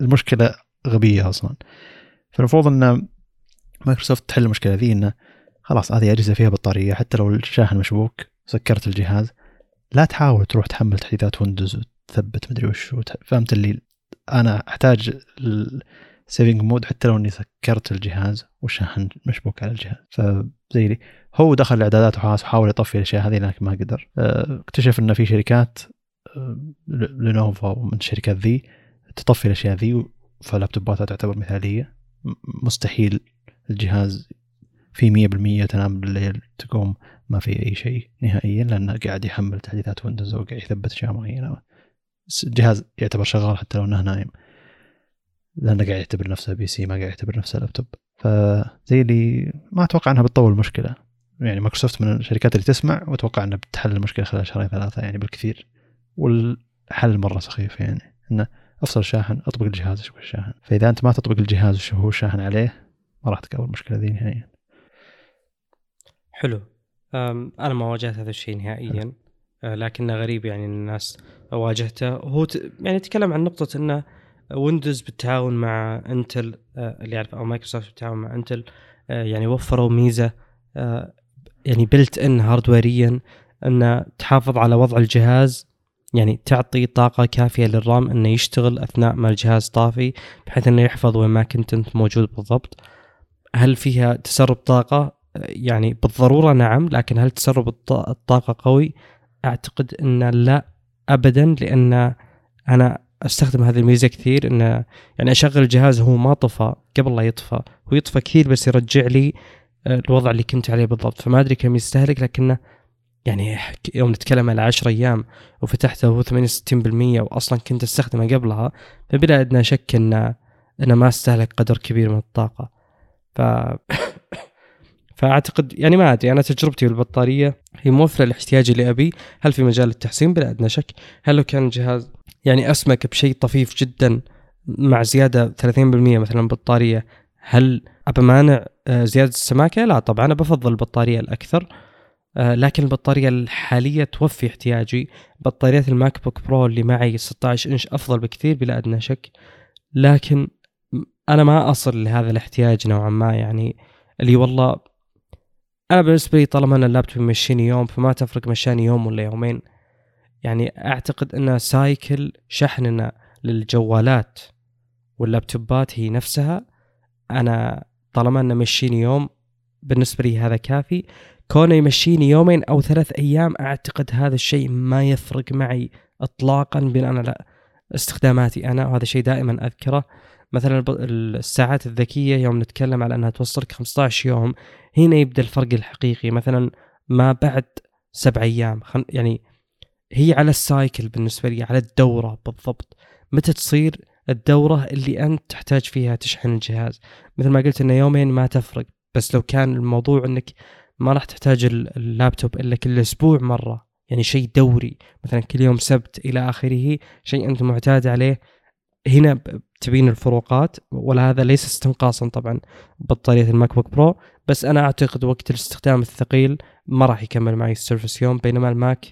المشكلة غبية أصلا. فالمفروض إن مايكروسوفت تحل المشكلة ذي إنه خلاص هذه أجهزة فيها بطارية حتى لو الشاحن مشبوك سكرت الجهاز لا تحاول تروح تحمل تحديثات Windows وتثبت مدري وش فهمت اللي أنا أحتاج ال saving mode حتى لو إني سكرت الجهاز والشاحن مشبوك على الجهاز. فزي لي. هو دخل الاعدادات وحاس- وحاول يطفي الأشياء هذه لكن ما قدر. آه، اكتشف ان في شركات آه، ل- Lenovo ومن الشركات ذي تطفي الأشياء ذي فلابتوباتها تعتبر مثالية. مستحيل الجهاز في 100% تنام بالليل تقوم ما في أي شيء نهائيا لأنه قاعد يحمل تحديثات Windows وقاعد يثبت أشياء معينة. بس الجهاز يعتبر شغال حتى لو إنه نايم. لأنه قاعد يعتبر نفسه PC ما قاعد يعتبر نفسه لابتوب فزي اللي ما أتوقع إنها بتطول المشكلة. يعني مايكروسوفت من الشركات اللي تسمع وأتوقع إنها بتحل المشكلة خلال شهرين ثلاثة يعني بالكثير. والحل مرة سخيف يعني إنه أفصل الشاحن أطبق الجهاز أشبك الشاحن. فإذا أنت ما تطبق الجهاز وش هو الشاحن عليه ما راح تقابل المشكلة ذي نهائيا. حلو أنا ما واجهت هذا الشيء نهائيا أه، لكنه غريب يعني الناس واجهته هو ت... يعني تكلم عن نقطة انه Windows بالتعاون مع Intel أه، اللي يعرف أو مايكروسوفت بالتعاون مع Intel أه، يعني وفروا ميزة يعني built in hardware يا إن تحافظ على وضع الجهاز يعني تعطي طاقة كافية للرام إنه يشتغل أثناء ما الجهاز طافي بحيث إنه يحفظ وين ما كنت أنت موجود بالضبط. هل فيها تسرب طاقة؟ يعني بالضرورة نعم لكن هل تسرب الط- الطاقة قوي؟ أعتقد أن لا أبدا لأن أنا أستخدم هذه الميزة كثير انه يعني أشغل الجهاز هو ما طفى قبل لا يطفى هو يطفى كثير بس يرجع لي آه، الوضع اللي كنت عليه بالضبط فما أدري كم يستهلك لكنه يعني يوم نتكلم على 10 أيام وفتحته هو 68% واصلا كنت أستخدمه قبلها فبلا أدنى شك انه انه ما استهلك قدر كبير من الطاقة ف فأعتقد يعني ما أدري أنا تجربتي بالبطاريه هي موفره الاحتياج اللي أبي. هل في مجال التحسين؟ بلا أدنى شك. هل لو كان الجهاز يعني أسمك بشيء طفيف جدا مع زيادة 30% مثلا بطارية هل أبى مانع آه، زيادة السماكة؟ لا طبعا أنا بفضل البطارية الأكثر. آه، لكن البطارية الحالية توفي احتياجي. بطاريات ال MacBook Pro اللي معي 16 إنش أفضل بكثير بلا أدنى شك. لكن أنا ما أصل لهذا الاحتياج نوعا ما. يعني اللي والله أنا بالنسبة لي طالما أن اللابتوب يمشيني يوم فما تفرق مشاني يوم ولا يومين. يعني أعتقد أن cycle شحننا للجوالات واللابتوبات هي نفسها. أنا طالما انه مشيني يوم بالنسبة لي هذا كافي. كونه يمشيني يومين أو ثلاث أيام أعتقد هذا الشيء ما يفرق معي اطلاقا بين أنا لا استخداماتي أنا وهذا الشيء دائما أذكره. مثلا الساعات الذكية يوم نتكلم على أنها توصلك 15 يوم هنا يبدأ الفرق الحقيقي. مثلا ما بعد سبع أيام يعني هي على السايكل بالنسبة لي على الدورة بالضبط. متى تصير الدورة اللي أنت تحتاج فيها تشحن الجهاز؟ مثل ما قلت إنه يومين ما تفرق بس لو كان الموضوع إنك ما راح تحتاج اللابتوب إلا كل أسبوع مرة يعني شيء دوري. مثلا كل يوم سبت إلى آخره شيء أنت معتاد عليه هنا تبين الفروقات ولا هذا ليس استنقاصا طبعا بطارية ال MacBook Pro بس أنا أعتقد وقت الاستخدام الثقيل ما راح يكمل معي ال Surface يوم بينما ال Mac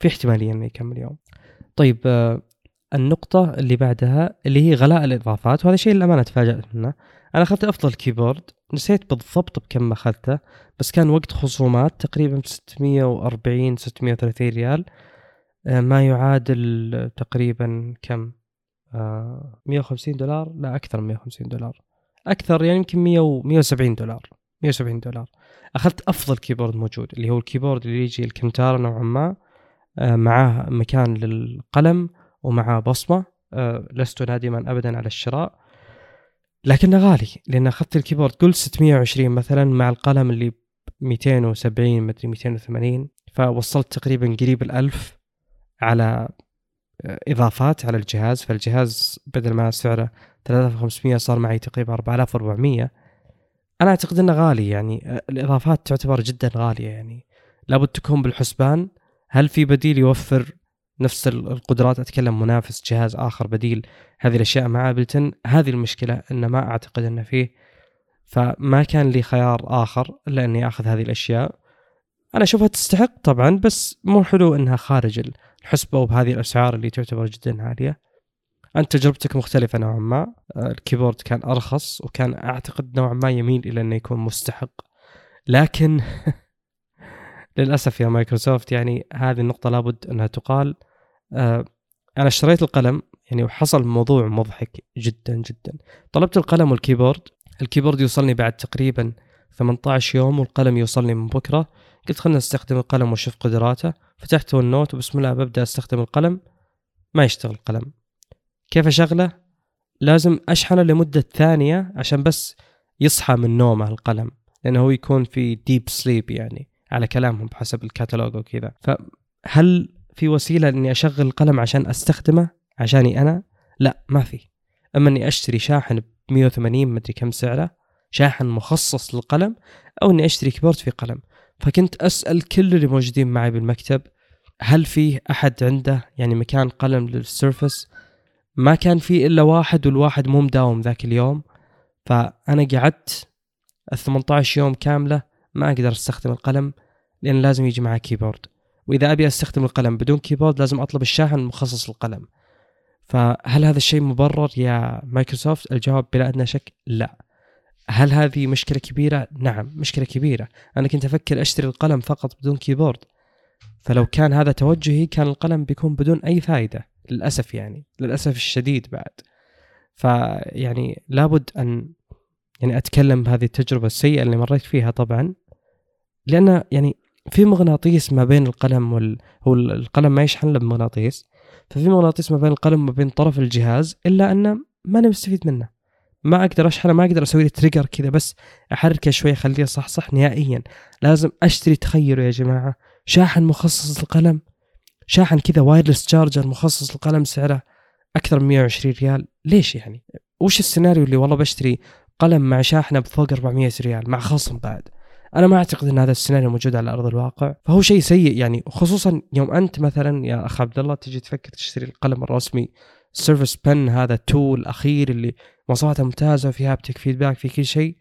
في احتمالية إنه يكمل يوم. طيب آه، النقطة اللي بعدها اللي هي غلاء الإضافات وهذا شيء للأمانة تفاجأت منه. أنا أخذت أفضل كيبورد نسيت بالضبط بكم أخذته بس كان وقت خصومات تقريبا ب 640 630 ريال آه، ما يعادل تقريبا كم؟ 150 دولار؟ لا أكثر من 150 دولار. أكثر يعني يمكن 100 170 دولار. 170 دولار. أخذت أفضل keyboard موجود اللي هو ال keyboard اللي يجي Alcantara نوعا ما آه، معاه مكان للقلم ومعاه بصمة. آه، لست نادما ابدا على الشراء. لكنه غالي لأن أخذت ال keyboard قلت 620 مثلا مع القلم اللي 270 مدري 280 فوصلت تقريبا قريب الألف على إضافات على الجهاز. فالجهاز بدل ما سعره 3500 صار معي تقريبا 4400 أنا أعتقد إنه غالي يعني. الإضافات تعتبر جدا غالية يعني. لابد تكون بالحسبان. هل في بديل يوفر نفس القدرات؟ أتكلم منافس جهاز آخر بديل. هذه الأشياء مع ابلتن هذه المشكلة إن ما أعتقد إنه فيه. فما كان لي خيار آخر إلا إني آخذ هذه الأشياء. أنا أشوفها تستحق طبعا بس مو حلو إنها خارج الحسبة وبهذه الأسعار اللي تعتبر جدا عالية. أنت تجربتك مختلفة نوعا ما. ال keyboard كان أرخص وكان أعتقد نوعا ما يميل إلى إنه يكون مستحق. لكن للأسف يا مايكروسوفت يعني هذه النقطة لابد إنها تقال. آه، أنا اشتريت القلم يعني وحصل موضوع مضحك جدا جدا. طلبت القلم وال keyboard. ال keyboard يوصلني بعد تقريبا 18 يوم والقلم يوصلني من بكرة. قلت خلنا نستخدم القلم واشوف قدراته. فتحت ال note وبسم الله ببدأ أستخدم القلم. ما يشتغل القلم. كيف أشغله؟ لازم أشحنه لمدة ثانية عشان بس يصحى من نومه القلم. لأنه هو يكون في deep sleep يعني على كلامهم بحسب الكتالوج وكذا. فهل في وسيلة إني أشغل القلم عشان أستخدمه؟ عشاني أنا؟ لا ما في. أما إني أشتري شاحن ب 180 مدري كم سعره شاحن مخصص للقلم أو إني أشتري keyboard في قلم. فكنت أسأل كل اللي موجودين معي بالمكتب هل فيه أحد عنده يعني مكان قلم للسيرفس؟ ما كان في إلا واحد والواحد مو مداوم ذاك اليوم. فأنا قعدت ال 18 يوم كاملة ما أقدر أستخدم القلم لأن لازم يجي معه keyboard وإذا أبي أستخدم القلم بدون keyboard لازم أطلب الشاحن المخصص للقلم. فهل هذا الشيء مبرر يا مايكروسوفت؟ الجواب بلا أدنى شك لا. هل هذه مشكلة كبيرة؟ نعم مشكلة كبيرة. أنا كنت أفكر أشتري القلم فقط بدون keyboard فلو كان هذا توجهي كان القلم بيكون بدون أي فائده للأسف يعني للأسف الشديد بعد. فيعني لابد أن يعني أتكلم بهذه التجربة السيئة اللي مريت فيها طبعا. لأن يعني في مغناطيس ما بين القلم وال هو القلم ما يشحن له بمغناطيس. ففي مغناطيس ما بين القلم وما بين طرف الجهاز إلا انه ما أنا مستفيد منه. ما أقدر أشحنه ما أقدر أسوي له تريجر كذا بس أحركه شوي أخليه صح صح نهائيا. لازم أشتري تخيلوا يا جماعة. شاحن مخصص للقلم. شاحن كذا wireless charger مخصص للقلم سعره أكثر من 120 ريال. ليش يعني؟ وش السيناريو اللي والله بشتري قلم مع شاحنة بفوق 400 ريال؟ مع خصم بعد. أنا ما أعتقد إن هذا السيناريو موجود على أرض الواقع. فهو شيء سيء يعني خصوصا يوم أنت مثلا يا اخ عبد الله تجي تفكر تشتري القلم الرسمي ال Surface Pen هذا ال tool الأخير اللي مواصفاته ممتازة وفي haptic feedback في كل شيء.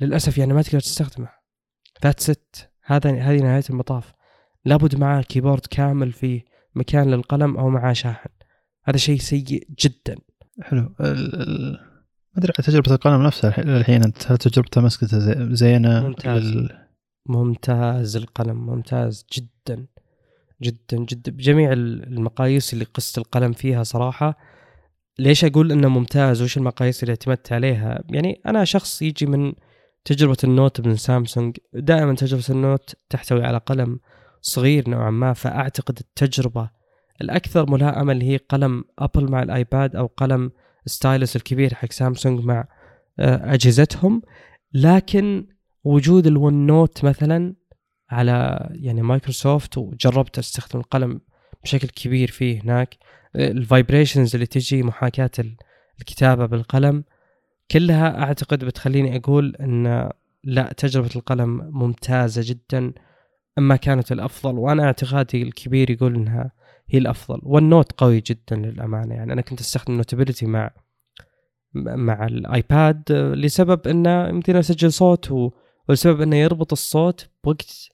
للأسف يعني ما تقدر تستخدمه. that's it هذا هذه نهاية المطاف. لابد معاه keyboard كامل فيه مكان للقلم أو معاه شاحن. هذا شيء سيء جدا. حلو. ال- ال- ما أدري على تجربة القلم نفسها الح- الحين أنت هل تجربته مسكته زي- زينة؟ ممتاز. لل- ممتاز. القلم ممتاز جدا. جدا جدا. بجميع المقاييس اللي قست القلم فيها صراحة ليش أقول إنه ممتاز وش المقاييس اللي اعتمدت عليها؟ يعني أنا شخص يجي من تجربة ال Note من سامسونج دائما تجربة ال Note تحتوي على قلم صغير نوعا ما فأعتقد التجربة الأكثر ملائمة اللي هي قلم أبل مع الآيباد أو قلم stylus الكبير حق سامسونج مع آه، أجهزتهم. لكن وجود ال OneNote مثلا على يعني مايكروسوفت وجربت أستخدم القلم بشكل كبير فيه هناك ال vibrations اللي تجي محاكاة ال- الكتابة بالقلم كلها أعتقد بتخليني أقول أن لا تجربة القلم ممتازة جدا أما كانت الأفضل وأنا اعتقادي الكبير يقول أنها هي الأفضل. وال note قوي جدا للأمانة يعني أنا كنت أستخدم Notability مع مع الآيباد لسبب إنه يمدينا أسجل صوت و... ولسبب إنه يربط الصوت بوقت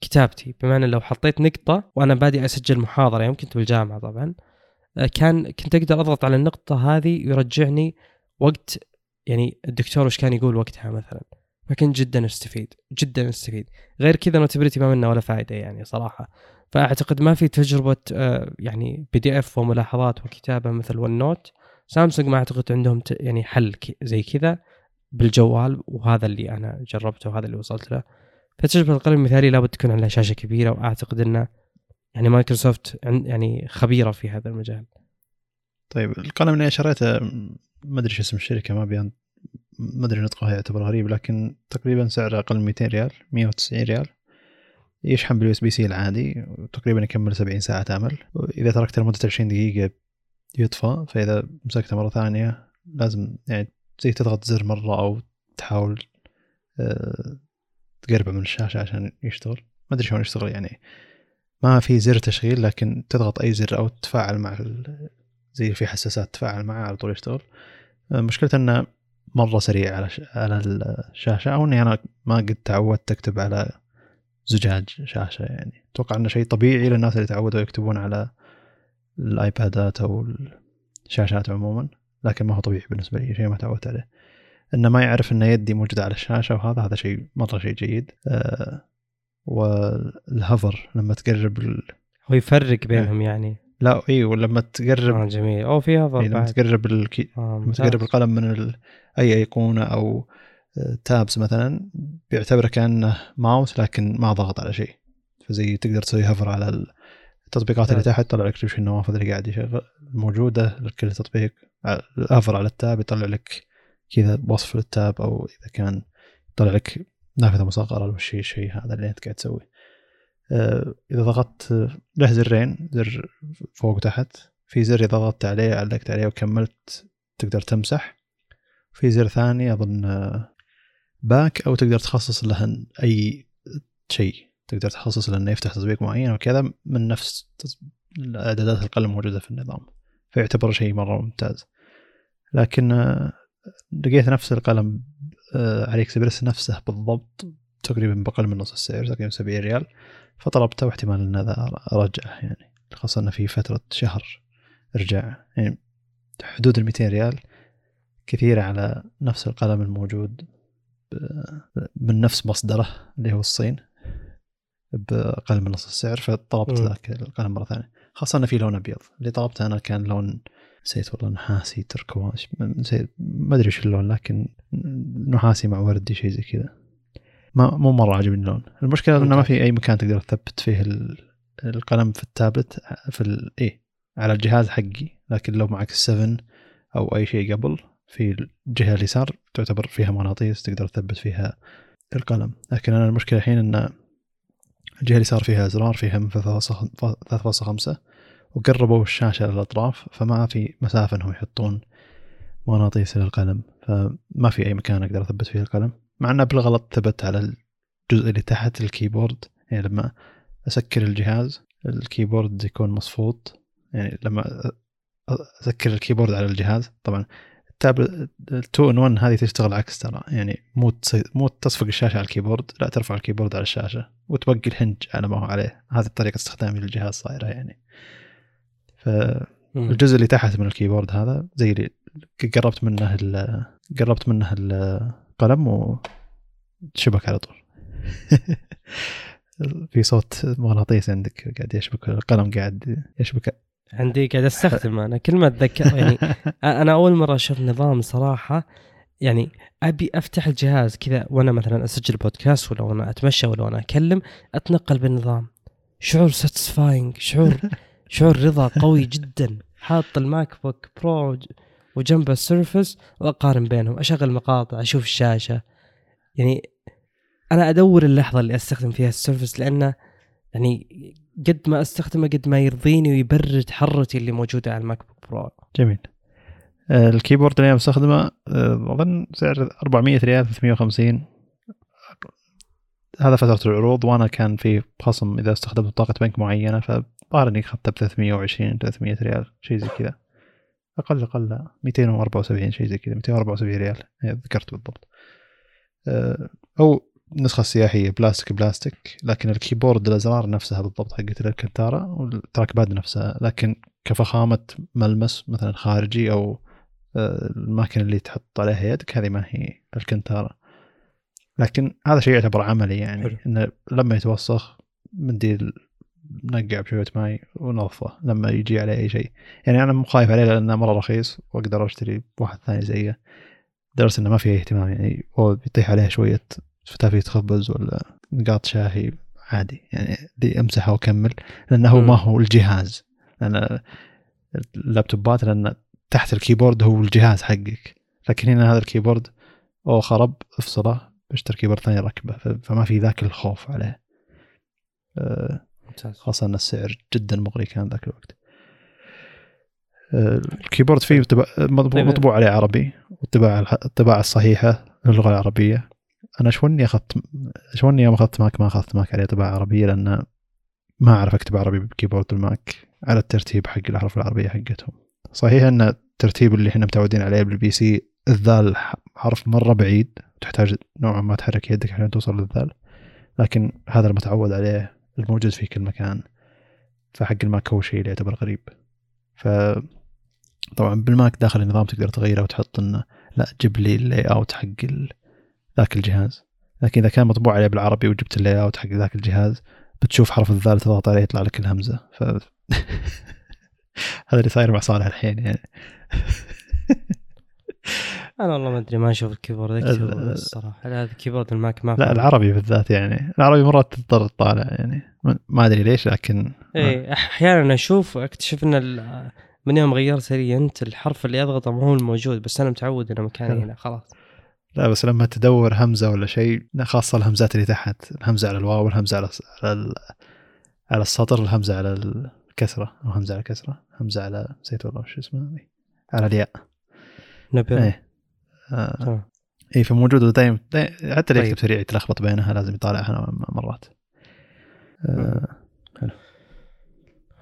كتابتي. بمعنى لو حطيت نقطة وأنا بادي أسجل محاضرة يوم كنت بالجامعة طبعا كان كنت أقدر أضغط على النقطة هذه يرجعني وقت يعني الدكتور وش كان يقول وقتها مثلا؟ فكنت جدا أستفيد جدا أستفيد. غير كذا Notability ما منه ولا فائدة يعني صراحة. فأعتقد ما في تجربة آه، يعني PDF وملاحظات وكتابة مثل OneNote سامسونج ما أعتقد عندهم يعني حل زي كذا بالجوال وهذا اللي أنا جربته وهذا اللي وصلت له. فتجربة القلم المثالي لابد تكون على شاشة كبيرة وأعتقد إنه يعني مايكروسوفت عن- يعني خبيرة في هذا المجال. طيب القلم اللي شريته ما أدري شو اسم الشركة ما بيان ما أدري نطقها يعتبر غريب لكن تقريبا سعره أقل من 200 ريال 190 ريال. يشحن بال USB-C العادي وتقريبا يكمل 70 ساعة عمل وإذا تركته لمدة 20 دقيقة يطفى فإذا مسكته مرة ثانية لازم يعني زي تضغط زر مرة أو تحاول آه، تقربه من الشاشة عشان يشتغل. ما أدري شلون يشتغل يعني. ما في زر تشغيل لكن تضغط أي زر أو تتفاعل مع زي في حساسات تفاعل معه على طول يشتغل. آه، مشكلته إنه مرة سريع على. على الشاشة أو إني أنا ما قد تعودت أكتب على زجاج شاشة يعني. أتوقع إنه شيء طبيعي للناس اللي تعودوا يكتبون على الآيبادات أو الشاشات عموما لكن ما هو طبيعي بالنسبة لي شيء ما تعودت عليه. إنه ما يعرف ان يدي موجودة على الشاشة وهذا هذا شيء مرة شيء جيد. آه والهفر لما تقرب ال... هو يفرق بينهم يعني. لا اي ولما تقرب آه جميل. أو فيها إيه ضرب لما بعد. تقرب الكي... آه لما. تقرب القلم من ال... أي أيقونة أو آه، تابس مثلا بيعتبره كأنه ماوس لكن ما ضغط على شيء. فزي تقدر تسوي هفر على التطبيقات اللي. تحت طلع لك وش النوافذ اللي قاعد يشغل موجودة لكل تطبيق. هفر على التاب يطلع لك كذا وصف للتاب أو إذا كان يطلع لك نافذه مصغره أو الشيء الشيء هذا اللي أنت قاعد تسويه. آه، إذا ضغطت آه، له زرين زر فوق وتحت. في زر إذا ضغطت عليه علقت عليه وكملت تقدر تمسح. في زر ثاني أظن آه، back أو تقدر تخصص له أي شيء تقدر تخصص له إنه يفتح تطبيق معين وكذا من نفس تط- اعدادات القلم موجوده في النظام. فيعتبر شيء مرة ممتاز. لكن آه، لقيت نفس القلم AliExpress نفسه بالضبط تقريبا بأقل من نص السعر تقريبا 70 ريال. فطلبته واحتمال إن هذا أرجعه يعني خاصة إنه في فترة شهر ارجاع يعني حدود ال 200 ريال كثيرة على نفس القلم الموجود من نفس مصدره اللي هو الصين بأقل من نص السعر فطلبت. ذاك القلم مرة ثانية. خاصة إنه في لون أبيض. اللي طلبته أنا كان لون نسيت والله نحاسي تركواز نسيت ما أدري وش اللون لكن نحاسي مع وردي شيء زي كذا. ما مو مرة عجبني اللون. المشكلة إنه ما. في أي مكان تقدر تثبت فيه ال- القلم في التابلت في ال... إيه على الجهاز حقي. لكن لو معك السفن أو أي شيء قبل في الجهة اليسار تعتبر فيها مغناطيس تقدر تثبت فيها القلم. لكن أنا المشكلة الحين إن الجهة اليسار فيها أزرار فيها من 3.5 وقربوا الشاشة للأطراف فما في مسافة إنهم يحطون مغناطيس للقلم فما في أي مكان أقدر أثبت فيه القلم. مع إنه بالغلط ثبت على الجزء اللي تحت الكيبورد يعني لما أسكر الجهاز ال keyboard يكون مصفوط. يعني لما أسكر ال keyboard على الجهاز طبعا التابلت 2 in 1 هذه تشتغل عكس ترى. يعني مو مو تصفق الشاشة على ال keyboard لا ترفع ال keyboard على الشاشة وتبقي ال hinge على ما هو عليه. هذه طريقه استخدامي للجهاز صايرة يعني. فالجزء اللي تحت من ال keyboard هذا زي اللي قربت منه قربت منه القلم وشبك على طول. في صوت مغناطيس عندك قاعد يشبك القلم قاعد يشبك. عندي قاعد أستخدم أنا. كل ما أتذكر يعني أنا أول مرة أشوف نظام صراحة يعني أبي أفتح الجهاز كذا وأنا مثلا أسجل بودكاست ولا وأنا أتمشى ولا وأنا أكلم أتنقل بالنظام. شعور satisfying شعور شعور رضا قوي جدا. حاط الماك بوك برو وجنبه السيرفس وأقارن بينهم. أشغل مقاطع أشوف الشاشة. يعني أنا أدور اللحظة اللي أستخدم فيها السيرفس لأنه يعني قد ما أستخدمه قد ما يرضيني ويبرد حرتي اللي موجودة على الماك بوك برو. جميل. آه، ال keyboard اللي أنا بستخدمه آه، أظن سعر 400 ريال 350 هذا فترة العروض وأنا كان في خصم إذا استخدمت بطاقة بنك معينة فظهر اني اخذتها ب 320 300 ريال شيء زي كذا. أقل أقل 274 شيء زي كذا 274 ريال. ذكرت بالضبط. آه، أو النسخة السياحية بلاستيك بلاستيك. لكن ال keyboard الأزرار نفسها بالضبط حقت الكنتارا وال trackpad نفسها. لكن كفخامة ملمس مثلا خارجي أو آه، الماكينة اللي تحط عليها يدك هذه ما هي الكنتارا لكن هذا شيء يعتبر عملي يعني حلو. إنه لما يتوسخ منديل نقع بشوية ماي ونظفه لما يجي عليه أي شيء. يعني أنا مو خايف عليه لأنه مرة رخيص وأقدر أشتري واحد ثاني زيه درس إنه ما فيه اهتمام يعني. هو بيطيح عليه شوية فتافية خبز ولا نقاط شاهي عادي. يعني دي أمسحه وأكمل لأنه هو ما هو الجهاز. لأن ال laptopات لأن تحت ال keyboard هو الجهاز حقك. لكن هنا هذا ال keyboard لو خرب افصله بشتري keyboard ثاني ركبه فما في ذاك الخوف عليه. آه، خاصة أن السعر جدا مغري كان ذاك الوقت. آه، ال keyboard فيه طيب. مطبوع عليه عربي والطباعة الطباعة الصحيحة للغة العربية. أنا شوني أخذت شوني يوم أخذت ماك ما أخذت ماك عليه طباعة عربية لأن ما أعرف أكتب عربي ب keyboard الماك على الترتيب حق الأحرف العربية حقتهم. صحيح إن الترتيب اللي إحنا متعودين عليه بال PC الذال حرف مرة بعيد تحتاج نوعا ما تحرك يدك عشان توصل للذال لكن هذا المتعود عليه الموجود في كل مكان فحق الماك هو شيء اللي يعتبر غريب. ف طبعا بالماك داخل النظام تقدر تغيره وتحط إنه لا جيب لي ال layout حق ذاك الجهاز. لكن إذا كان مطبوع عليه بالعربي وجبت ال layout حق ذاك الجهاز بتشوف حرف الذال تضغط عليه يطلع لك الهمزة. ف هذا اللي صاير مع صالح الحين يعني. أنا والله ما أدري ما أشوف ال keyboard الصراحة. هذا keyboard الماك ما لا العربي بالذات يعني. العربي مرات تضطر تطالع يعني. ما أدري ليش لكن اي أحيانا أشوف أكتشف إن من يوم غيرت لي أنت الحرف اللي أضغطه ما هو الموجود بس أنا متعود إنه مكاني هنا خلاص. لا بس لما تدور همزة ولا شيء خاصة الهمزات اللي تحت الهمزة على الواو والهمزه على على على السطر الهمزة على الكسرة أو همزة على الكسرة همزة على نسيت والله وش اسمها على الياء. نبي إيه. آه. اي فموجوده دائما حتى اللي يكتب. سريع يتلخبط بينها لازم يطالعها مرات. آه. حلو.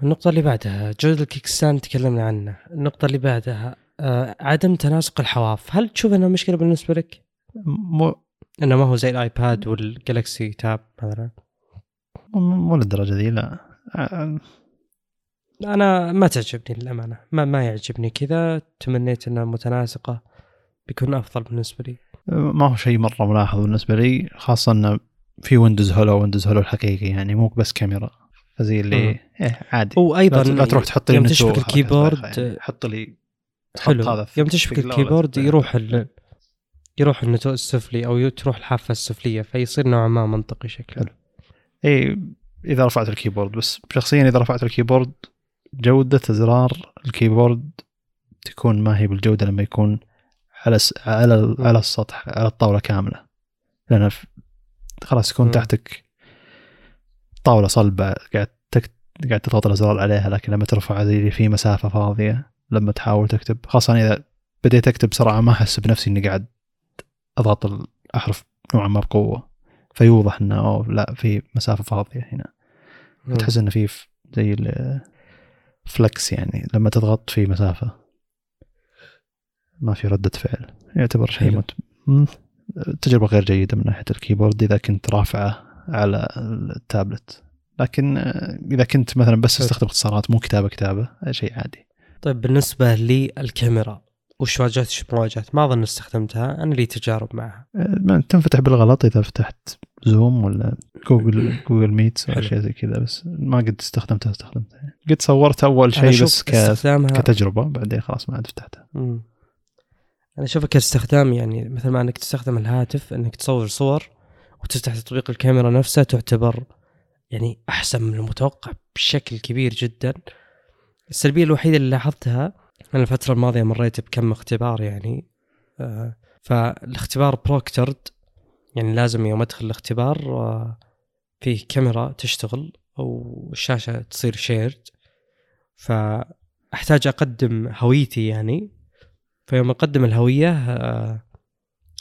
النقطة اللي بعدها جودة ال kickstand تكلمنا عنه، النقطة اللي بعدها آه عدم تناسق الحواف. هل تشوف إنها مشكلة بالنسبة لك؟ مو إنه ما هو زي الآيباد والجالكسي تاب مثلا؟ مو للدرجة ذي لا. آه، أنا ما تعجبني للأمانة. ما ما يعجبني كذا. تمنيت إنها متناسقة. بيكون أفضل بالنسبة لي. ما هو شيء مرة ملاحظ بالنسبة لي خاصة انه في ويندوز Hello ويندوز Hello الحقيقي يعني مو بس كاميرا. فزي اللي إيه عادي. وأيضا لا تروح تحط لي يوم تشبك ال keyboard يعني حط لي حلو. هذا يوم تشبك ال keyboard يروح ال... يروح النتوء السفلي أو تروح الحافة السفلية فيصير نوعا ما منطقي شكله حلو. اي إذا رفعت ال keyboard بس شخصيا إذا رفعت ال keyboard جودة أزرار ال keyboard تكون ما هي بالجودة لما يكون على س... على على السطح على الطاولة كاملة لأن ف- خلاص يكون مم. تحتك طاولة صلبة قاعد تك... قاعد تضغط الأزرار عليها لكن لما ترفع لا في مسافة فاضية لما تحاول تكتب خاصة إذا بديت أكتب بسرعة ما أحس بنفسي إني قاعد أضغط الأحرف نوعا ما بقوة فيوضح إنه أوه لا في مسافة فاضية هنا. تحس إنه في زي ال flex يعني لما تضغط في مسافة ما في ردة فعل يعتبر شيء. مت... تجربة غير جيدة من ناحية ال keyboard إذا كنت رافعه على التابلت لكن آه، إذا كنت مثلا بس حلو. تستخدم اختصارات مو كتابة كتابة شيء عادي طيب بالنسبة للكاميرا وش واجهت وش ما واجهت ما أظن استخدمتها أنا لي تجارب معها آه، تنفتح بالغلط إذا فتحت زوم ولا جوجل جوجل Meets ولا. شيء زي كذا بس ما قد استخدمتها استخدمتها قد صورت أنا شيء بس ك... استخدامها كتجربة بعدين خلاص ما عاد فتحتها مم. أنا اشوفها كاستخدام يعني مثل ما أنك تستخدم الهاتف أنك تصور صور وتفتح تطبيق الكاميرا نفسها تعتبر يعني أحسن من المتوقع بشكل كبير جدا. السلبية الوحيدة اللي لاحظتها أنا الفترة الماضية مريت بكم اختبار يعني آه فالاختبار proctored يعني لازم يوم أدخل الاختبار آه فيه كاميرا تشتغل والشاشة تصير shared فأحتاج أقدم هويتي يعني فيوم أقدم الهوية آه،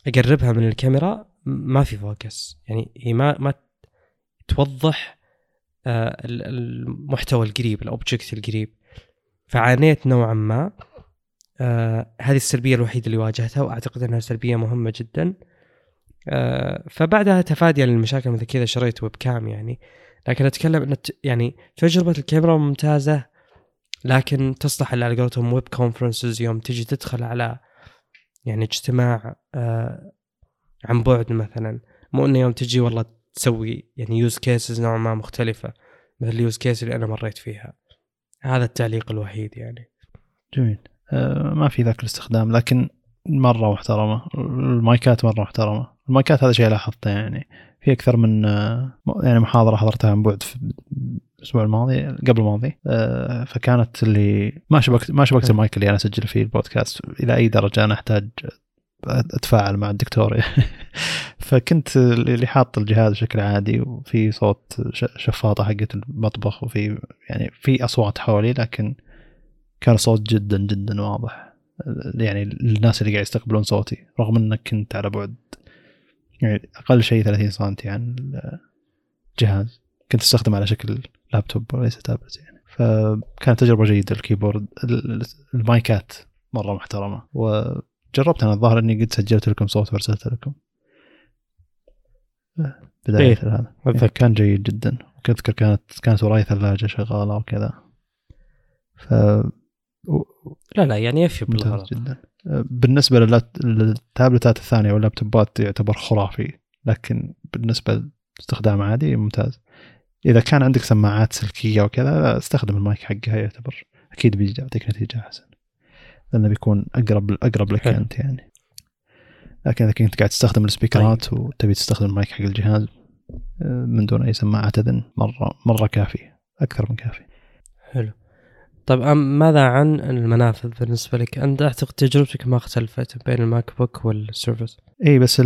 أقربها من الكاميرا ما في focus. يعني هي ما ما توضح آه، ال- المحتوى القريب ال object القريب. فعانيت نوعا ما آه، هذه السلبية الوحيدة اللي واجهتها وأعتقد أنها سلبية مهمة جدا. فبعدها تفاديا للمشاكل مثل كذا شريت webcam يعني. لكن أتكلم إن يعني تجربة الكاميرا ممتازة لكن تصلح اللي على قولتهم web conferences يوم تجي تدخل على يعني اجتماع آه عن بعد مثلا. مو إنه يوم تجي والله تسوي يعني use cases نوعا ما مختلفة مثل ال use case اللي أنا مريت فيها. هذا التعليق الوحيد يعني. جميل. آه، ما في ذاك الاستخدام لكن مرة محترمة. المايكات مرة محترمة. المايكات هذا شيء لاحظته يعني. في أكثر من آه، يعني محاضرة حضرتها عن بعد في الأسبوع الماضي قبل الماضي. آه، فكانت اللي ما شبكت ما شبكت المايك اللي أنا أسجل فيه البودكاست. إلى أي درجة أنا أحتاج أتفاعل مع الدكتور. فكنت اللي حاط الجهاز بشكل عادي وفي صوت ش- شفاطة حقت المطبخ وفي يعني في أصوات حولي لكن كان صوت جدا جدا واضح. يعني للناس اللي قاعد يستقبلون صوتي رغم إنك كنت على بعد يعني أقل شيء 30 سم عن الجهاز كنت استخدمه على شكل لابتوب وليس تابلت يعني. فكانت تجربة جيدة الكيبورد ال- المايكات مرة محترمة. وجربت أنا الظاهر إني قد سجلت لكم صوت وارسلت لكم. بداية إيه، هذا أتذكر. كان جيد جدا. اذكر كانت كانت وراي ثلاجة شغالة وكذا. ف لا لا يعني يفي بالغرض جدا. بالنسبة للات- للتابلتات الثانية واللابتوبات يعتبر خرافي لكن بالنسبة لاستخدام عادي ممتاز. إذا كان عندك سماعات سلكية وكذا استخدم المايك حقها يعتبر أكيد بيعطيك نتيجة أحسن. لأنه بيكون أقرب أقرب لك. أنت يعني. لكن إذا كنت قاعد تستخدم السبيكرات طيب. وتبي تستخدم المايك حق الجهاز من دون أي سماعة أذن مرة مرة كافي أكثر من كافي حلو. طيب ماذا عن المنافذ بالنسبة لك؟ أنت أعتقد تجربتك ما اختلفت بين الماك بوك والسيرفس اي بس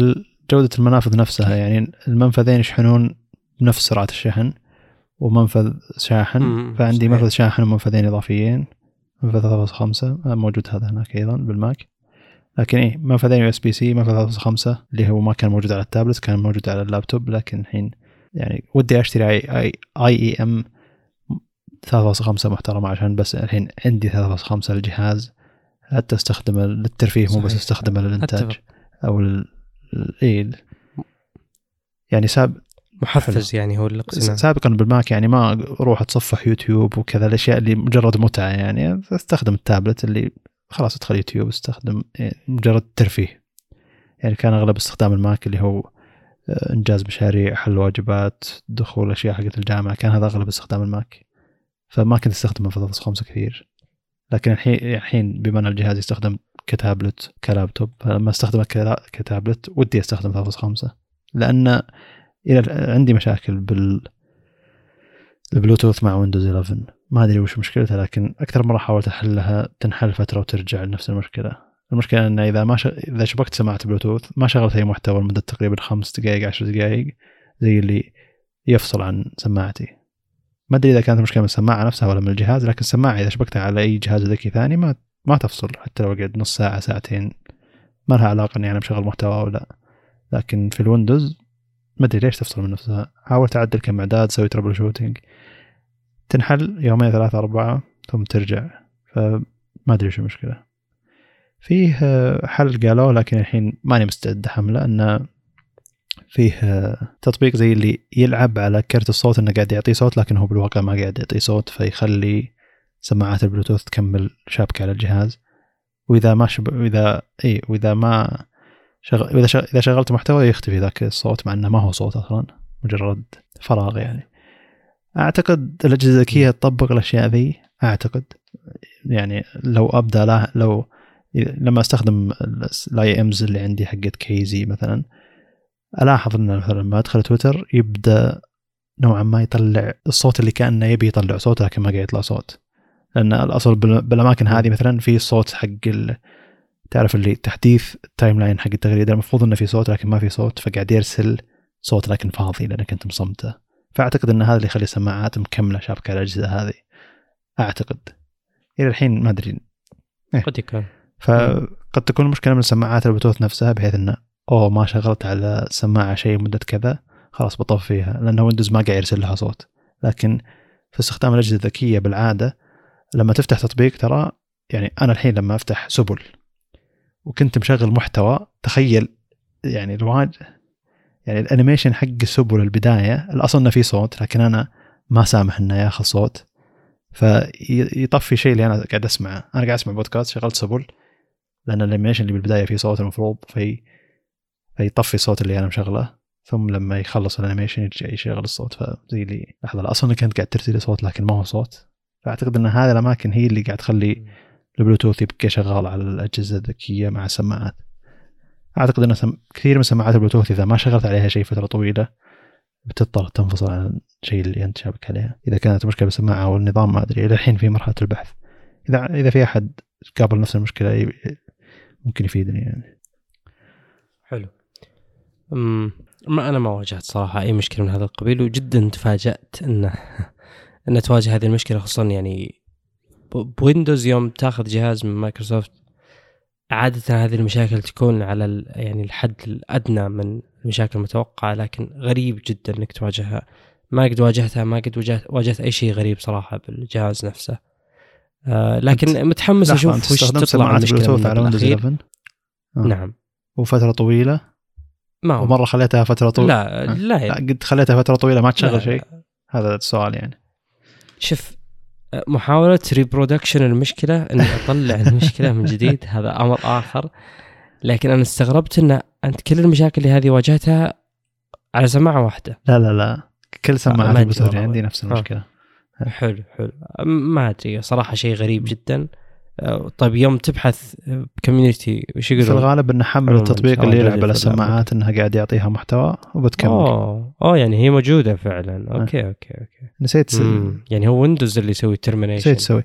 جودة المنافذ نفسها يعني المنفذين يشحنون بنفس سرعة الشحن. ومنفذ شاحن فعندي صحيح. منفذ شاحن ومنفذين إضافيين منفذ 3.5 موجود هذا هناك أيضا بالماك لكن إيه منفذين USB-C منفذ 3.5 اللي هو ما كان موجود على التابلت كان موجود على اللابتوب لكن الحين يعني ودي أشتري اي اي IEM 3.5 محترمة عشان بس الحين عندي 3.5 الجهاز حتى استخدمه للترفيه مو بس. استخدمه للإنتاج أتفق. أو ال إيه يعني ساب محفز يعني هو الاقتناع. سابقا بالماك يعني ما أروح أتصفح يوتيوب وكذا الأشياء اللي مجرد متعة يعني أستخدم التابلت اللي خلاص أدخل يوتيوب أستخدم يعني مجرد ترفيه. يعني كان أغلب استخدام الماك اللي هو آه، إنجاز مشاريع حل واجبات دخول أشياء حقت الجامعة كان هذا أغلب استخدام الماك. فما كنت أستخدمه في 3.5 كثير. لكن الحين الحين بما ان الجهاز يستخدم كتابلت كلابتوب. فلما أستخدمه كتابلت ودي أستخدم 3.5 لأن إذا عندي مشاكل بال البلوتوث مع ويندوز 11 ما أدري وش مشكلتها لكن أكثر مرة حاولت أحلها تنحل فترة وترجع لنفس المشكلة. المشكلة إن إذا ما ش... إذا شبكت سماعة بلوتوث ما شغلت أي محتوى لمدة تقريبا خمس دقائق عشر دقائق زي اللي يفصل عن سماعتي. ما أدري إذا كانت المشكلة من السماعة نفسها ولا من الجهاز لكن السماعة إذا شبكتها على أي جهاز ذكي ثاني ما ما تفصل حتى لو قعد نص ساعة ساعتين. ما لها علاقة إني أنا مشغل محتوى أو لا. لكن في الويندوز ما أدري ليش تفصل من نفسها. حاولت اعدل كم اعداد أسوي troubleshooting تنحل يومين ثلاثة أربعة ثم ترجع. فما أدري شو المشكلة. فيه حل قالوه لكن الحين ماني مستعد أحمله أنه فيه تطبيق زي اللي يلعب على كرت الصوت إنه قاعد يعطي صوت لكن هو بالواقع ما قاعد يعطي صوت فيخلي سماعات البلوتوث تكمل شابكة على الجهاز. وإذا ما شب... وإذا اي وإذا ما شغل... إذا شغ... إذا شغلت محتوى يختفي ذاك الصوت مع إنه ما هو صوت أصلا مجرد فراغ يعني أعتقد الأجهزة الذكية تطبق الأشياء ذي أعتقد يعني لو أبدأ لو لما أستخدم ال IEMs اللي عندي حقت كيزي مثلا ألاحظ إن مثلا لما أدخل تويتر يبدأ نوعا ما يطلع الصوت اللي كأنه يبي يطلع صوت لكن ما قاعد يطلع صوت لأن الأصل بالأماكن هذه مثلا في صوت حق. تعرف اللي تحديث ال timeline حق التغريدة المفروض إنه في صوت لكن ما في صوت فقاعد يرسل صوت لكن فاضي لأنك أنت مصمتة. فأعتقد إن هذا اللي يخلي السماعات مكملة شابكة على الأجهزة هذه. أعتقد. إلى الحين ما أدري. إيه. قد يكون. فقد تكون المشكلة من السماعات البلوتوث نفسها بحيث إنه أوه ما شغلت على السماعه شيء مدة كذا خلاص بطفيها لأن ويندوز ما قاعد يرسل لها صوت. لكن في استخدام الأجهزة الذكية بالعادة لما تفتح تطبيق ترى يعني أنا الحين لما أفتح سبل وكنت مشغل محتوى. تخيل يعني الواجه يعني ال animation حق سبل البداية الأصل إنه في صوت لكن أنا ما سامح إنه ياخذ صوت. فيطفي الشيء اللي أنا قاعد أسمعه. أنا قاعد أسمع بودكاست شغلت سبل لأن ال animation اللي بالبداية فيه صوت المفروض في فيطفي الصوت اللي أنا مشغله. ثم لما يخلص ال animation يرجع يشغل الصوت. فزي اللي لحظة أصلا كنت قاعد ترسل صوت لكن ما هو صوت. فأعتقد إن هذه الأماكن هي اللي قاعد تخلي البلوتوث يبقى شغال على الأجهزة الذكية مع السماعات أعتقد ان كثير من سماعات البلوتوث إذا ما شغلت عليها شيء فترة طويلة بتضطر تنفصل عن الشيء اللي أنت شابك عليها. إذا كانت مشكلة بالسماعة أو النظام ما أدري إلى الحين في مرحلة البحث. إذا إذا في أحد قابل نفس المشكلة ممكن يفيدني يعني. حلو. ما أنا ما واجهت صراحة أي مشكلة من هذا القبيل وجدا تفاجأت إنه ان تواجه هذه المشكلة خصوصا يعني بويندوز يوم تاخذ جهاز من مايكروسوفت عادة هذه المشاكل تكون على يعني الحد الأدنى من المشاكل المتوقعة لكن غريب جدا إنك تواجهها. ما قد واجهتها ما قد واجهت, واجهت أي شيء غريب صراحة بالجهاز نفسه. آه لكن متحمس أشوف وش تطلع المشكلة على ويندوز 11 آه. نعم. وفترة طويلة؟ ما هو. ومرة خليتها فترة طويلة لا لا, يعني. لا قد خليتها فترة طويلة ما تشغل شيء. هذا السؤال يعني. شوف محاولة ريبرودكشن المشكلة إني أطلع المشكلة من جديد هذا أمر آخر. لكن أنا استغربت إن أنت كل المشاكل اللي هذه واجهتها على سماعة واحدة. لا لا لا. كل سماعة عندي نفس المشكلة. حلو حلو. ما أدري صراحة شيء غريب جدا. آه، طيب يوم تبحث community وش يقولون؟ في الغالب إنه حمل التطبيق اللي يلعب على السماعات إنها قاعد يعطيها محتوى وبتكمل. أوه أوه يعني هي موجودة فعلا. آه. okay okay okay. نسيت س... يعني هو ويندوز اللي يسوي termination نسيت تسوي.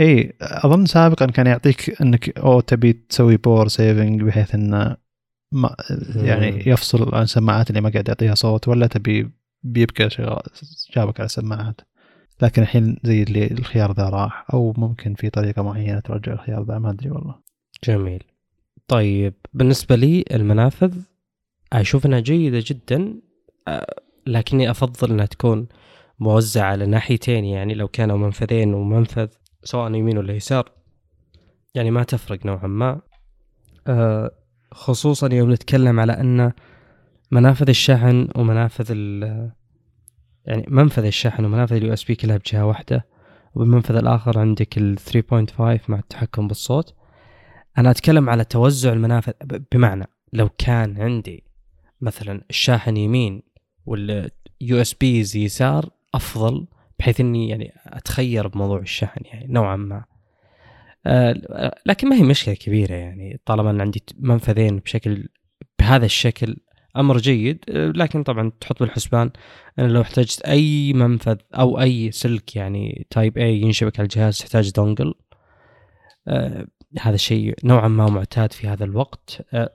إي أظن سابقا كان يعطيك إنك أو تبي تسوي power saving بحيث إنه ما يعني يفصل عن السماعات اللي ما قاعد يعطيها صوت ولا تبي بيبقى شغال جابك على السماعات. لكن الحين زي اللي الخيار ذا راح أو ممكن في طريقة معينة ترجع الخيار ذا ما أدري والله. جميل. طيب بالنسبة لي المنافذ أشوف إنها جيدة جدا آه، لكني أفضل إنها تكون موزعة على ناحيتين يعني لو كانوا منفذين ومنفذ سواء يمين ولا يسار يعني ما تفرق نوعا ما. آه، خصوصا يوم نتكلم على إن منافذ الشحن ومنافذ يعني منفذ الشحن ومنافذ ال USB كلها بجهة واحدة وبالمنفذ الآخر عندك ال 3.5 مع التحكم بالصوت. أنا أتكلم على توزع المنافذ بمعنى لو كان عندي مثلا الشاحن يمين وال USBs يسار أفضل بحيث إني يعني أتخير بموضوع الشحن يعني نوعا ما. آه لكن ما هي مشكلة كبيرة يعني طالما إن عندي منفذين بشكل بهذا الشكل أمر جيد آه، لكن طبعا تحط بالحسبان إن لو احتجت أي منفذ أو أي سلك يعني Type-A ينشبك على الجهاز تحتاج dongle آه هذا شيء نوعا ما معتاد في هذا الوقت. آه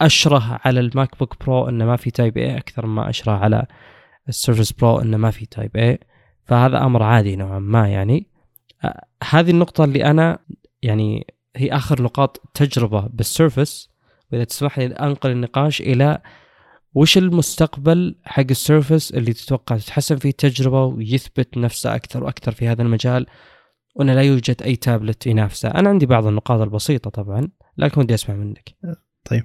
اشره على الماك بوك برو انه ما في Type-A أكثر ما اشره على السيرفس برو انه ما في Type-A فهذا أمر عادي نوعا ما يعني. هذه النقطة اللي أنا يعني هي آخر نقاط تجربة بالسيرفس وإذا تسمح لي أنقل النقاش إلى وش المستقبل حق السيرفس اللي تتوقع تتحسن فيه التجربة ويثبت نفسه أكثر وأكثر في هذا المجال؟ وأن لا يوجد أي تابلت ينافسه. أنا عندي بعض النقاط البسيطة طبعا لكن ودي أسمع منك. طيب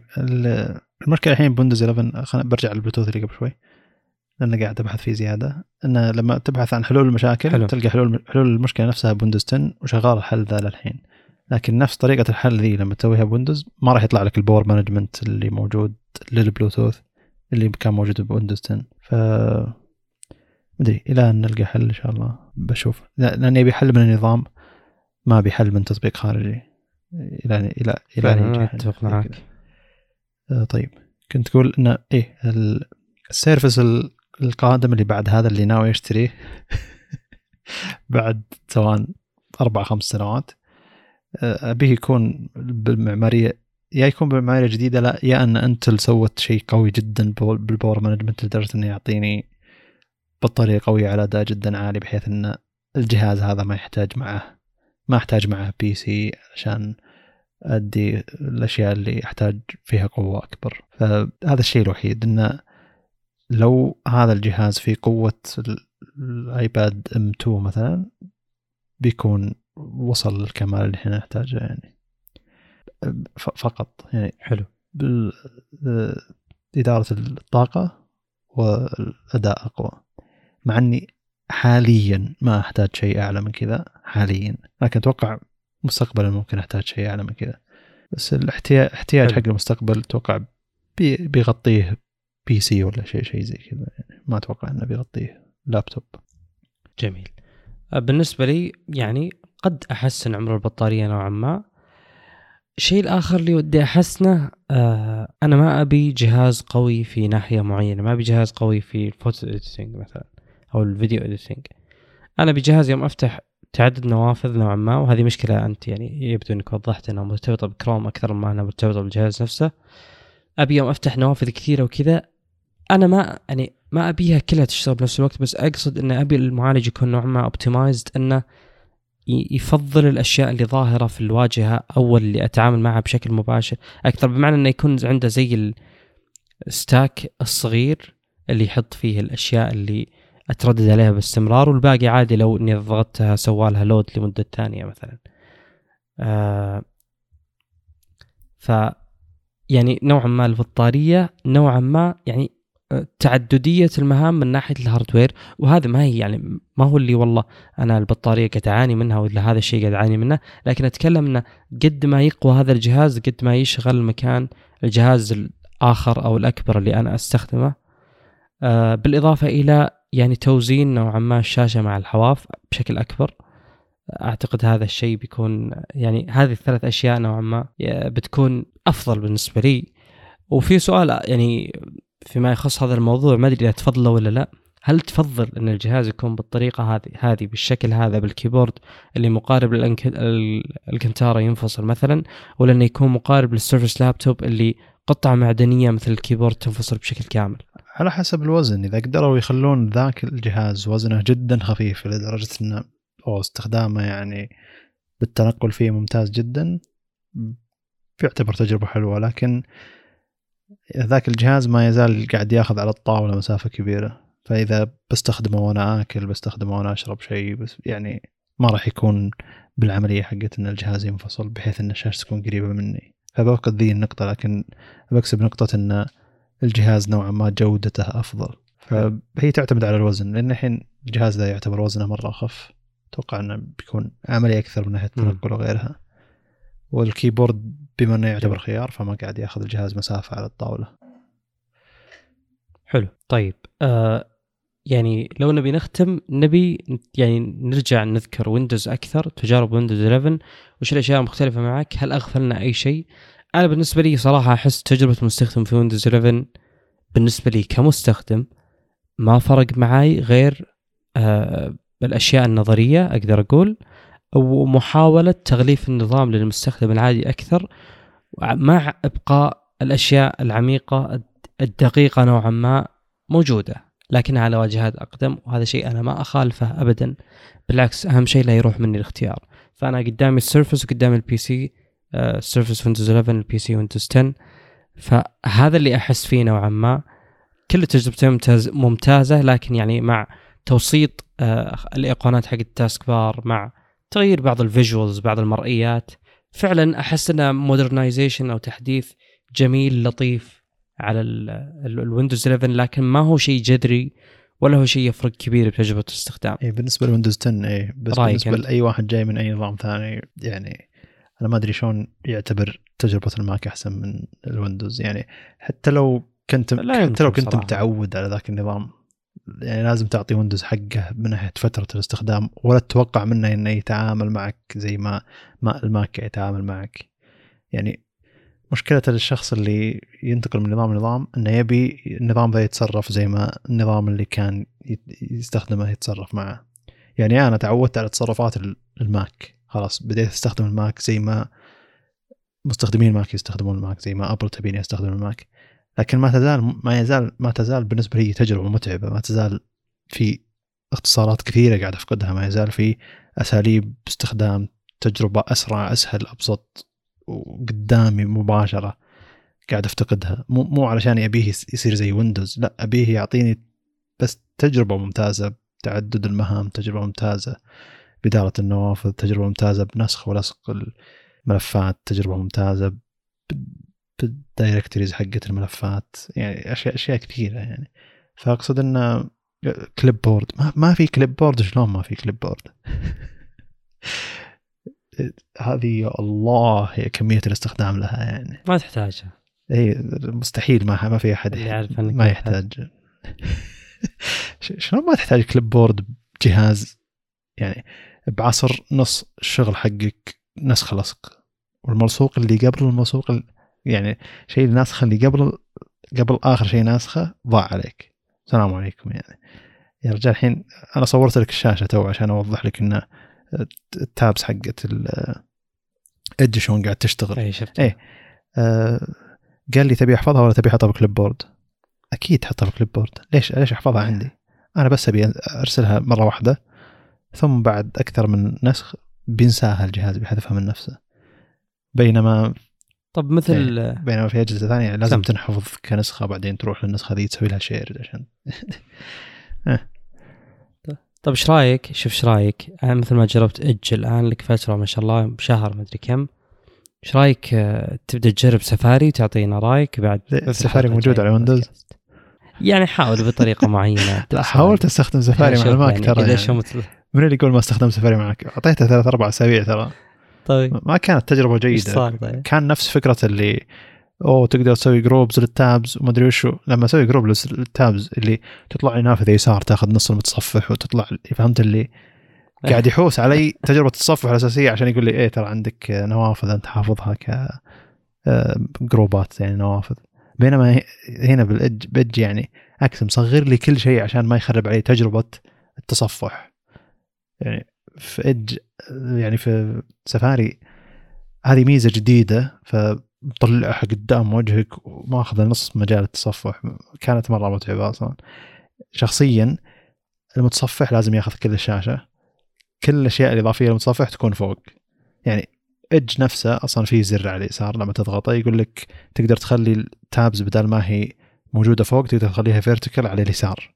المشكلة الحين بويندوز 11 خلينا برجع للبلوتوث اللي قبل شوي لأن قاعد أبحث فيه زيادة. أن لما تبحث عن حلول المشاكل حلو. تلقى حلول حلول المشكلة نفسها بويندوز 10 وشغال الحل ذا للحين. لكن نفس طريقة الحل ذي لما تسويها بويندوز ما راح يطلع لك ال power management اللي موجود للبلوتوث. اللي كان موجود بويندوز 10 ف مدري إلى أن نلقى حل إن شاء الله. بشوف. لأني أبي حل من النظام ما أبي حل من تطبيق خارجي. إلى إلى إلى أن أتفق معك. آه طيب. كنت تقول ان إيه السيرفس القادم اللي بعد هذا اللي ناوي أشتريه بعد سواء أربع خمس سنوات آه، أبيه يكون بالمعمارية يا يكون بمعماريه جديدة لا يا أن أنتل سوت شيء قوي جدا بال power management لدرجة إنه يعطيني بطارية قوية على أداء جدا عالي بحيث إن الجهاز هذا ما يحتاج معه ما أحتاج معه PC عشان أدي الأشياء اللي أحتاج فيها قوة أكبر. فهذا الشيء الوحيد انه لو هذا الجهاز في قوة الآيباد M2 مثلا بيكون وصل للكمال اللي إحنا نحتاجه يعني. فقط. يعني حلو. إدارة الطاقة والأداء أقوى. مع أني حاليا ما أحتاج شيء أعلى من كذا حاليا. لكن أتوقع مستقبلا ممكن أحتاج شيء أعلى من كذا. بس الاحتياج حق المستقبل أتوقع بيغطيه PC ولا شيء شيء زي كذا. يعني ما أتوقع أنه بيغطيه. لابتوب. جميل. بالنسبة لي يعني قد أحسن عمر البطارية نوعا ما. الشيء الآخر اللي ودي أحسنه آه أنا ما أبي جهاز قوي في ناحية معينة ما أبي جهاز قوي في ال photo editing مثلا أو الفيديو إديتنج أنا بجهاز يوم أفتح تعدد نوافذ نوعا ما وهذه مشكلة أنت يعني يبدو أنك وضحت أنها مرتبطة بكروم أكثر ما أنها مرتبطة بالجهاز نفسه. أبي يوم أفتح نوافذ كثيرة وكذا أنا ما يعني ما أبيها كلها تشتغل بنفس الوقت بس أقصد أن أبي المعالج يكون نوعا ما أوبتمايزد أنه يفضل الأشياء اللي ظاهرة في الواجهة أو اللي أتعامل معها بشكل مباشر. أكثر بمعنى إنه يكون عنده زي ال stack الصغير اللي يحط فيه الأشياء اللي أتردد عليها باستمرار والباقي عادي لو إني ضغطتها سوا لها load لمدة ثانية مثلا. آه ف يعني نوعا ما البطارية نوعا ما يعني تعددية المهام من ناحية ال hardware وهذا ما هي يعني ما هو اللي والله أنا البطارية قاعد أعاني منها ولا هذا الشيء قاعد أعاني منه لكن أتكلم إنه قد ما يقوى هذا الجهاز قد ما يشغل مكان الجهاز الآخر أو الأكبر اللي أنا أستخدمه. آه بالإضافة إلى يعني توزيع نوعا ما الشاشة مع الحواف بشكل أكبر. أعتقد هذا الشيء بيكون يعني هذه الثلاث أشياء نوعا ما بتكون أفضل بالنسبة لي. وفي سؤال يعني فيما يخص هذا الموضوع ما أدري إذا تفضله ولا لا. هل تفضل أن الجهاز يكون بالطريقة هذه هذه بالشكل هذا بالكيبورد اللي مقارب لل Alcantara ينفصل مثلا ولا أنه يكون مقارب لل Surface Laptop اللي قطعة معدنية مثل ال keyboard تنفصل بشكل كامل؟ على حسب الوزن إذا قدروا يخلون ذاك الجهاز وزنه جدا خفيف لدرجة إنه استخدامه يعني بالتنقل فيه ممتاز جدا بيعتبر تجربة حلوة. لكن ذاك الجهاز ما يزال قاعد ياخذ على الطاولة مسافة كبيرة. فإذا بستخدمه وأنا آكل بستخدمه وأنا أشرب شيء بس يعني ما راح يكون بالعملية حقت إن الجهاز ينفصل بحيث إن الشاشة تكون قريبة مني. فبفقد ذي النقطة لكن بكسب نقطة إن الجهاز نوعا ما جودته أفضل. فهي تعتمد على الوزن لأن الحين الجهاز ذا يعتبر وزنه مرة أخف أتوقع إنه بيكون عملي أكثر من ناحية التنقل وغيرها. والكيبورد بما انه يعتبر خيار فما قاعد ياخذ الجهاز مسافة على الطاولة. حلو. طيب آه يعني لو نبي نختم نبي يعني نرجع نذكر Windows أكثر تجارب Windows 11 وش الأشياء المختلفة معك؟ هل اغفلنا أي شيء؟ أنا بالنسبة لي صراحة أحس تجربة المستخدم في Windows 11 بالنسبة لي كمستخدم ما فرق معي غير آه الأشياء النظرية أقدر أقول. ومحاولة تغليف النظام للمستخدم العادي أكثر مع إبقاء الأشياء العميقة الدقيقة نوعا ما موجودة لكنها على واجهات أقدم وهذا شيء أنا ما أخالفه ابدا بالعكس أهم شيء لا يروح مني الاختيار. فأنا قدامي ال Surface وقدامي ال PC Surface Windows 11 ال PC Windows 10 فهذا اللي أحس فيه نوعا ما. كل تجربتين ممتاز ممتازة لكن يعني مع توسيط آه الايقونات حق ال taskbar مع تغيير بعض ال visuals بعض المرئيات فعلا أحس انه modernization أو تحديث جميل لطيف على ال Windows 11 لكن ما هو شيء جذري ولا هو شيء يفرق كبير بتجربة الاستخدام. اي بالنسبة ل Windows 10 اي بس بالنسبة أنت. لأي واحد جاي من أي نظام ثاني يعني أنا ما أدري شلون يعتبر تجربة ال Mac أحسن من ال Windows يعني حتى لو كنت حتى لو كنت متعود على ذاك النظام يعني لازم تعطي Windows حقه من ناحية فترة الاستخدام ولا تتوقع منه إنه يتعامل معك زي ما ما ال Mac يتعامل معك. يعني مشكلة الشخص اللي ينتقل من نظام لنظام إنه يبي النظام ذا يتصرف زي ما النظام اللي كان يستخدمه يتصرف معه. يعني أنا تعودت على تصرفات ال Mac. خلاص بديت أستخدم ال Mac زي ما مستخدمين ال Mac يستخدمون ال Mac زي ما Apple تبيني استخدم ال Mac. لكن ما تزال ما يزال ما تزال بالنسبة لي تجربة متعبة. ما تزال في اختصارات كثيرة قاعد أفقدها. ما يزال في أساليب استخدام تجربة أسرع أسهل أبسط وقدامي مباشرة قاعد أفتقدها. مو مو علشان أبيه يصير زي Windows لا أبيه يعطيني بس تجربة ممتازة تعدد المهام تجربة ممتازة بإدارة النوافذ تجربة ممتازة بنسخ ولصق الملفات تجربة ممتازة بال directories حقت الملفات يعني اشياء أشياء كثيرة يعني. فأقصد إنه clipboard ما, ما في clipboard شلون ما في clipboard هذه يا الله هي كمية الاستخدام لها يعني. ما تحتاجها. إي مستحيل ما ما في أحد يعرف ما يحتاج. شلون ما تحتاج clipboard بجهاز؟ يعني بعصر نص الشغل حقك نسخ لصق. والملصوق اللي قبل الملصوق يعني شيء الناسخه اللي قبل قبل آخر شيء ناسخة ضاع عليك. السلام عليكم يعني. يا رجال الحين أنا صورت لك الشاشة تو عشان أوضح لك إن ال tabs حقت ال Edge شلون قاعد تشتغل. اي شفت إيه آه قال لي تبي أحفظها ولا تبي أحطها ب clipboard أكيد حطها ب clipboard ليش ليش أحفظها عندي؟ أنا بس أبي أرسلها مرة واحدة ثم بعد أكثر من نسخ بينساها الجهاز بيحذفها من نفسه. بينما طب مثل إيه، بينما في أجهزة ثانية لازم سم. تنحفظ كنسخة بعدين تروح للنسخة ذي تسوي لها share عشان إيه. طب إيش رأيك؟ شوف إيش رأيك؟ أنا مثل ما جربت اج الآن لك فترة ما شاء الله بشهر ما أدري كم. إيش رأيك؟ آه، تبدأ تجرب سفاري تعطينا رأيك بعد سفاري موجود على Windows يعني حاول بطريقة معينة. لا حاولت أستخدم سفاري مع ال Mac يعني؟ ترى يعني. من اللي يقول ما أستخدم سفاري معك؟ أعطيته ثلاث أربع أسابيع ترى. طيب. ما كانت تجربة جيدة. صار طيب؟ كان نفس فكرة اللي أوه تقدر تسوي groups لل tabs وما أدري وشو. لما أسوي group لل tabs اللي تطلع لي نافذة يسار تأخذ نص المتصفح وتطلع فهمت اللي؟ قاعد يحوس علي تجربة التصفح الأساسية عشان يقول لي إيه ترى عندك نوافذ أنت حافظها ك آه، جروبات يعني نوافذ. بينما هنا بالإج بإج يعني عكس مصغر لي كل شيء عشان ما يخرب علي تجربة التصفح. يعني في إج يعني في سفاري هذه ميزة جديدة فطلعها قدام وجهك وماخذ نص مجال التصفح. كانت مرة متعبة أصلا. شخصيا المتصفح لازم ياخذ كل الشاشة. كل الأشياء الإضافية للمتصفح تكون فوق. يعني ايدج نفسه أصلا في زر على اليسار لما تضغطه يقول لك تقدر تخلي ال tabs بدل ما هي موجودة فوق تقدر تخليها vertical على اليسار.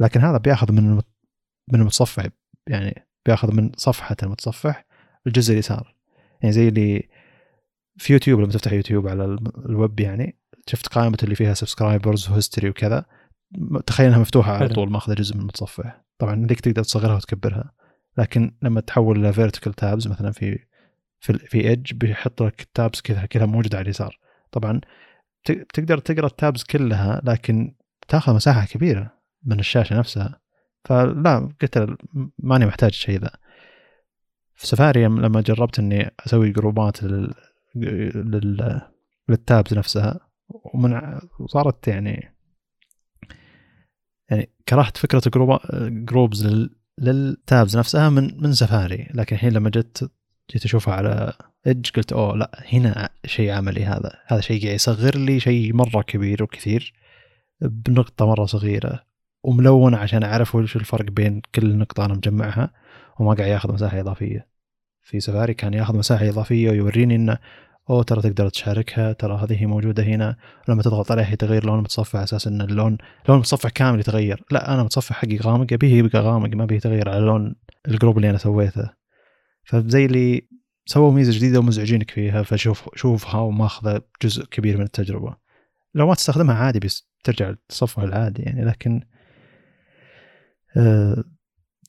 لكن هذا بياخذ من من المتصفح. يعني بياخذ من صفحة المتصفح الجزء اليسار. يعني زي اللي في يوتيوب لما تفتح يوتيوب على الويب يعني شفت قائمة اللي فيها subscribers و history وكذا تخيل إنها مفتوحة على طول ماخذة جزء من المتصفح. طبعا هذيك تقدر تصغرها وتكبرها. لكن لما تحول إلى vertical tabs مثلا في في في Edge بيحط لك ال tabs كذا كلها موجودة على اليسار. طبعا تقدر تقرأ ال tabs كلها لكن تاخذ مساحة كبيرة من الشاشة نفسها. فلا قلت ماني محتاج الشيء ذا. في سفاري لما جربت إني أسوي جروبات لل... لل... لل tabs نفسها ومن صارت يعني يعني كرهت فكرة group groups لل... للتابز نفسها من من سفاري. لكن الحين لما جيت جيت أشوفها على ايدج قلت أوه لا هنا شيء عملي هذا. هذا شيء قاعد يصغر لي شيء مرة كبير وكثير بنقطة مرة صغيرة. وملونه عشان أعرف وش الفرق بين كل نقطة أنا مجمعها وما قاعد ياخذ مساحة إضافية. في سفاري كان ياخذ مساحة إضافية ويوريني إنه أوه ترى تقدر تشاركها ترى هذه موجودة هنا. لما تضغط عليها يتغير لون المتصفح على أساس ان اللون لون المتصفح كامل يتغير. لا أنا المتصفح حقي غامق ابيه يبقى غامق ما بيه يتغير على لون الجروب اللي أنا سويته. فزي اللي سووا ميزة جديدة ومزعجينك فيها فشوف شوفها وماخذه جزء كبير من التجربة. لو ما تستخدمها عادي بس ترجع للتصفح العادي يعني لكن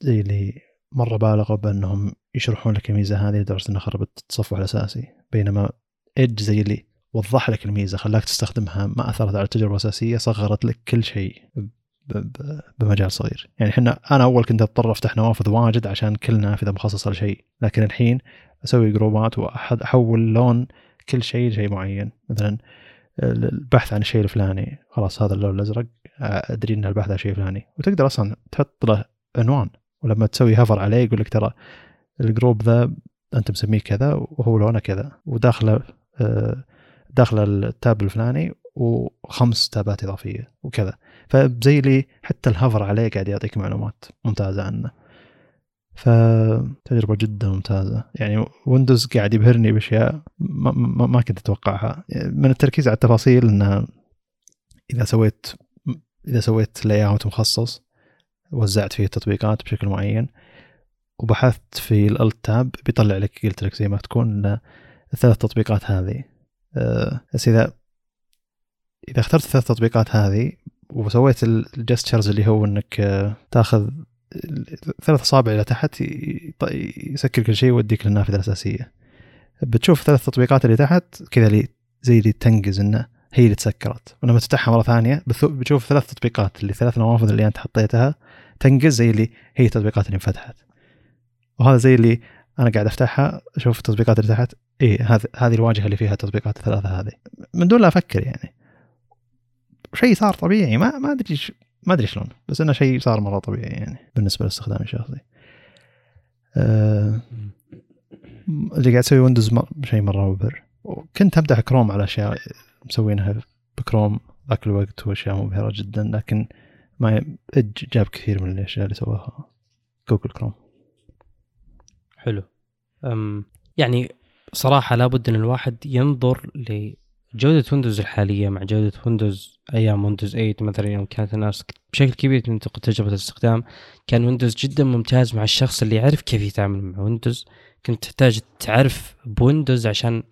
زي اللي مرة بالغوا بأنهم يشرحون لك الميزة هذه لدرجة أنها خربت التصفح الأساسي. بينما ايدج زي اللي وضح لك الميزة خلاك تستخدمها ما أثرت على التجربة الأساسية صغرت لك كل شيء بمجال صغير. يعني إحنا أنا أول كنت اضطر افتح نوافذ واجد عشان كل نافذة مخصصة لشيء لكن الحين أسوي جروبات وأحد أحول لون كل شيء لشيء معين. مثلا البحث عن الشيء الفلاني. خلاص هذا اللون الأزرق. أدري إن البحث عن الشيء الفلاني وتقدر أصلا تحط له عنوان ولما تسوي هفر عليه يقول لك ترى ال group ذا أنت مسميه كذا وهو لونه كذا. وداخله آه، داخله ال tab الفلاني وخمس tabات إضافية وكذا. فزي لي حتى ال hover عليه قاعد يعطيك معلومات ممتازة عنه. فتجربة جدا ممتازة. يعني Windows قاعد يبهرني بأشياء ما, ما, ما كنت أتوقعها. من التركيز على التفاصيل إنه إذا سويت إذا سويت layout مخصص وزعت فيه التطبيقات بشكل معين وبحثت في الالت تاب بيطلع لك قلت لك زي ما تكون الثلاث تطبيقات هذه. أه، بس اذا إذا اخترت الثلاث تطبيقات هذه وسويت الجستشرز اللي هو إنك أه، تأخذ ثلاث أصابع إلى تحت يسكر كل شيء ويوديك للنافذة الأساسية. بتشوف ثلاث تطبيقات اللي تحت كذا اللي زي اللي تنقز إنه هي اللي تسكرت. ولما تفتحها مرة ثانية بتشوف ثلاث تطبيقات اللي ثلاث نوافذ اللي أنت حطيتها تنقز زي اللي هي التطبيقات اللي انفتحت. وهذا زي اللي أنا قاعد أفتحها أشوف التطبيقات اللي تحت. اي هذه هذه الواجهة اللي فيها التطبيقات الثلاثة هذه. من دون لا أفكر يعني. شيء صار طبيعي ما ما أدري ما أدري شلون بس إنه شيء صار مرة طبيعي يعني بالنسبة لاستخدامي الشخصي. أه اللي قاعد أسوي Windows شيء مرة مبهر. وكنت امدح كروم على أشياء مسوينها بكروم ذاك الوقت وأشياء مبهرة جدا لكن ما إج جاب كثير من الأشياء اللي سواها Google Chrome حلو. أم يعني صراحة لابد أن الواحد ينظر لجودة Windows الحالية مع جودة Windows أيام Windows 8 مثلا يوم كانت الناس بشكل كبير تنتقد تجربة الاستخدام كان Windows جدا ممتاز مع الشخص اللي يعرف كيف يتعامل مع Windows كنت تحتاج تعرف ب Windows عشان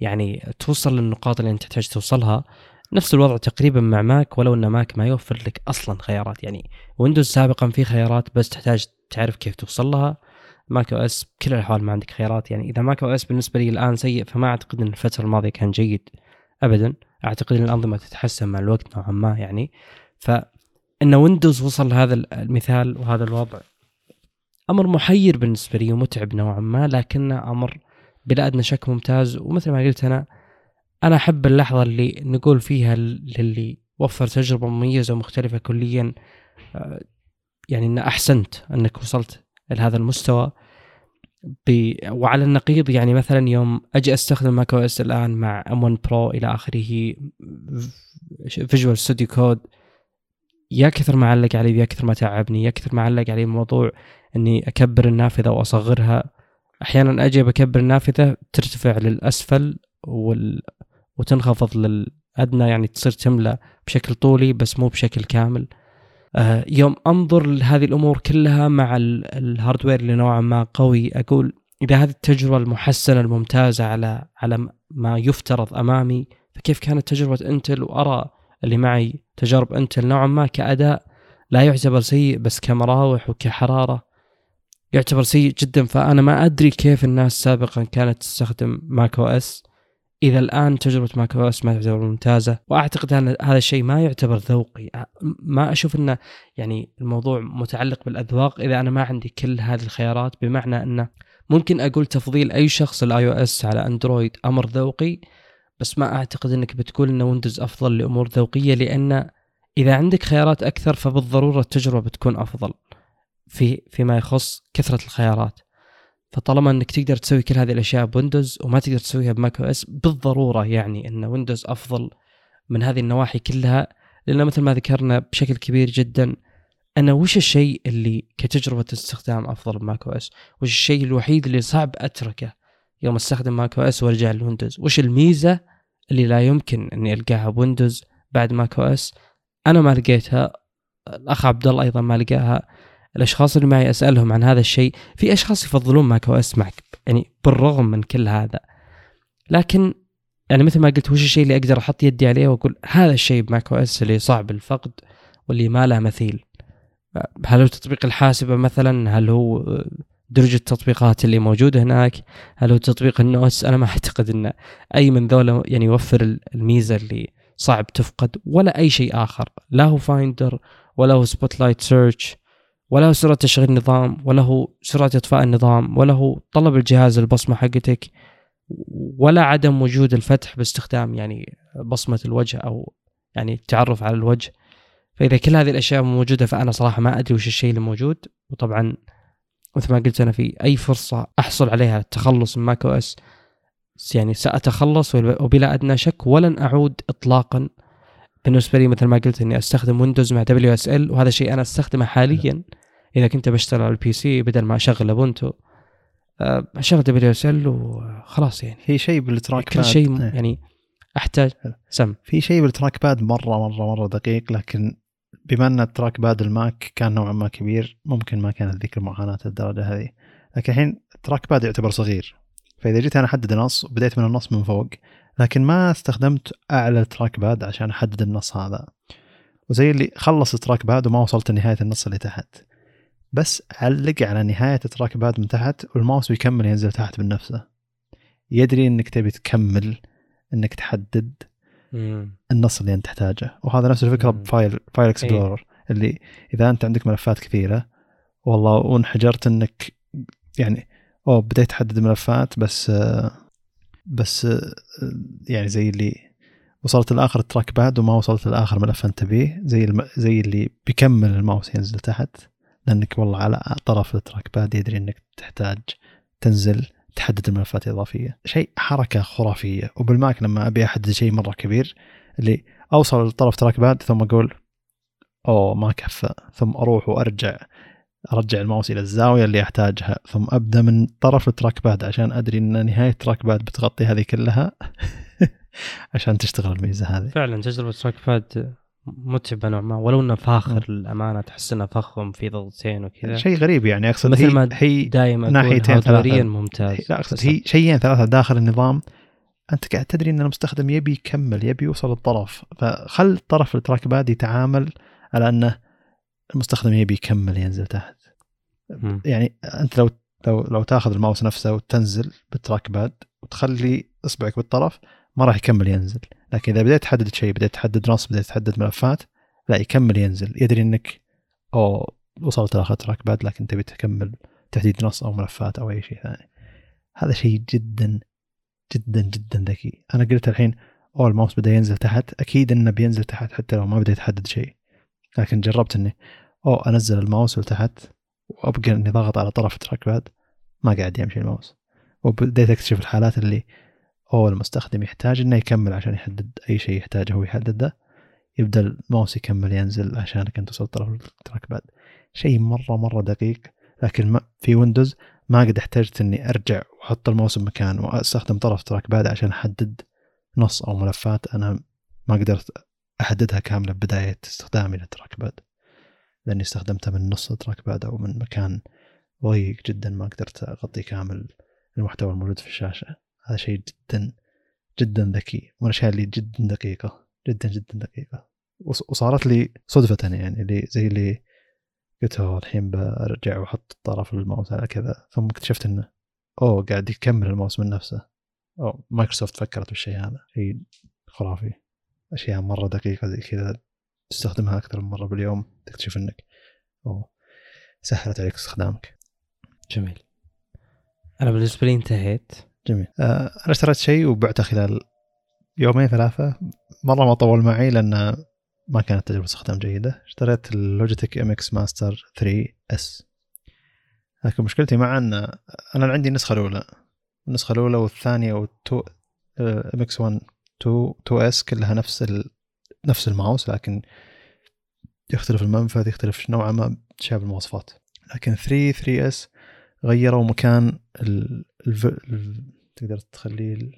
يعني توصل للنقاط اللي أنت تحتاج توصلها. نفس الوضع تقريبا مع Mac ولو إن Mac ما يوفر لك أصلا خيارات. يعني Windows سابقا في خيارات بس تحتاج تعرف كيف توصل لها macOS بكل الأحوال ما عندك خيارات. يعني إذا macOS بالنسبة لي الآن سيء فما أعتقد إن الفترة الماضية كان جيد. ابدا. أعتقد إن الأنظمة تتحسن مع الوقت نوعا ما يعني. فإن Windows وصل لهذا المثال وهذا الوضع أمر محير بالنسبة لي ومتعب نوعا ما لكنه أمر بلا أدنى شك ممتاز. ومثل ما قلت أنا أنا أحب اللحظة اللي نقول فيها للي وفر تجربة مميزة ومختلفة كليا آه، يعني إن أحسنت إنك وصلت لهذا المستوى. وعلى النقيض يعني مثلا يوم أجي أستخدم macOS الآن مع M1 Pro إلى آخره Visual Studio Code يا كثر ما علق علي يا كثر ما تعبني يا كثر ما علق علي موضوع إني أكبر النافذة وأصغرها. أحيانا أجي بكبر النافذة ترتفع للأسفل وال... وتنخفض للأدنى يعني تصير تملى بشكل طولي بس مو بشكل كامل. يوم أنظر لهذه الأمور كلها مع الهاردوير اللي نوعا ما قوي أقول إذا هذه التجربة المحسنة الممتازة على على ما يفترض أمامي فكيف كانت تجربة إنتل؟ وأرى اللي معي تجارب إنتل نوعا ما كأداء لا يعتبر سيء بس كمراوح وكحرارة يعتبر سيء جدا. فأنا ما أدري كيف الناس سابقا كانت تستخدم macOS. إذا الآن تجربة macOS ما تعتبر ممتازة وأعتقد أن هذا الشيء ما يعتبر ذوقي. ما أشوف أنه يعني الموضوع متعلق بالأذواق إذا أنا ما عندي كل هذه الخيارات بمعنى أنه ممكن أقول تفضيل أي شخص ال iOS على Android أمر ذوقي بس ما أعتقد أنك بتقول إن Windows أفضل لأمور ذوقية لأن إذا عندك خيارات أكثر فبالضرورة التجربة بتكون أفضل في فيما يخص كثرة الخيارات. فطالما إنك تقدر تسوي كل هذه الأشياء ب Windows وما تقدر تسويها ب macOS بالضرورة يعني إن Windows أفضل من هذه النواحي كلها لأن مثل ما ذكرنا بشكل كبير جدا أنا وش الشيء اللي كتجربة استخدام أفضل ب macOS؟ وش الشيء الوحيد اللي صعب أتركه يوم أستخدم macOS وأرجع لل Windows؟ وش الميزة اللي لا يمكن إني ألقاها ب Windows بعد macOS؟ أنا ما لقيتها الأخ عبد الله أيضا ما لقاها الأشخاص اللي معي أسألهم عن هذا الشيء في أشخاص يفضلون macOS معك يعني بالرغم من كل هذا. لكن يعني مثل ما قلت وش الشيء اللي أقدر أحط يدي عليه وأقول هذا الشيء ب macOS اللي صعب الفقد واللي ما له مثيل. هل هو تطبيق الحاسبة مثلا؟ هل هو درجة التطبيقات اللي موجودة هناك؟ هل هو تطبيق ال Notes؟ أنا ما أعتقد أن أي من ذولا يعني يوفر الميزة اللي صعب تفقد ولا أي شيء آخر. لا هو Finder ولا هو Spotlight Search ولا هو سرعة تشغيل النظام ولا هو سرعة إطفاء النظام ولا هو طلب الجهاز البصمة حقتك ولا عدم وجود الفتح باستخدام يعني بصمة الوجه أو يعني التعرف على الوجه. فإذا كل هذه الأشياء موجودة فأنا صراحة ما أدري وش الشيء اللي موجود وطبعا مثل ما قلت أنا في أي فرصة أحصل عليها التخلص من macOS يعني سأتخلص وبلا أدنى شك ولن أعود إطلاقا. بالنسبة لي مثل ما قلت إني أستخدم Windows مع WSL وهذا شيء أنا أستخدمه حاليا. إذا كنت بشتغل على ال PC بدل ما أشغل Ubuntu آه، أشغل WSL وخلاص يعني. في شيء بال track كل شيء إيه. يعني أحتاج سم. في شيء بال trackpad مرة مرة مرة دقيق لكن بما أن ال trackpad ال Mac كان نوعا ما كبير ممكن ما كانت ذيك المعاناة الدرجة هذه. لكن الحين ال trackpad يعتبر صغير. فإذا جيت أنا أحدد نص وبديت من النص من فوق لكن ما استخدمت أعلى trackpad عشان أحدد النص هذا. وزي اللي خلص ال trackpad وما وصلت لنهاية النص اللي تحت. بس علق على نهاية ال trackpad من تحت والماوس بيكمل ينزل تحت من نفسه يدري إنك تبي تكمل إنك تحدد مم. النص اللي أنت تحتاجه وهذا نفس الفكرة مم. ب File File Explorer اللي إذا أنت عندك ملفات كثيرة والله وانحجرت إنك يعني أو بديت تحدد ملفات بس بس يعني زي اللي وصلت لآخر ال trackpad وما وصلت لآخر ملف أنت تبيه زي الم... زي اللي بيكمل الماوس ينزل تحت لأنك والله على طرف ال trackpad يدري إنك تحتاج تنزل تحدد الملفات الإضافية. شيء حركة خرافية. وبالماك لما أبي أحدد شيء مرة كبير اللي أوصل لطرف track pad ثم أقول أوه ما كفى. ثم أروح وأرجع أرجع الماوس إلى الزاوية اللي أحتاجها. ثم أبدأ من طرف ال track pad عشان أدري إن نهاية ال track pad بتغطي هذه كلها عشان تشتغل الميزة هذه. فعلا تجربة track pad متعبة نوعا ما. ولو إنه فاخر للأمانة تحس إنه فخم في ضغطتين وكذا. شيء غريب يعني. أقصد مثل هي ما هي دائما ناحيتين ثلاثة. ممتاز. لا أقصد هي شيئين ثلاثة داخل النظام. أنت قاعد تدري إن المستخدم يبي يكمل يبي يوصل للطرف. فخل الطرف ال track pad يتعامل على إنه المستخدم يبي يكمل ينزل تحت. مم. يعني أنت لو لو لو تاخذ الماوس نفسه وتنزل بال track pad وتخلي إصبعك بالطرف ما راح يكمل ينزل. لكن إذا بديت تحدد شيء بديت تحدد نص بديت تحدد ملفات لا يكمل ينزل. يدري إنك أو وصلت لاخر track pad لكن تبي تكمل تحديد نص أو ملفات أو أي شيء ثاني. هذا شيء جدا جدا جدا ذكي. أنا قلت الحين أو الماوس بدا ينزل تحت. أكيد إنه بينزل تحت حتى لو ما بديت احدد شيء. لكن جربت إني أو أنزل الماوس لتحت وأبقى إني ضاغط على طرف ال track pad ما قاعد يمشي الماوس. وبديت أكتشف الحالات اللي أو المستخدم يحتاج إنه يكمل عشان يحدد أي شيء يحتاجه هو يحدده يبدأ الماوس يكمل ينزل عشانك أنت وصلت طرف ال track pad شيء مرة مرة دقيق لكن ما في ويندوز ما قد احتجت إني أرجع وأحط الماوس بمكان وأستخدم طرف track pad عشان أحدد نص أو ملفات أنا ما قدرت أحددها كاملة بدايه استخدامي لل track pad لأني استخدمتها من نص ال track pad أو من مكان ضيق جدا ما قدرت أغطي كامل المحتوى الموجود في الشاشة. هذا شيء جدا جدا ذكي من الاشياء اللي جدا دقيقة جدا جدا دقيقة. وص- وصارت لي صدفة يعني اللي زي اللي قلت "أوه، الحين برجع وأحط طرف الماوس على كذا. ثم اكتشفت إنه أوه قاعد يكمل الماوس من نفسه. أو مايكروسوفت فكرت بالشيء هذا شيء خرافي. أشياء مرة دقيقة زي كذا تستخدمها أكثر من مرة باليوم تكتشف إنك أوه سهلت عليك استخدامك. جميل. أنا بالنسبة لي انتهيت. جميل. آه أنا اشتريت شيء وبعته خلال يومين ثلاثة. مرة ما طول معي لأن ما كانت تجربة استخدام جيدة. اشتريت اللوجيتك MX Master 3S لكن مشكلتي مع إن أنا عندي النسخة الأولى. النسخة الأولى والثانية وال two MX 1 2 2S كلها نفس ال... نفس الماوس لكن يختلف المنفذ يختلف نوعا ما شوي المواصفات. لكن 3 3S غيروا مكان ال... ال... ال... تقدر تخليه ال...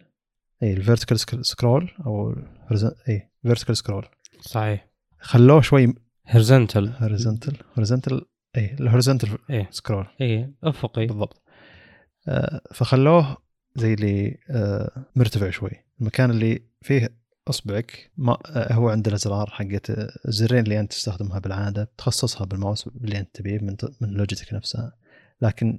اي ال vertical scroll أو ال horizon- اي vertical scroll صحيح. خلوه شوي horizontal horizontal هوريزونتال اي ال horizontal إيه. scroll إيه أفقي. بالضبط. آه، فخلوه زي اللي آه، مرتفع شوي. المكان اللي فيه أصبعك ما آه، هو عند الأزرار حقت آه، الزرين اللي أنت تستخدمها بالعادة تخصصها بالماوس اللي أنت تبيه من من لوجيتك نفسها. لكن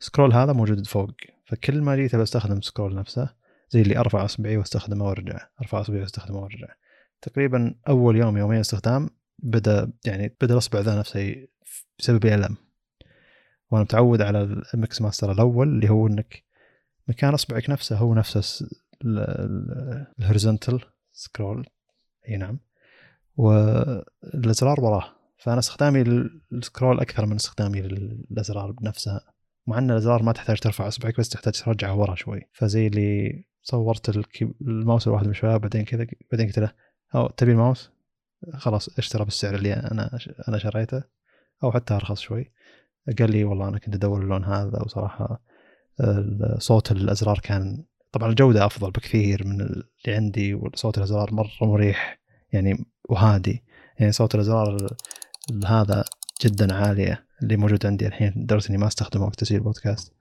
ال scroll هذا موجود فوق فكل ما جيت بستخدم scroll نفسه زي اللي أرفع أصبعي وأستخدمه وأرجع أرفع أصبعي وأستخدمه وأرجع. تقريبا أول يوم يومين استخدام بدأ يعني بدأ الأصبع ذا نفسه لي ألم. وأنا متعود على ال MX Master الأول اللي هو إنك مكان أصبعك نفسه هو نفسه ال horizontal scroll. أي نعم. والأزرار وراه. فأنا استخدامي للسكرول أكثر من استخدامي للأزرار بنفسها مع إن الازرار ما تحتاج ترفع إصبعك بس تحتاج ترجعه ورا شوي. فزي اللي صورت. الماوس الواحد من الشباب بعدين كذا بعدين قلت له أو تبي الماوس؟ خلاص اشترى بالسعر اللي أنا أنا شريته. أو حتى أرخص شوي. قال لي والله أنا كنت أدور اللون هذا وصراحة صوت الأزرار كان طبعا الجودة أفضل بكثير من اللي عندي وصوت الأزرار مرة مريح يعني وهادي. يعني صوت الأزرار هذا جدا عالية. اللي موجود عندي الحين لدرجه إني ما أستخدمه وقت تسجيل بودكاست.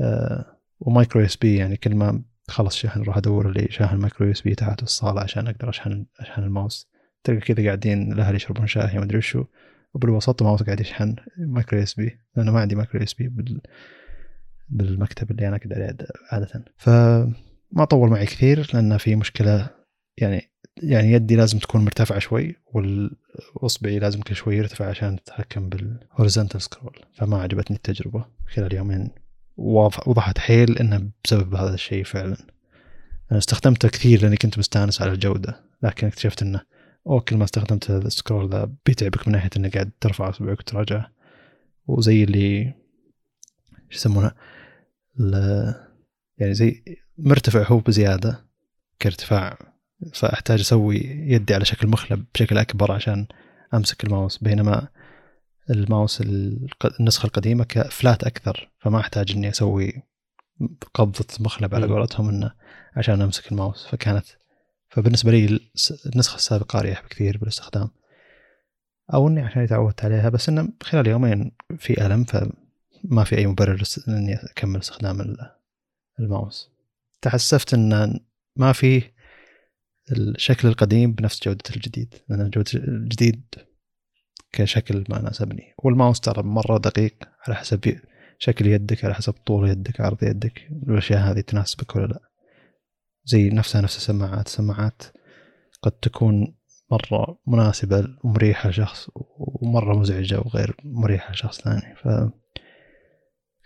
أه و micro USB يعني كل ما خلص شحن أروح أدور لي شاحن micro USB تحت الصاله عشان أقدر أشحن أشحن الماوس. تلقى كذا قاعدين الأهل يشربون شاي ما أدري وشو. وبالوسط الماوس قاعد يشحن micro USB. لأنه ما عندي micro USB بال بالمكتب اللي أنا اقعد عليه عادة. فما طول معي كثير لأن في مشكلة يعني يعني يدي لازم تكون مرتفعة شوي واصبعي لازم كل شوي يرتفع عشان اتحكم بال horizontal scroll فما عجبتني التجربة خلال يومين. وضحت حيل إنه بسبب هذا الشيء فعلا. أنا استخدمته كثير لأني كنت مستأنس على الجودة لكن اكتشفت إنه أو كل ما استخدمت ال scroll ذا بيتعبك من ناحية إنك قاعد ترفع أصبعك وترجع. وزي اللي شو يسمونه؟ يعني زي مرتفع هو بزيادة كارتفاع فاحتاج أسوي يدي على شكل مخلب بشكل أكبر عشان أمسك الماوس بينما الماوس النسخة القديمة فلات أكثر فما أحتاج إني أسوي قبضة مخلب على قولتهم إنه عشان أمسك الماوس فكانت فبالنسبه لي النسخة السابقة أريح بكثير بالاستخدام. أو إني عشان تعودت عليها بس إنه خلال يومين في ألم فما في أي مبرر إني أكمل استخدام الماوس. تحسفت إن ما في الشكل القديم بنفس جودة الجديد لأن جودة الجديد كشكل ما ناسبني والماوس ترى مرة دقيق على حسب شكل يدك على حسب طول يدك عرض يدك الأشياء هذه تناسبك ولا لا. زي نفسها نفس السماعات. السماعات قد تكون مرة مناسبة ومريحة لشخص ومرة مزعجة وغير مريحة لشخص ثاني. ف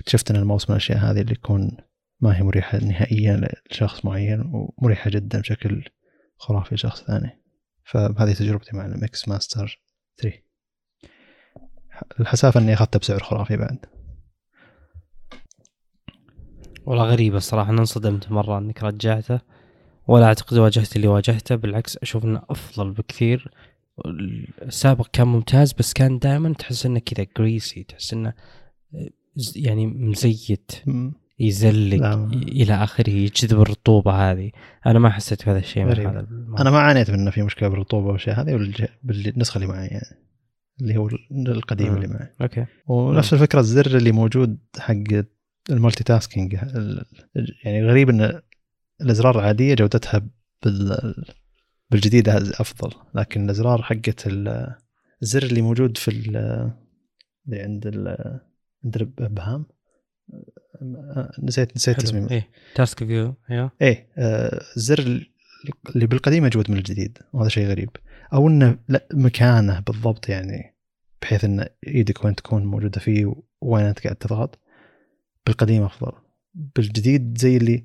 اكتشفت إن الماوس من الأشياء هذه اللي يكون ما هي مريحة نهائيا لشخص معين ومريحة جدا بشكل خرافي لشخص ثاني. فهذه تجربتي مع ال MX Master 3 الحسافة إني اخذته بسعر خرافي بعد. والله غريبة الصراحة أنا انصدمت مرة إنك رجعته ولا أعتقد واجهت اللي واجهته بالعكس أشوف إنه أفضل بكثير. السابق كان ممتاز بس كان دائما تحس إنه كذا جريسي تحس إنه يعني مزيت. يزلق لا. إلى آخره يجذب الرطوبة هذه. أنا ما حسيت بهذا الشيء من هذا أنا ما عانيت من إنه في مشكلة بالرطوبة والاشياء هذه بالنسخة اللي معي يعني اللي هو القديم اللي معي. أوكي. ونفس الفكرة الزر اللي موجود حق ال multitasking يعني غريب إن الأزرار العادية جودتها بال بالجديد أفضل لكن الأزرار حقت الزر اللي موجود في اللي عند عند الأبهام نسيت نسيت اسمه إيه. task view أيوه إيه آه الزر اللي بالقديم موجود من الجديد وهذا شيء غريب. أو إنه لا مكانه بالضبط يعني بحيث إن إيدك وين تكون موجودة فيه وين أنت قاعد تضغط. بالقديم أفضل. بالجديد زي اللي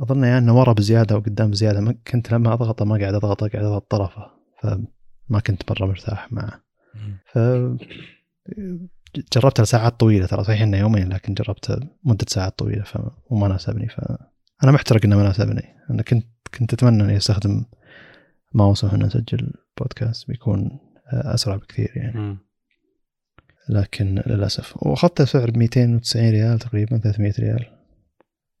أظن يعني إنه ورا بزيادة وقدام بزيادة. كنت لما أضغطه ما قاعد أضغطه قاعد أضغط طرفه. فما كنت مرة مرتاح معه. ف جربتها لساعات طويلة ترى صحيح انه يومين لكن جربتها مدة ساعات طويلة ف... وما ناسبني فأنا محترق إنه ما ناسبني. أنا كنت كنت أتمنى إني أستخدم ماوس وهنا نسجل بودكاست بيكون أسرع بكثير يعني. مم. لكن للأسف. وأخذته سعر 290 ريال تقريبا 300 ريال.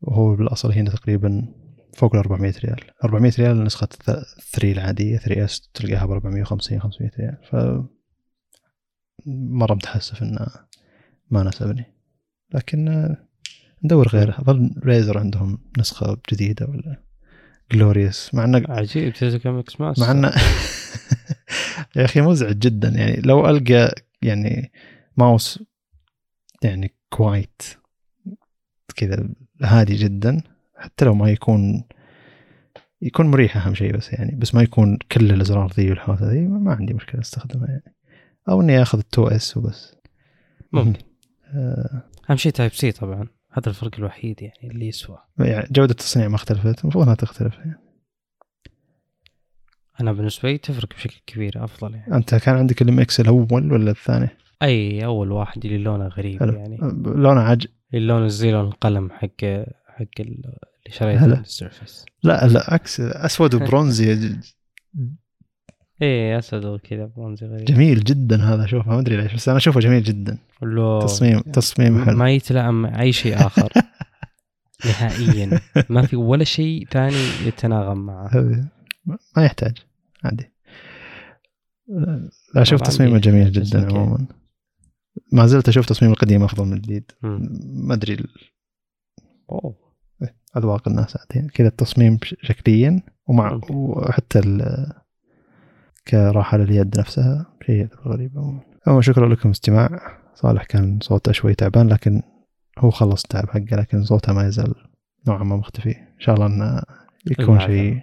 وهو بالأصل هنا تقريبا فوق ال 400 ريال. 400 ريال نسخة 3 العادية 3S تلقاها ب 450 500 ريال. ف مرة متحسف إنه ما ناسبني. لكن آه، ندور غيره أظن ريزر عندهم نسخة جديدة ولا Glorious مع إنه عجيب تلقى MX Master مع إنه يا أخي مزعج جدا. يعني لو ألقى يعني ماوس يعني quiet كذا هادي جدا حتى لو ما يكون يكون مريح أهم شيء بس يعني بس ما يكون كل الأزرار ذي والحوسة ذي ما عندي مشكلة أستخدمها يعني. أو إني آخذ ال 2S وبس. ممكن. آه. أهم شيء Type-C طبعا. هذا الفرق الوحيد يعني اللي يسوى. يعني جودة التصنيع ما اختلفت. المفروض إنها تختلف. يعني. أنا بالنسبة لي تفرق بشكل كبير أفضل يعني. أنت كان عندك ال MX الأول ولا الثاني؟ أي أول واحد اللي لونه غريب حلو. يعني. لونه عج اللون زي لون القلم حق حق ال- اللي شريته ال Surface لا لا عكس أسود وبرونزي. إيه أسود وكذا برونزي غريب جميل جدا هذا شوف ما أدري ليش بس أنا أشوفه جميل جدا. لو تصميم تصميم حلو. ما يتلائم مع أي شيء آخر. نهائيا. ما في ولا شيء ثاني يتناغم معه. ما يحتاج عادي. لا أشوف تصميمه عندي جميل جدا. عموما. ما زلت أشوف تصميم القديم أفضل من الجديد. ما أدري ال- أوه. أذواق الناس عادي كذا التصميم ش- شكليا ومع. وحتى ال- كراحة لليد نفسها. شيء غريب. عموما عموما شكرا لكم استماع. صالح كان صوته شوي تعبان لكن هو خلص التعب حقه لكن صوته ما يزال نوعا ما مختفي. إن شاء الله إنه يكون. شيء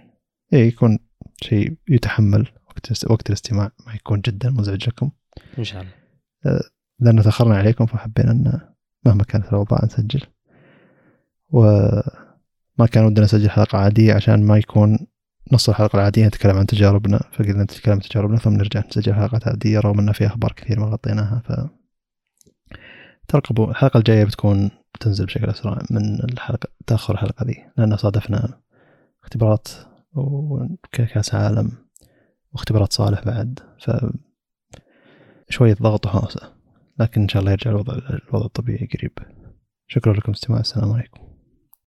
إيه يكون شيء يتحمل وقت وقت الاستماع. ما يكون جدا مزعج لكم. إن شاء الله. لأنه تأخرنا عليكم فحبينا أن مهما كانت الأوضاع نسجل. وما كان ودنا نسجل حلقة عادية عشان ما يكون نص الحلقة العادية نتكلم عن تجاربنا فقلنا نتكلم عن تجاربنا ثم نرجع نسجل حلقات عادية رغم أن في أخبار كثير ما غطيناها ف ترقبوا. الحلقة الجاية بتكون تنزل بشكل أسرع من الحلقة تأخر الحلقة ذي لأن صادفنا اختبارات وكأس عالم واختبارات صالح بعد ف شوية ضغط وحوسة لكن إن شاء الله يرجع الوضع الوضع الطبيعي قريب. شكرا لكم استماع السلام عليكم.